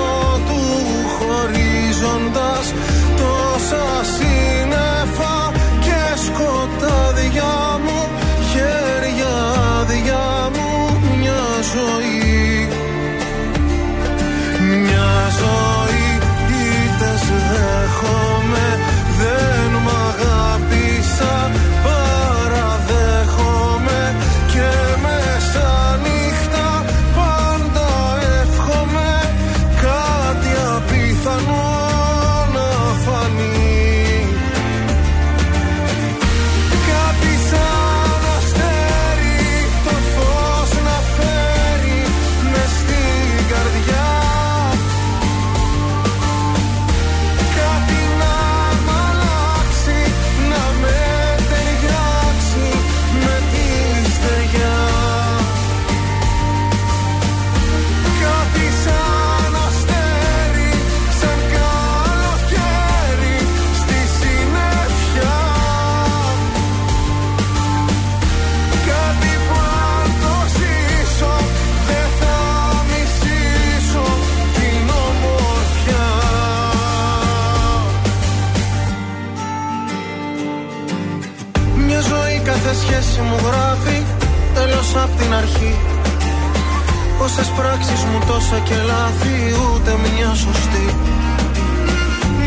Πόσες πράξεις μου τόσα και λάθη ούτε μια σωστή.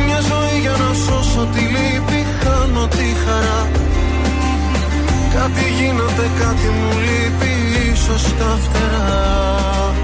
Μια ζωή για να σώσω τη λύπη χάνω τη χαρά. Κάτι γίνεται, κάτι μου λείπει ίσως τα φτερά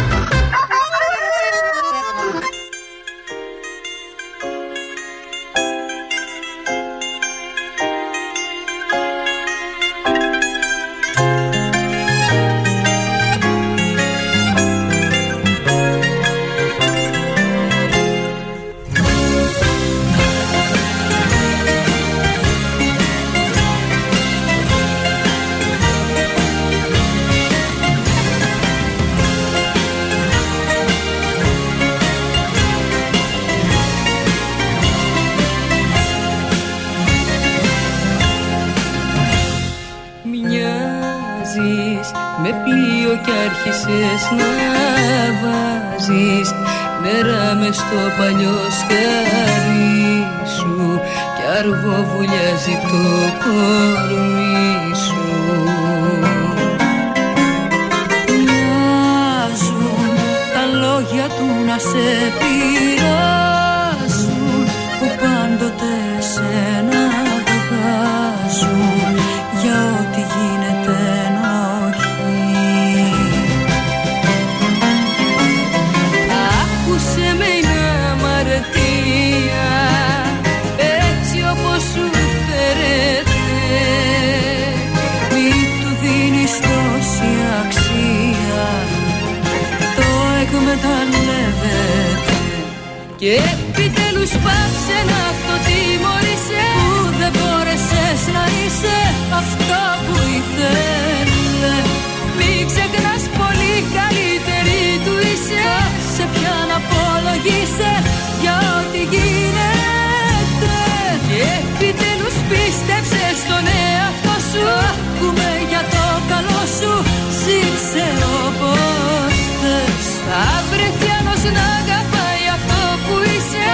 Βρεθεί άλλος να αγαπάει αυτό που είσαι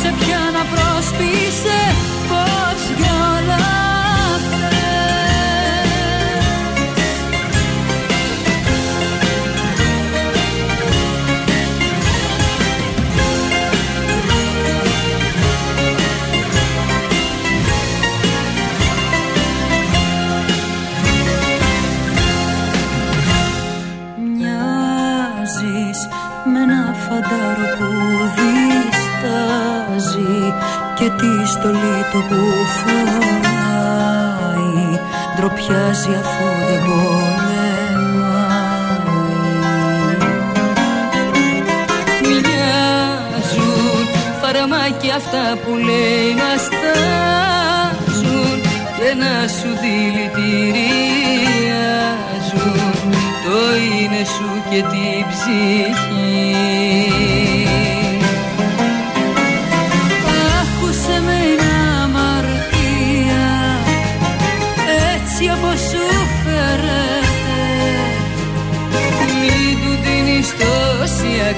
σε πια να προσποιείσαι και τη στολή του που φοράει ντροπιάζει αφού δεν πολεμάει. Μοιάζουν φαρμάκια αυτά που λέει να στάζουν και να σου δηλητηριάζουν. Το είναι σου και την ψυχή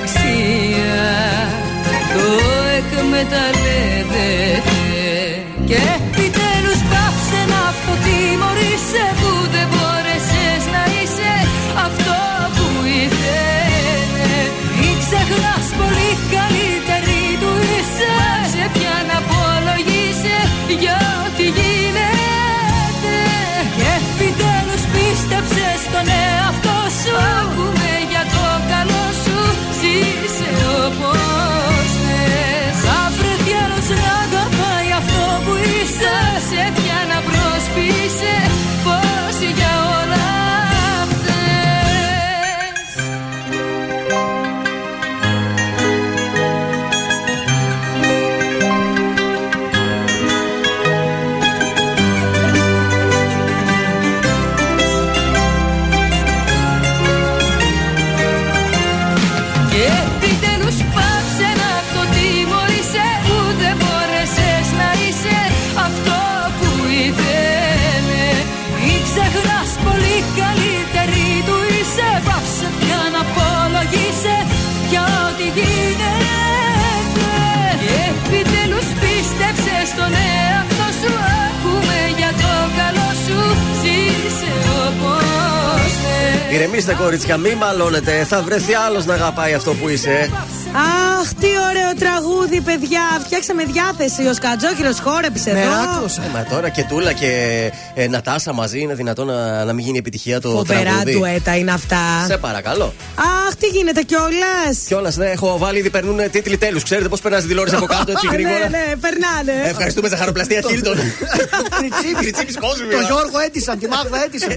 τόση αξία. Το εκμεταλλεύεται και Ηρεμήστε, κορίτσια, μη μαλώνετε. Θα βρεθεί άλλος να αγαπάει αυτό που είσαι. Αχ, τι ωραίο τραγούδι, παιδιά. Φτιάξαμε διάθεση. Ο Σκατζόχυρος χόρεψε εδώ. Ε, μα τώρα και Τούλα και ε, Νατάσα μαζί είναι δυνατόν να, να μην γίνει επιτυχία το Φοβερά τραγούδι. ντουέτα είναι αυτά. Σε παρακαλώ. Αχ, τι γίνεται κιόλας; Κιόλας, ναι, έχω βάλει ήδη περνούν τίτλοι τέλους. Ξέρετε πώς περνάει την τηλεόραση από κάτω έτσι γρήγορα. ναι, ναι, περνάνε. Ευχαριστούμε σε χαροπλαστεία Χίλτον. Κριτσίπη κόσμου. Το Γιώργο έτησαν, τη Μάγδα έτησαν.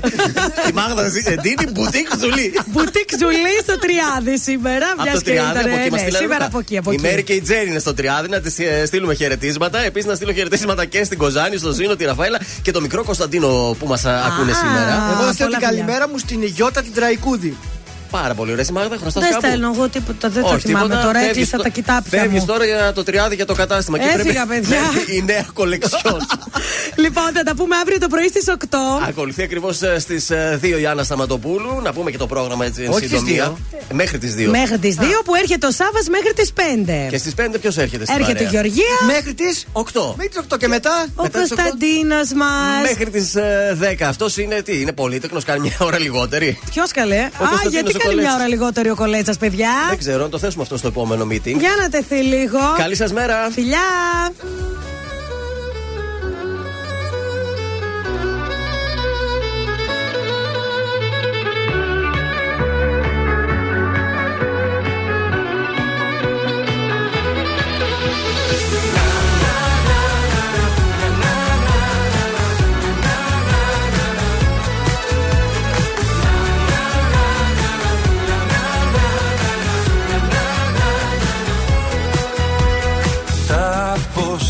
Τη Μάγδα Ντίνη Μπουτίκ Ζουλή. Μπουτίκ Ζουλή στο τριάδι σήμερα. Από Μιας το και τριάδι, ήταν, από εκεί ναι, μας στείλανε. Σήμερα τα- από εκεί, από Η εκεί. Μέρη και η Τζέρι είναι στο τριάδι, να τη στείλουμε χαιρετίσματα. Επίσης να στείλω χαιρετίσματα και στην Κοζάνη, στο Ζήνο, τη Ραφαέλα και το μικρό Κωνσταντίνο που μας ακούνε σήμερα. Εγώ θα στείλω την καλημέρα μου στην Γιώτα την Τραϊκούδη. Πάρα πολύ ωραία. Εσύ Μάγδα, χρωστάς Δεν κάπου. στέλνω εγώ τίποτα, δεν το Όχι, θυμάμαι τίποτα. τώρα. Έτσι Φεύγεις στα το- τα κοιτάπια Φεύγεις μου. τώρα για το τριάδι για το κατάστημα. και Έφυγα, πρέπει παιδιά. να έρθει η νέα κολεξιόν. Λοιπόν, θα τα πούμε αύριο το πρωί στις 8. Ακολουθεί ακριβώς στις 2 η Άννα Σταματοπούλου. Να πούμε και το πρόγραμμα έτσι εν Όχι στις συντομία. δύο. Ε, Μέχρι τις 2. Μέχρι τις 2 που έρχεται ο Σάβα μέχρι τις 5. Και στις 5 ποιος έρχεται στην Έρχεται η παρέα; Γεωργία. Μέχρι τις 8. Μέχρι τις 8 και μετά; Ο μετά τις οκτώ; Κωνσταντίνο μας. Μέχρι τις 10. Αυτός είναι τι, είναι πολύτεκνος, κάνει μια ώρα λιγότερη. Ποιος καλέ; Α, Κωνσταντίνος γιατί ο κάνει μια Κολέτσας. ώρα λιγότερη ο κολέτσας, παιδιά. Δεν ξέρω, να το θέσουμε αυτό στο επόμενο meeting. Για να τεθεί λίγο. Καλή σας μέρα. Φιλιά.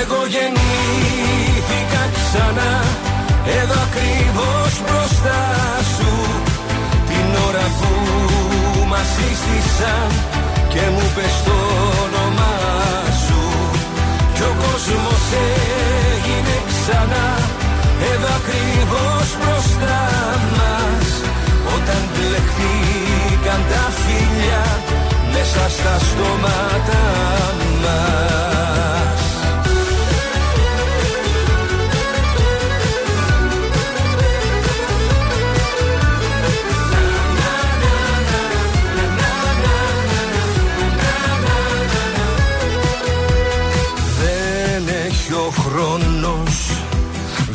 Εγώ γεννήθηκα ξανά. Εδώ ακριβώς μπροστά σου. Την ώρα που μας σύστησαν Και μου πες το όνομά σου. Κι ο κόσμος έγινε ξανά. Εδώ ακριβώς μπροστά μας. Όταν μπλεχτήκαν τα φίλια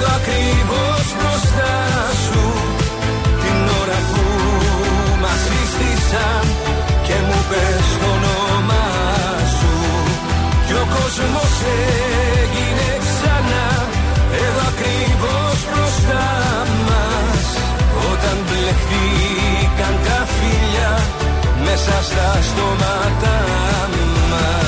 Εδώ ακριβώς μπροστά σου Την ώρα που μας σύστησαν Και μου πες το όνομά σου. Κι ο κόσμος έγινε ξανά. Εδώ ακριβώς μπροστά μας Όταν μπλεχτήκαν τα φίλια Μέσα στα στόματα μας